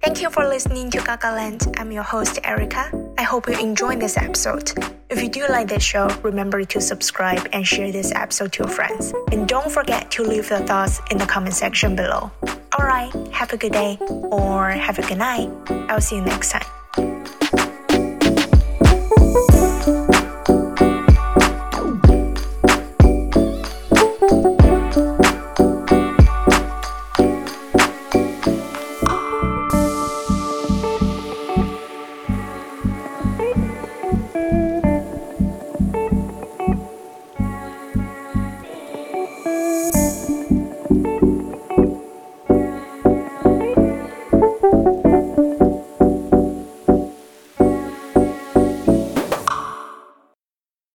Speaker 1: Thank you for listening to Gaga Land. I'm your host, Erica. I hope you enjoyed this episode. If you do like this show, remember to subscribe and share this episode to your friends. And don't forget to leave your thoughts in the comment section below. Alright, have a good day or have a good night. I'll see you next time.